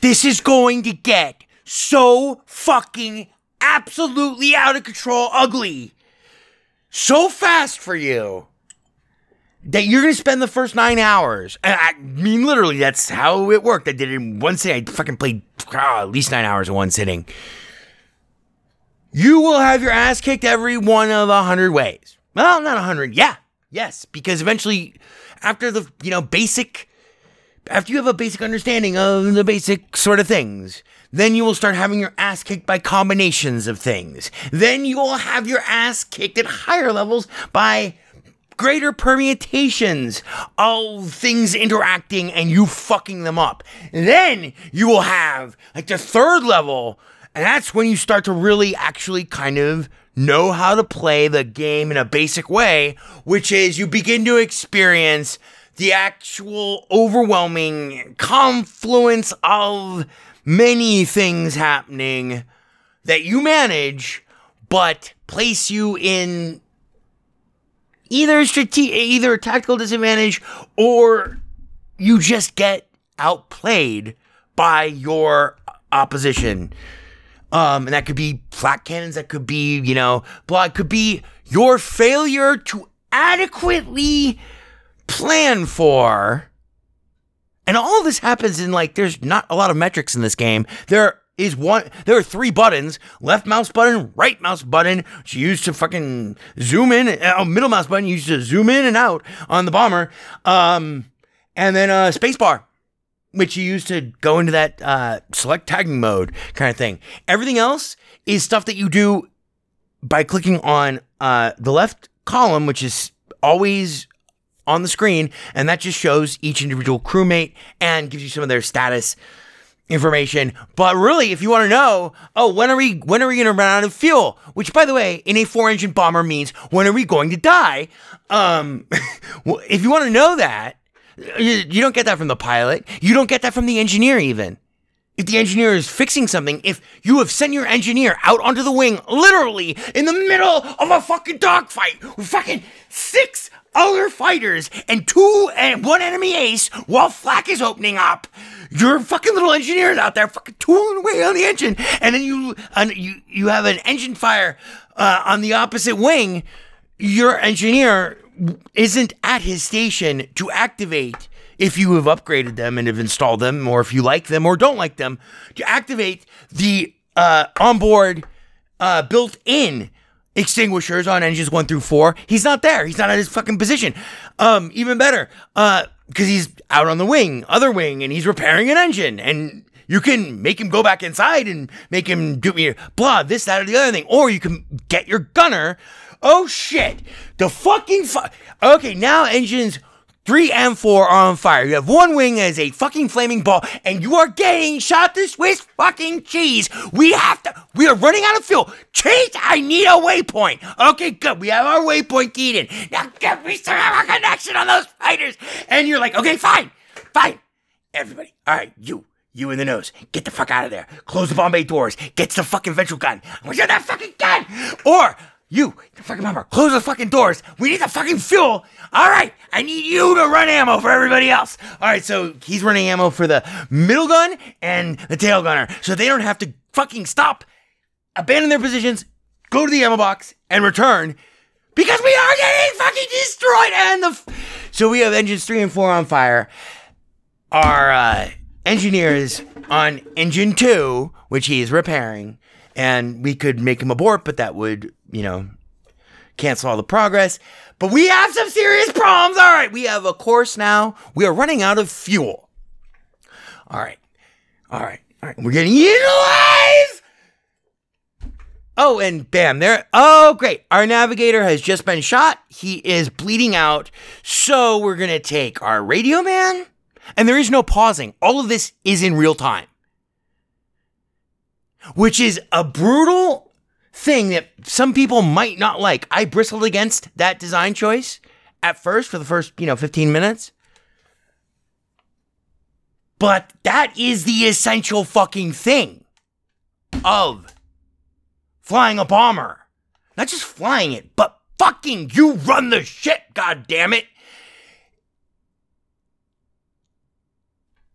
This is going to get so fucking absolutely out of control ugly so fast for you that you're gonna spend the first nine hours. And I mean, literally, that's how it worked. I did it in one sitting. I fucking played ah, at least nine hours in one sitting. You will have your ass kicked every one of a hundred ways. Well, not a hundred. Yeah, yes, because eventually, after the you know basic, after you have a basic understanding of the basic sort of things. Then you will start having your ass kicked by combinations of things. Then you will have your ass kicked at higher levels by greater permutations of things interacting and you fucking them up. then you will have like the third level, and that's when you start to really actually kind of know how to play the game in a basic way, which is you begin to experience the actual overwhelming confluence of many things happening that you manage, but place you in either strate- either a tactical disadvantage or you just get outplayed by your opposition. Um, and that could be flak cannons, that could be, you know, blah, it could be your failure to adequately plan for. And all this happens in like, there's not a lot of metrics in this game. There is one, there are three buttons left mouse button, right mouse button, which you use to fucking zoom in, uh, middle mouse button, you use to zoom in and out on the bomber. Um, and then a space bar which you use to go into that uh, select tagging mode kind of thing. Everything else is stuff that you do by clicking on uh, the left column, which is always on the screen, and that just shows each individual crewmate and gives you some of their status information. But really, if you want to know, oh, when are we when are we going to run out of fuel? Which, by the way, in a four engine bomber means when are we going to die? Um, if you want to know that, you, you don't get that from the pilot. You don't get that from the engineer, even. If the engineer is fixing something, if you have sent your engineer out onto the wing, literally in the middle of a fucking dogfight with fucking six other fighters and two and one enemy ace while flak is opening up, your fucking little engineers out there fucking tooling away on the engine, and then you and you you have an engine fire uh, on the opposite wing. Your engineer isn't at his station to activate if you have upgraded them and have installed them, or if you like them or don't like them, to activate the uh, onboard uh, built-in extinguishers on engines one through four. He's not there. He's not at his fucking position. Um, even better, uh, because he's out on the wing, other wing, and he's repairing an engine, and you can make him go back inside and make him do blah this that or the other thing, or you can get your gunner. Oh shit! The fucking fu- okay now engines. Three and four are on fire. You have one wing as a fucking flaming ball, and you are getting shot to Swiss fucking cheese. We have to. We are running out of fuel. Cheese, I need a waypoint. Okay, good. We have our waypoint keyed in. Now give me some of a connection on those fighters. And you're like, okay, fine, fine. Everybody, all right, you, you in the nose, get the fuck out of there. Close the bomb bay doors. Get the fucking ventral gun. Where's that fucking gun? Or you, fucking member, close the fucking doors. We need the fucking fuel. All right, I need you to run ammo for everybody else. All right, so he's running ammo for the middle gun and the tail gunner, so they don't have to fucking stop, abandon their positions, go to the ammo box, and return because we are getting fucking destroyed. And the f- so we have engines three and four on fire. Our uh, engineer is on engine two, which he is repairing, and we could make him abort, but that would you know cancel all the progress. But we have some serious problems. All right, we have a course now. We are running out of fuel. All right, all right, all right. We're getting utilized. Oh, and bam, there. Oh, great. Our navigator has just been shot. He is bleeding out. So we're going to take our radio man, and there is no pausing. All of this is in real time, which is a brutal thing that some people might not like. I bristled against that design choice at first for the first, you know, 15 minutes. But that is the essential fucking thing of flying a bomber. Not just flying it, but fucking you run the shit, god damn it.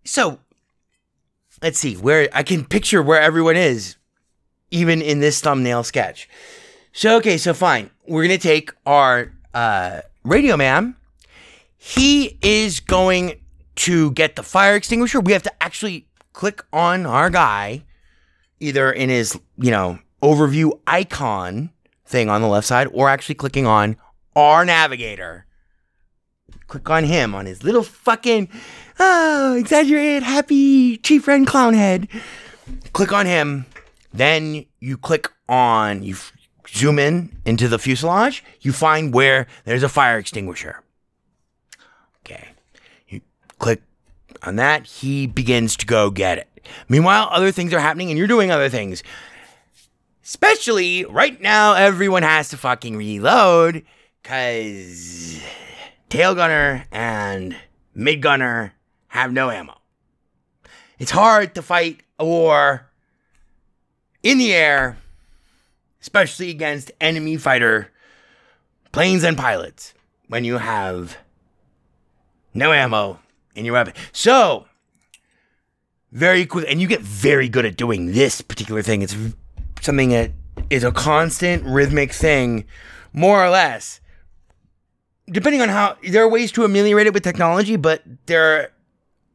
So, let's see where I can picture where everyone is, even in this thumbnail sketch. So, okay, so fine. We're gonna take our uh, radio man. He is going to get the fire extinguisher. We have to actually click on our guy, either in his, you know, overview icon thing on the left side, or actually clicking on our navigator. Click on him on his little fucking oh exaggerated happy chief friend clown head. Click on him, then you click on you f- zoom in into the fuselage. You find where there's a fire extinguisher. Okay, you click on that. He begins to go get it. Meanwhile, other things are happening, and you're doing other things. Especially right now, everyone has to fucking reload because tail gunner and mid gunner have no ammo. It's hard to fight a war in the air, especially against enemy fighter planes and pilots, when you have no ammo in your weapon. So, very quick, and you get very good at doing this particular thing. It's something that is a constant rhythmic thing, more or less. Depending on how, there are ways to ameliorate it with technology, but there are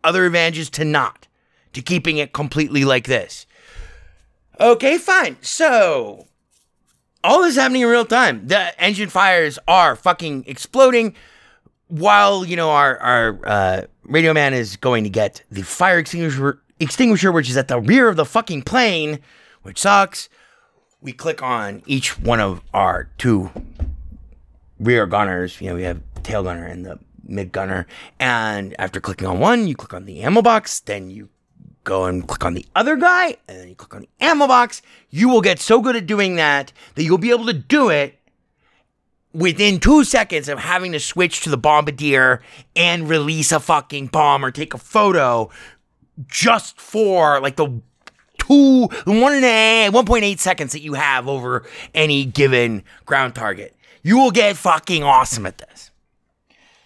other advantages to not, to keeping it completely like this. Okay, fine. So, all this is happening in real time. The engine fires are fucking exploding while, you know, our, our uh, radio man is going to get the fire extinguisher, extinguisher, which is at the rear of the fucking plane, which sucks. We click on each one of our two rear gunners. You know, we have tail gunner and the mid gunner. And after clicking on one, you click on the ammo box. Then you go and click on the other guy, and then you click on the ammo box. You will get so good at doing that that you'll be able to do it within two seconds of having to switch to the bombardier and release a fucking bomb or take a photo just for like the two, one and a 1.8 seconds that you have over any given ground target. You will get fucking awesome at this.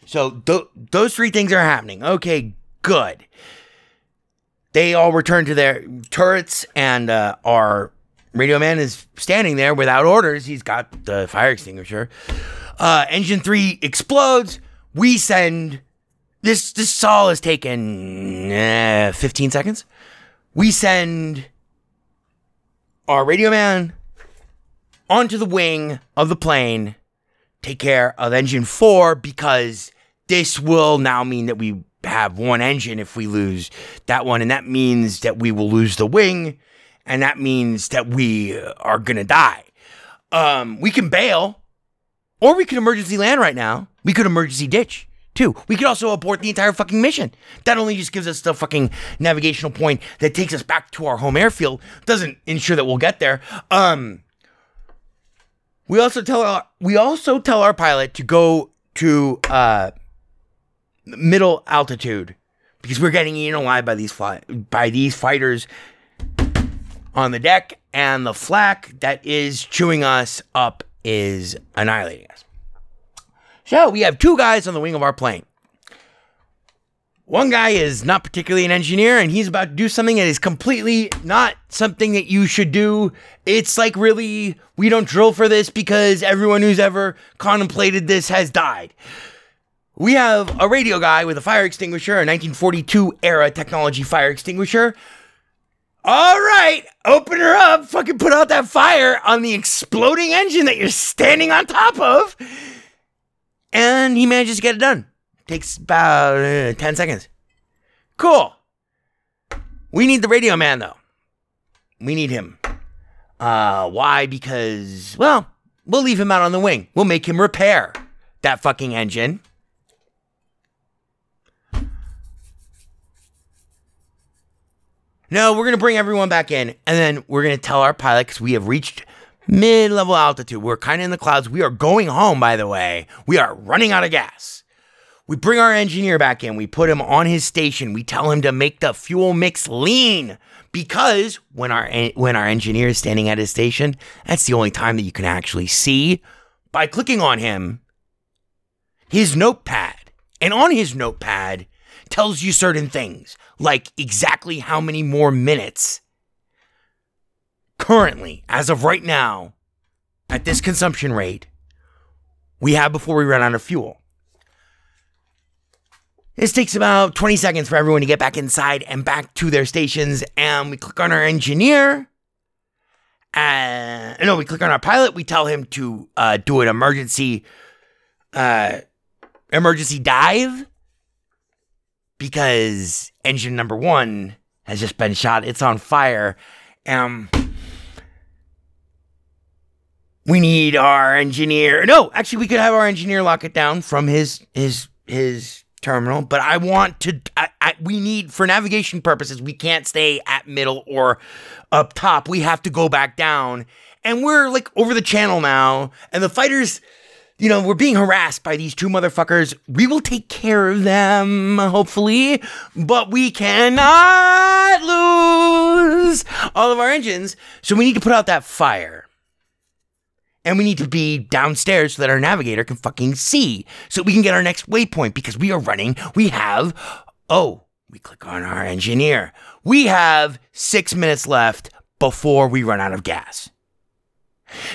So th- those three things are happening. Okay, good. They all return to their turrets, and uh, our radio man is standing there without orders. He's got the fire extinguisher. Uh, engine three explodes. We send this. This all has taken eh, 15 seconds. We send our radio man onto the wing of the plane. Take care of engine four because this will now mean that we have one engine if we lose that one, and that means that we will lose the wing, and that means that we are gonna die. Um, we can bail, or we could emergency land right now. We could emergency ditch too. We could also abort the entire fucking mission. That only just gives us the fucking navigational point that takes us back to our home airfield. Doesn't ensure that we'll get there. Um, we also tell our we also tell our pilot to go to uh middle altitude because we're getting eaten alive by these fly by these fighters on the deck, and the flak that is chewing us up is annihilating us. So we have two guys on the wing of our plane. One guy is not particularly an engineer, and he's about to do something that is completely not something that you should do. It's like really, we don't drill for this because everyone who's ever contemplated this has died. We have a radio guy with a fire extinguisher, a 1942 era technology fire extinguisher. All right, open her up, fucking put out that fire on the exploding engine that you're standing on top of. And he manages to get it done. Takes about uh, 10 seconds. Cool. We need the radio man, though. We need him. Uh, why? Because, well, we'll leave him out on the wing. We'll make him repair that fucking engine. No, we're going to bring everyone back in, and then we're going to tell our pilot because we have reached mid level altitude. We're kind of in the clouds. We are going home, by the way. We are running out of gas. We bring our engineer back in. We put him on his station. We tell him to make the fuel mix lean because when our when our engineer is standing at his station, that's the only time that you can actually see by clicking on him his notepad. And on his notepad tells you certain things, like exactly how many more minutes currently, as of right now, at this consumption rate, we have before we run out of fuel. This takes about 20 seconds for everyone to get back inside and back to their stations. And we click on our engineer. Uh, no, we click on our pilot. We tell him to uh, do an emergency uh, emergency dive because engine number one has just been shot. It's on fire. Um, we need our engineer. No, actually, we could have our engineer lock it down from his his his terminal. But I want to. I, I, we need for navigation purposes. We can't stay at middle or up top. We have to go back down, and we're like over the channel now. And the fighters, you know, we're being harassed by these two motherfuckers. We will take care of them, hopefully, but we cannot lose all of our engines. So we need to put out that fire. And we need to be downstairs so that our navigator can fucking see so we can get our next waypoint because we are running. We have, oh, we click on our engineer. We have six minutes left before we run out of gas.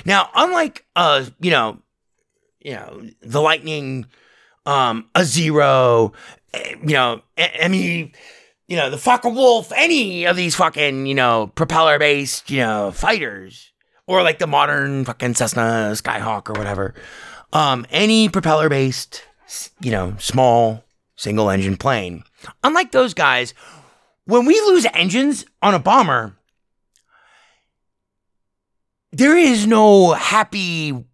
Now, unlike, uh, you know, you know, the Lightning, um, a Zero, eh, you know, I mean, you know, the Fokker Wolf, any of these fucking, you know, propeller based, you know, fighters, or like the modern fucking Cessna Skyhawk or whatever, um, any propeller based, you know, small single engine plane. Unlike those guys, when we lose engines on a bomber, there is no happy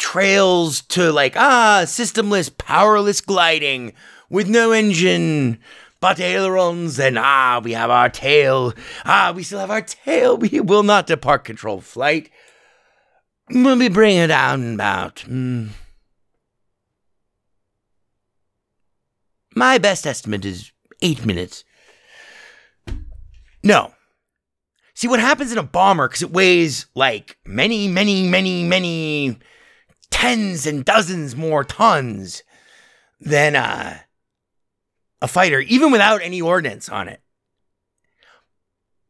trails to like ah systemless powerless gliding with no engine. But ailerons and ah we have our tail. Ah we still have our tail. We will not depart control flight. We'll be bringing it down about. Mm, my best estimate is eight minutes. No. See what happens in a bomber because it weighs like many many many many tens and dozens more tons than uh, a fighter, even without any ordnance on it.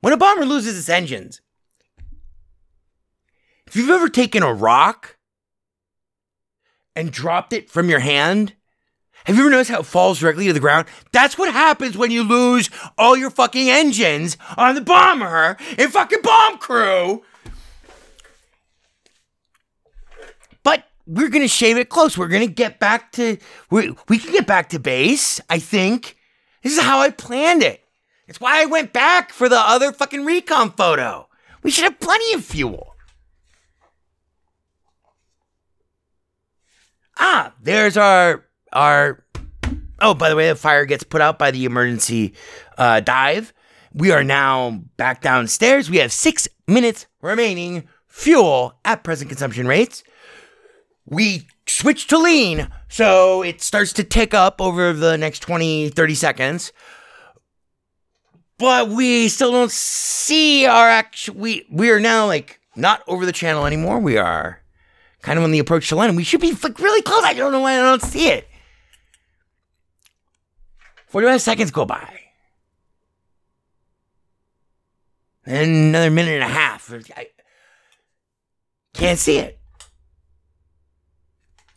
When a bomber loses its engines, if you've ever taken a rock and dropped it from your hand, have you ever noticed how it falls directly to the ground? That's what happens when you lose all your fucking engines on the bomber and fucking bomb crew. We're gonna shave it close. We're gonna get back to we we can get back to base. I think this is how I planned it. It's why I went back for the other fucking recon photo. We should have plenty of fuel. Ah, there's our our. Oh, by the way, the fire gets put out by the emergency uh, dive. We are now back downstairs. We have six minutes remaining fuel at present consumption rates we switch to lean so it starts to tick up over the next 20 30 seconds. But we still don't see our actual we we are now like not over the channel anymore. We are kind of on the approach to land we should be like really close. I don't know why i don't see it. 45 seconds go by. And another minute and a half. I can't see it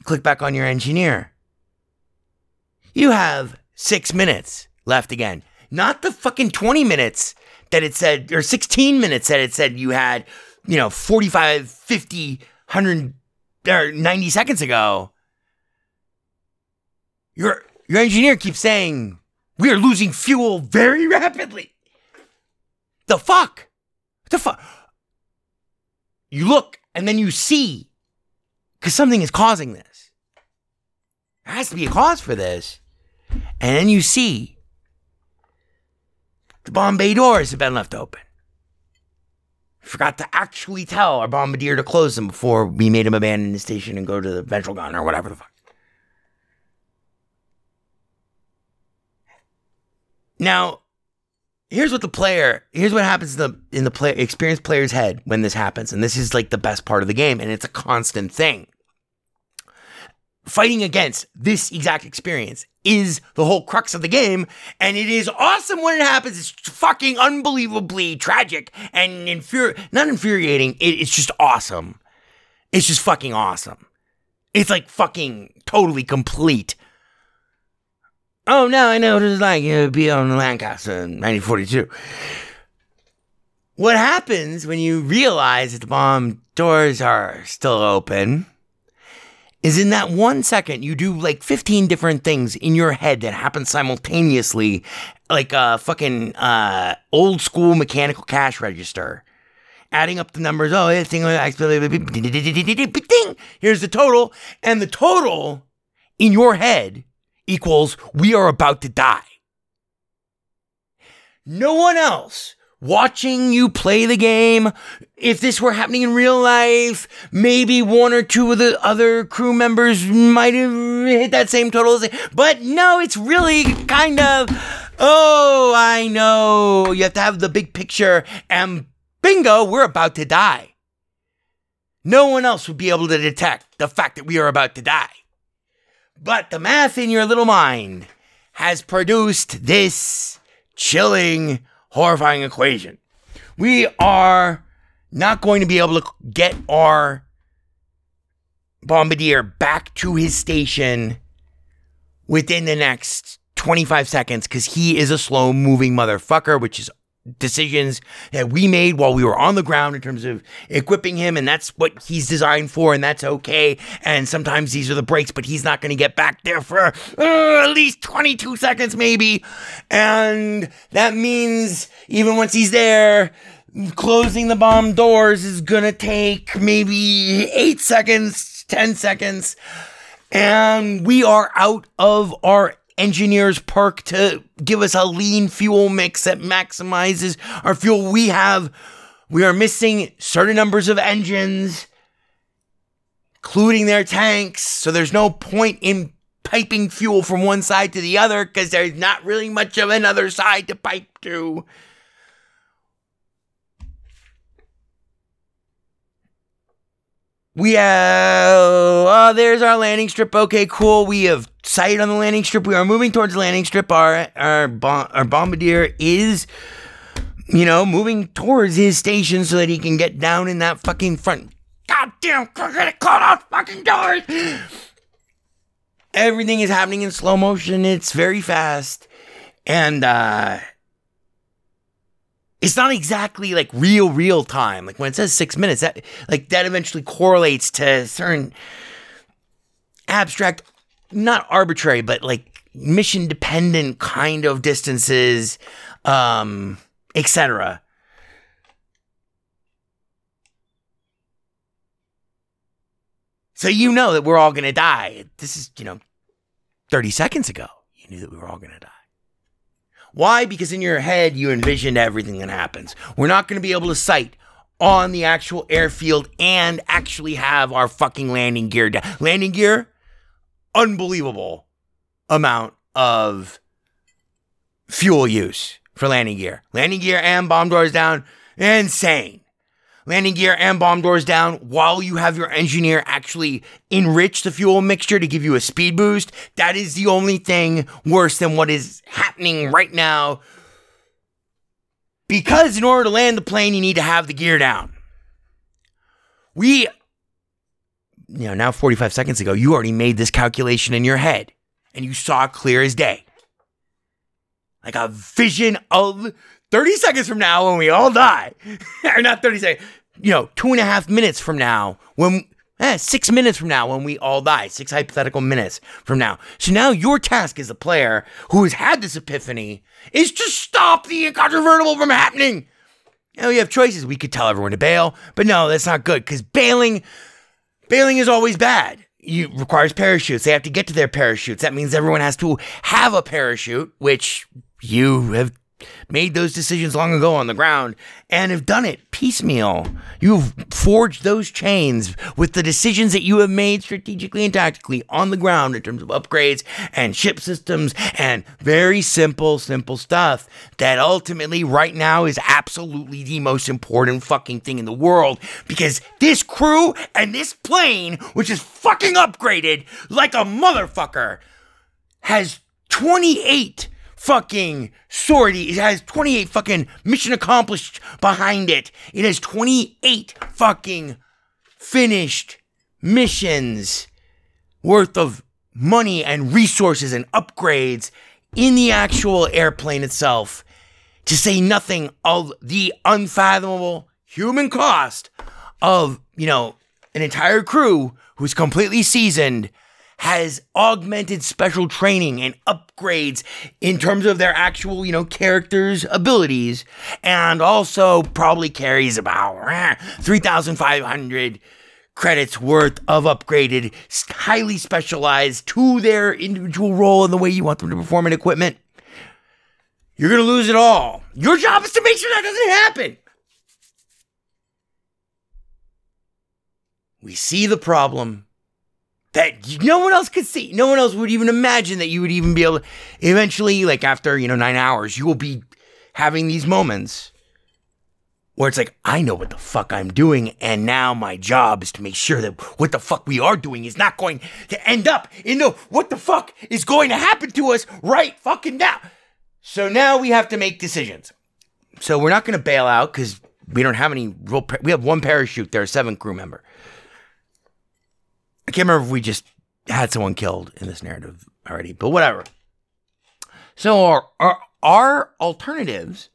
click back on your engineer. You have six minutes left again. Not the fucking 20 minutes that it said, or 16 minutes that it said you had, you know, 45, 50, 100, or 90 seconds ago. Your, your engineer keeps saying, we are losing fuel very rapidly. The fuck? The fuck? You look and then you see because something is causing this. There has to be a cause for this. And then you see the bomb bay doors have been left open. Forgot to actually tell our bombardier to close them before we made him abandon the station and go to the ventral gun or whatever the fuck. Now, here's what the player here's what happens in the in the play experienced player's head when this happens and this is like the best part of the game and it's a constant thing fighting against this exact experience is the whole crux of the game. And it is awesome when it happens. It's fucking unbelievably tragic and infuri- not infuriating. It, it's just awesome. It's just fucking awesome. It's like fucking totally complete. Oh, now I know what it's like to be on Lancaster in 1942. What happens when you realize that the bomb doors are still open is in that one second you do like 15 different things in your head that happen simultaneously like a fucking uh, old school mechanical cash register adding up the numbers oh thing here's the total and the total in your head equals we are about to die no one else watching you play the game. If this were happening in real life, maybe one or two of the other crew members might have hit that same total. But no, it's really kind of, oh, I know. You have to have the big picture, and bingo, we're about to die. No one else would be able to detect the fact that we are about to die. But the math in your little mind has produced this chilling, horrifying equation. We are not going to be able to get our bombardier back to his station within the next 25 seconds because he is a slow moving motherfucker, which is decisions that we made while we were on the ground in terms of equipping him and that's what he's designed for and that's okay. And sometimes these are the breaks but he's not going to get back there for uh, at least 22 seconds maybe. And that means even once he's there closing the bomb doors is to take maybe 8 seconds 10 seconds and we are out of our engineer's perk to give us a lean fuel mix that maximizes our fuel. We have, we are missing certain numbers of engines, including their tanks. So there's no point in piping fuel from one side to the other because there's not really much of another side to pipe to. We have, oh, there's our landing strip. Okay, cool. We have sight on the landing strip. We are moving towards the landing strip. Our our bom- our bombardier is, you know, moving towards his station so that he can get down in that fucking front. Goddamn! Gotta call out fucking doors. Everything is happening in slow motion. It's very fast, and uh it's not exactly like real real time. Like when it says six minutes that like that eventually correlates to certain abstract not arbitrary but like mission dependent kind of distances um etc so you know that we're all gonna die. This is you know 30 seconds ago you knew that we were all gonna die why? Because in your head, you envisioned everything that happens. We're not going to be able to sight on the actual airfield and actually have our fucking landing gear down. Landing gear, unbelievable amount of fuel use for landing gear. Landing gear and bomb doors down, insane. Landing gear and bomb doors down while you have your engineer actually enrich the fuel mixture to give you a speed boost. That is the only thing worse than what is happening right now. Because in order to land the plane, you need to have the gear down. We, you know, now 45 seconds ago, you already made this calculation in your head and you saw clear as day. Like a vision of 30 seconds from now when we all die, or not 30 seconds, you know, two and a half minutes from now when, eh, six minutes from now when we all die, six hypothetical minutes from now. So now your task as a player who has had this epiphany is to stop the incontrovertible from happening. Now we have choices. We could tell everyone to bail, but no, that's not good because bailing, bailing is always bad. You requires parachutes. They have to get to their parachutes. That means everyone has to have a parachute, which you have made those decisions long ago on the ground and have done it piecemeal. You've forged those chains with the decisions that you have made strategically and tactically on the ground in terms of upgrades and ship systems and very simple, simple stuff that ultimately right now is absolutely the most important fucking thing in the world because this crew and this plane, which is fucking upgraded like a motherfucker, has 28 fucking sortie. It has 28 fucking mission accomplished behind it. It has 28 fucking finished missions worth of money and resources and upgrades in the actual airplane itself. To say nothing of the unfathomable human cost of, you know, an entire crew who's completely seasoned has augmented special training and upgrades in terms of their actual, you know, characters' abilities, and also probably carries about eh, 3,500 credits worth of upgraded, highly specialized to their individual role and the way you want them to perform in equipment. you're going to lose it all. Your job is to make sure that doesn't happen. We see the problem that no one else could see. No one else would even imagine that you would even be able to eventually, like after, you know, nine hours, you will be having these moments where it's like, I know what the fuck I'm doing, and now my job is to make sure that what the fuck we are doing is not going to end up in the what the fuck is going to happen to us right fucking now. So now we have to make decisions. So we're not going to bail out because we don't have any real. We have one parachute. There, seven crew member. I can't remember if we just had someone killed in this narrative already, but whatever. So our our, our alternatives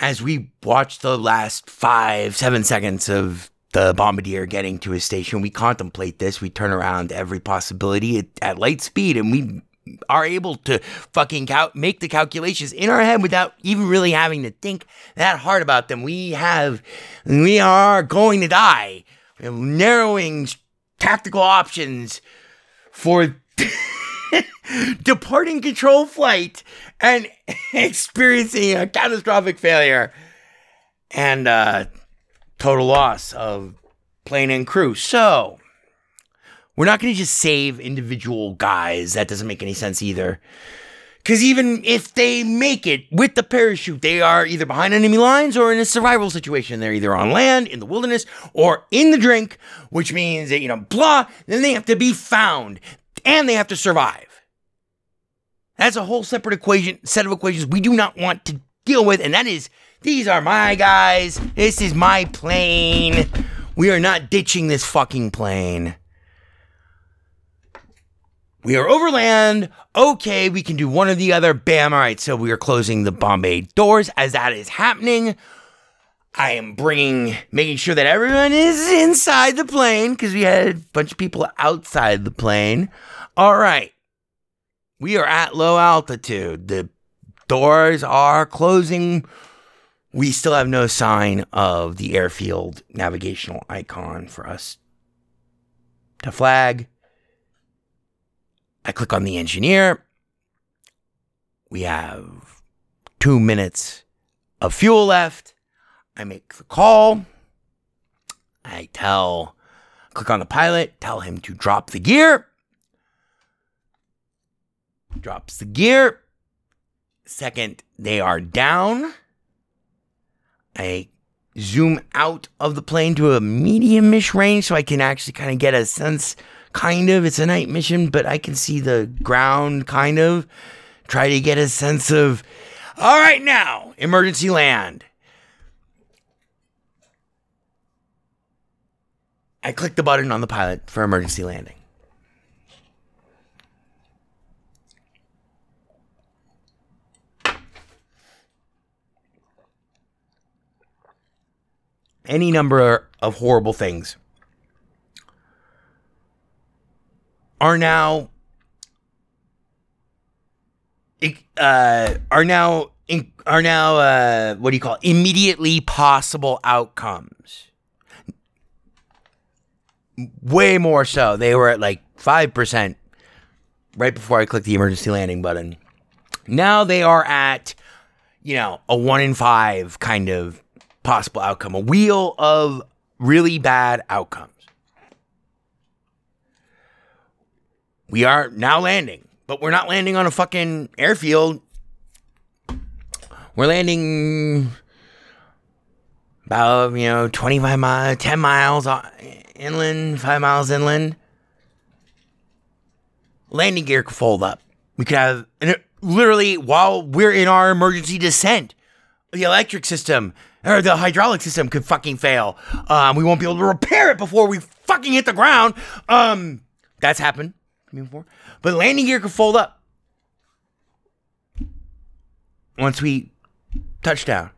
as we watch the last five, seven seconds of the bombardier getting to his station, we contemplate this. We turn around every possibility at, at light speed, and we are able to fucking cal- make the calculations in our head without even really having to think that hard about them. We have, we are going to die. Have narrowing tactical options for departing control flight and experiencing a catastrophic failure and uh, total loss of plane and crew. So, we're not going to just save individual guys. That doesn't make any sense either. Because even if they make it with the parachute, they are either behind enemy lines or in a survival situation. They're either on land, in the wilderness, or in the drink, which means that, you know, blah, then they have to be found and they have to survive. That's a whole separate equation, set of equations we do not want to deal with, and that is these are my guys. This is my plane. We are not ditching this fucking plane. We are overland. Okay, we can do one or the other. Bam. All right, so we are closing the bomb bay doors as that is happening. I am bringing, making sure that everyone is inside the plane because we had a bunch of people outside the plane. All right. We are at low altitude. The doors are closing. We still have no sign of the airfield navigational icon for us to flag. I click on the engineer. We have two minutes of fuel left. I make the call. I tell, click on the pilot, tell him to drop the gear. Drops the gear. Second, they are down. I zoom out of the plane to a medium-ish range so I can actually kind of get a sense. Kind of, it's a night mission, but I can see the ground. Kind of, try to get a sense of. All right, now emergency land. I click the button on the pilot for emergency landing. Any number of horrible things are now uh, are now are now uh, what do you call it? immediately possible outcomes way more so. They were at like 5% right before I clicked the emergency landing button. Now they are at, you know, a one in five kind of possible outcome, a wheel of really bad outcomes. We are now landing, but we're not landing on a fucking airfield. We're landing about, you know, 25 miles, 10 miles inland, five miles inland. Landing gear could fold up. We could have, literally, while we're in our emergency descent, the electric system or the hydraulic system could fucking fail. Um, we won't be able to repair it before we fucking hit the ground. Um, that's happened before. But landing gear could fold up once we touch down.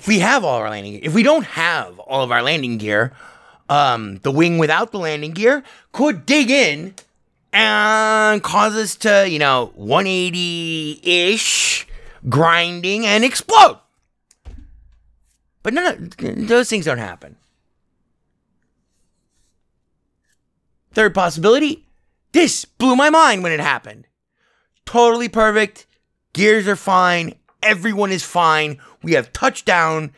if we have all our landing gear, if we don't have all of our landing gear, um, the wing without the landing gear could dig in and cause us to, you know, 180 ish grinding and explode. But none of those things don't happen. Third possibility, this blew my mind when it happened. Totally perfect. Gears are fine. Everyone is fine. We have touchdown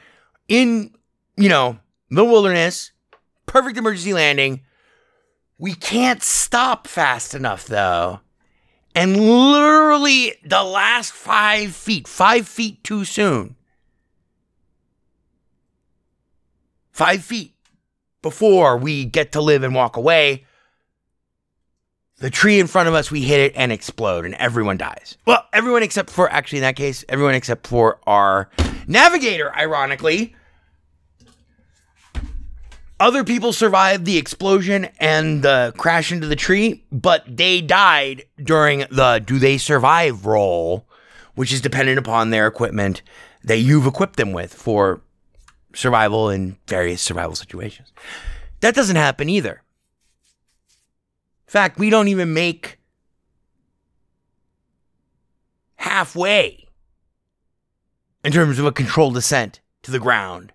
in, you know, the wilderness. Perfect emergency landing. We can't stop fast enough, though. And literally the last five feet, five feet too soon. Five feet before we get to live and walk away, the tree in front of us, we hit it and explode, and everyone dies. Well, everyone except for, actually, in that case, everyone except for our navigator, ironically. Other people survived the explosion and the crash into the tree, but they died during the do they survive roll, which is dependent upon their equipment that you've equipped them with for survival in various survival situations. That doesn't happen either. In fact, we don't even make halfway in terms of a controlled descent to the ground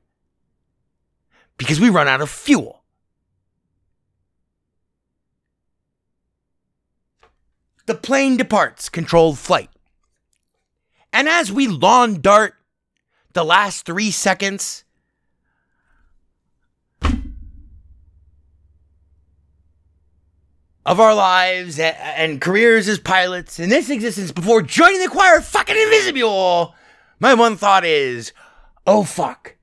because we run out of fuel. The plane departs controlled flight. And as we lawn dart the last three seconds of our lives a- and careers as pilots in this existence before joining the choir of fucking Invisible, my one thought is, oh fuck.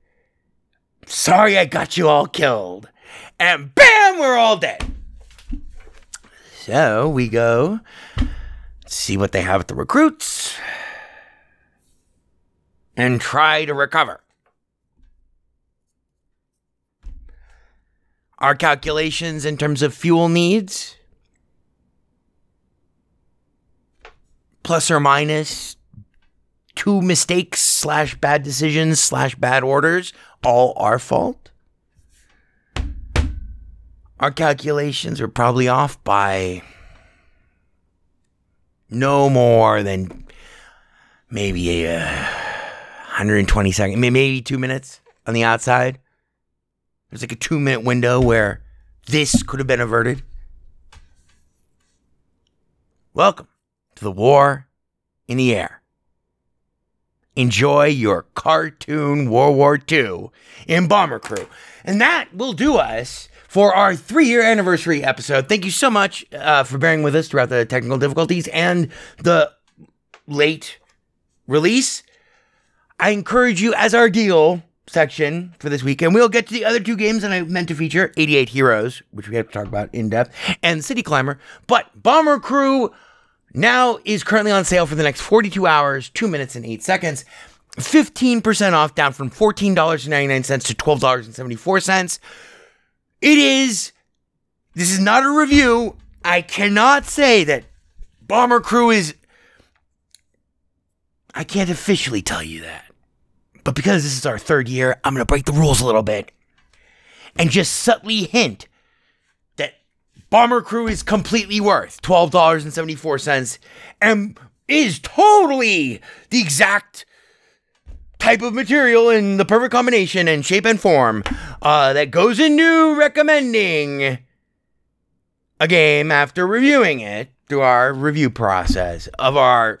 Sorry I got you all killed. And bam, we're all dead. So we go see what they have at the recruits and try to recover. Our calculations in terms of fuel needs plus or minus two mistakes slash bad decisions slash bad orders all our fault? Our calculations are probably off by no more than maybe uh, a 120 seconds maybe two minutes on the outside. There's like a two minute window where this could have been averted. Welcome to the war in the air. Enjoy your cartoon World War II in Bomber Crew. And that will do us for our three year anniversary episode. Thank you so much uh, for bearing with us throughout the technical difficulties and the late release. I encourage you, as our deal section for this week, and we'll get to the other two games that I meant to feature 88 Heroes, which we have to talk about in depth, and City Climber. But Bomber Crew now is currently on sale for the next 42 hours, 2 minutes and 8 seconds. 15% off, down from $14.99 to $12.74. It is, this is not a review. I cannot say that Bomber Crew is, I can't officially tell you that. But because this is our third year, I'm going to break the rules a little bit and just subtly hint Bomber Crew is completely worth $12.74 and is totally the exact type of material in the perfect combination and shape and form uh, that goes into recommending a game after reviewing it through our review process of our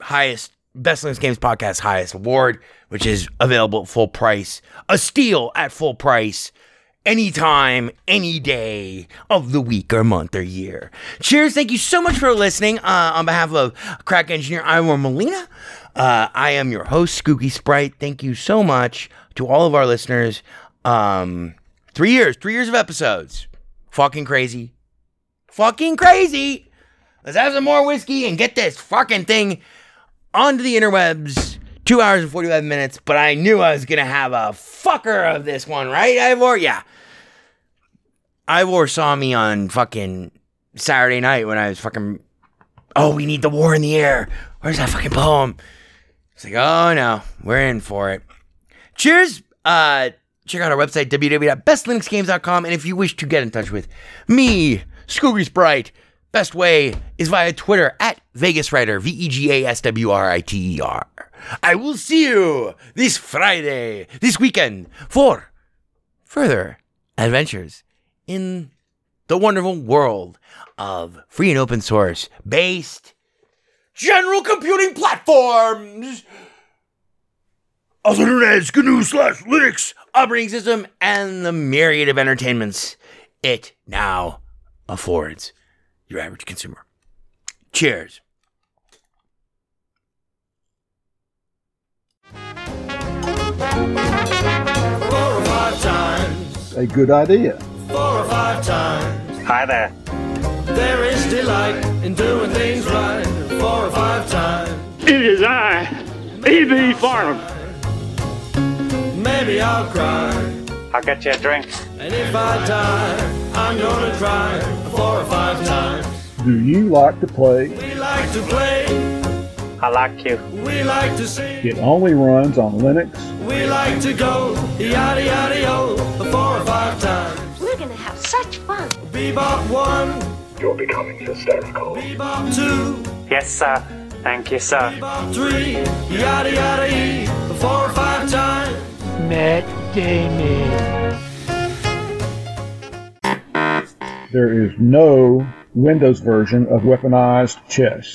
highest Best Linux Games podcast highest award, which is available at full price, a steal at full price anytime, any day of the week or month or year. Cheers. Thank you so much for listening. Uh, on behalf of Crack Engineer Ivor Molina, uh, I am your host, Skooky Sprite. Thank you so much to all of our listeners. Um, three years, three years of episodes. Fucking crazy. Fucking crazy. Let's have some more whiskey and get this fucking thing onto the interwebs. Two hours and 45 minutes, but I knew I was gonna have a fucker of this one, right, Ivor? Yeah. Ivor saw me on fucking Saturday night when I was fucking. Oh, we need the war in the air. Where's that fucking poem? It's like, oh no, we're in for it. Cheers. Uh, check out our website, www.bestlinuxgames.com. And if you wish to get in touch with me, Scooby Sprite, best way is via Twitter at Vegas Writer, V E G A S W R I T E R. I will see you this Friday, this weekend, for further adventures in the wonderful world of free and open source based general computing platforms, also known as GNU slash Linux operating system, and the myriad of entertainments it now affords your average consumer. Cheers. Four or five times, A good idea. four or five times. Hi there. There is delight in doing things right. Four or five times. It is I, E.B. Farnham. Maybe I'll cry. I'll get you a drink. And if I die, I'm gonna cry four or five times. Do you like to play? We like to play, I like you. we like to sing, It only runs on Linux. we like to go yada yada yo four or five times. We're gonna have such fun. Bebop one, You're becoming hysterical. bebop two, Yes, sir. Thank you, sir. bebop three, yada yada e four or five times. Matt Damon. There is no Windows version of weaponized chess.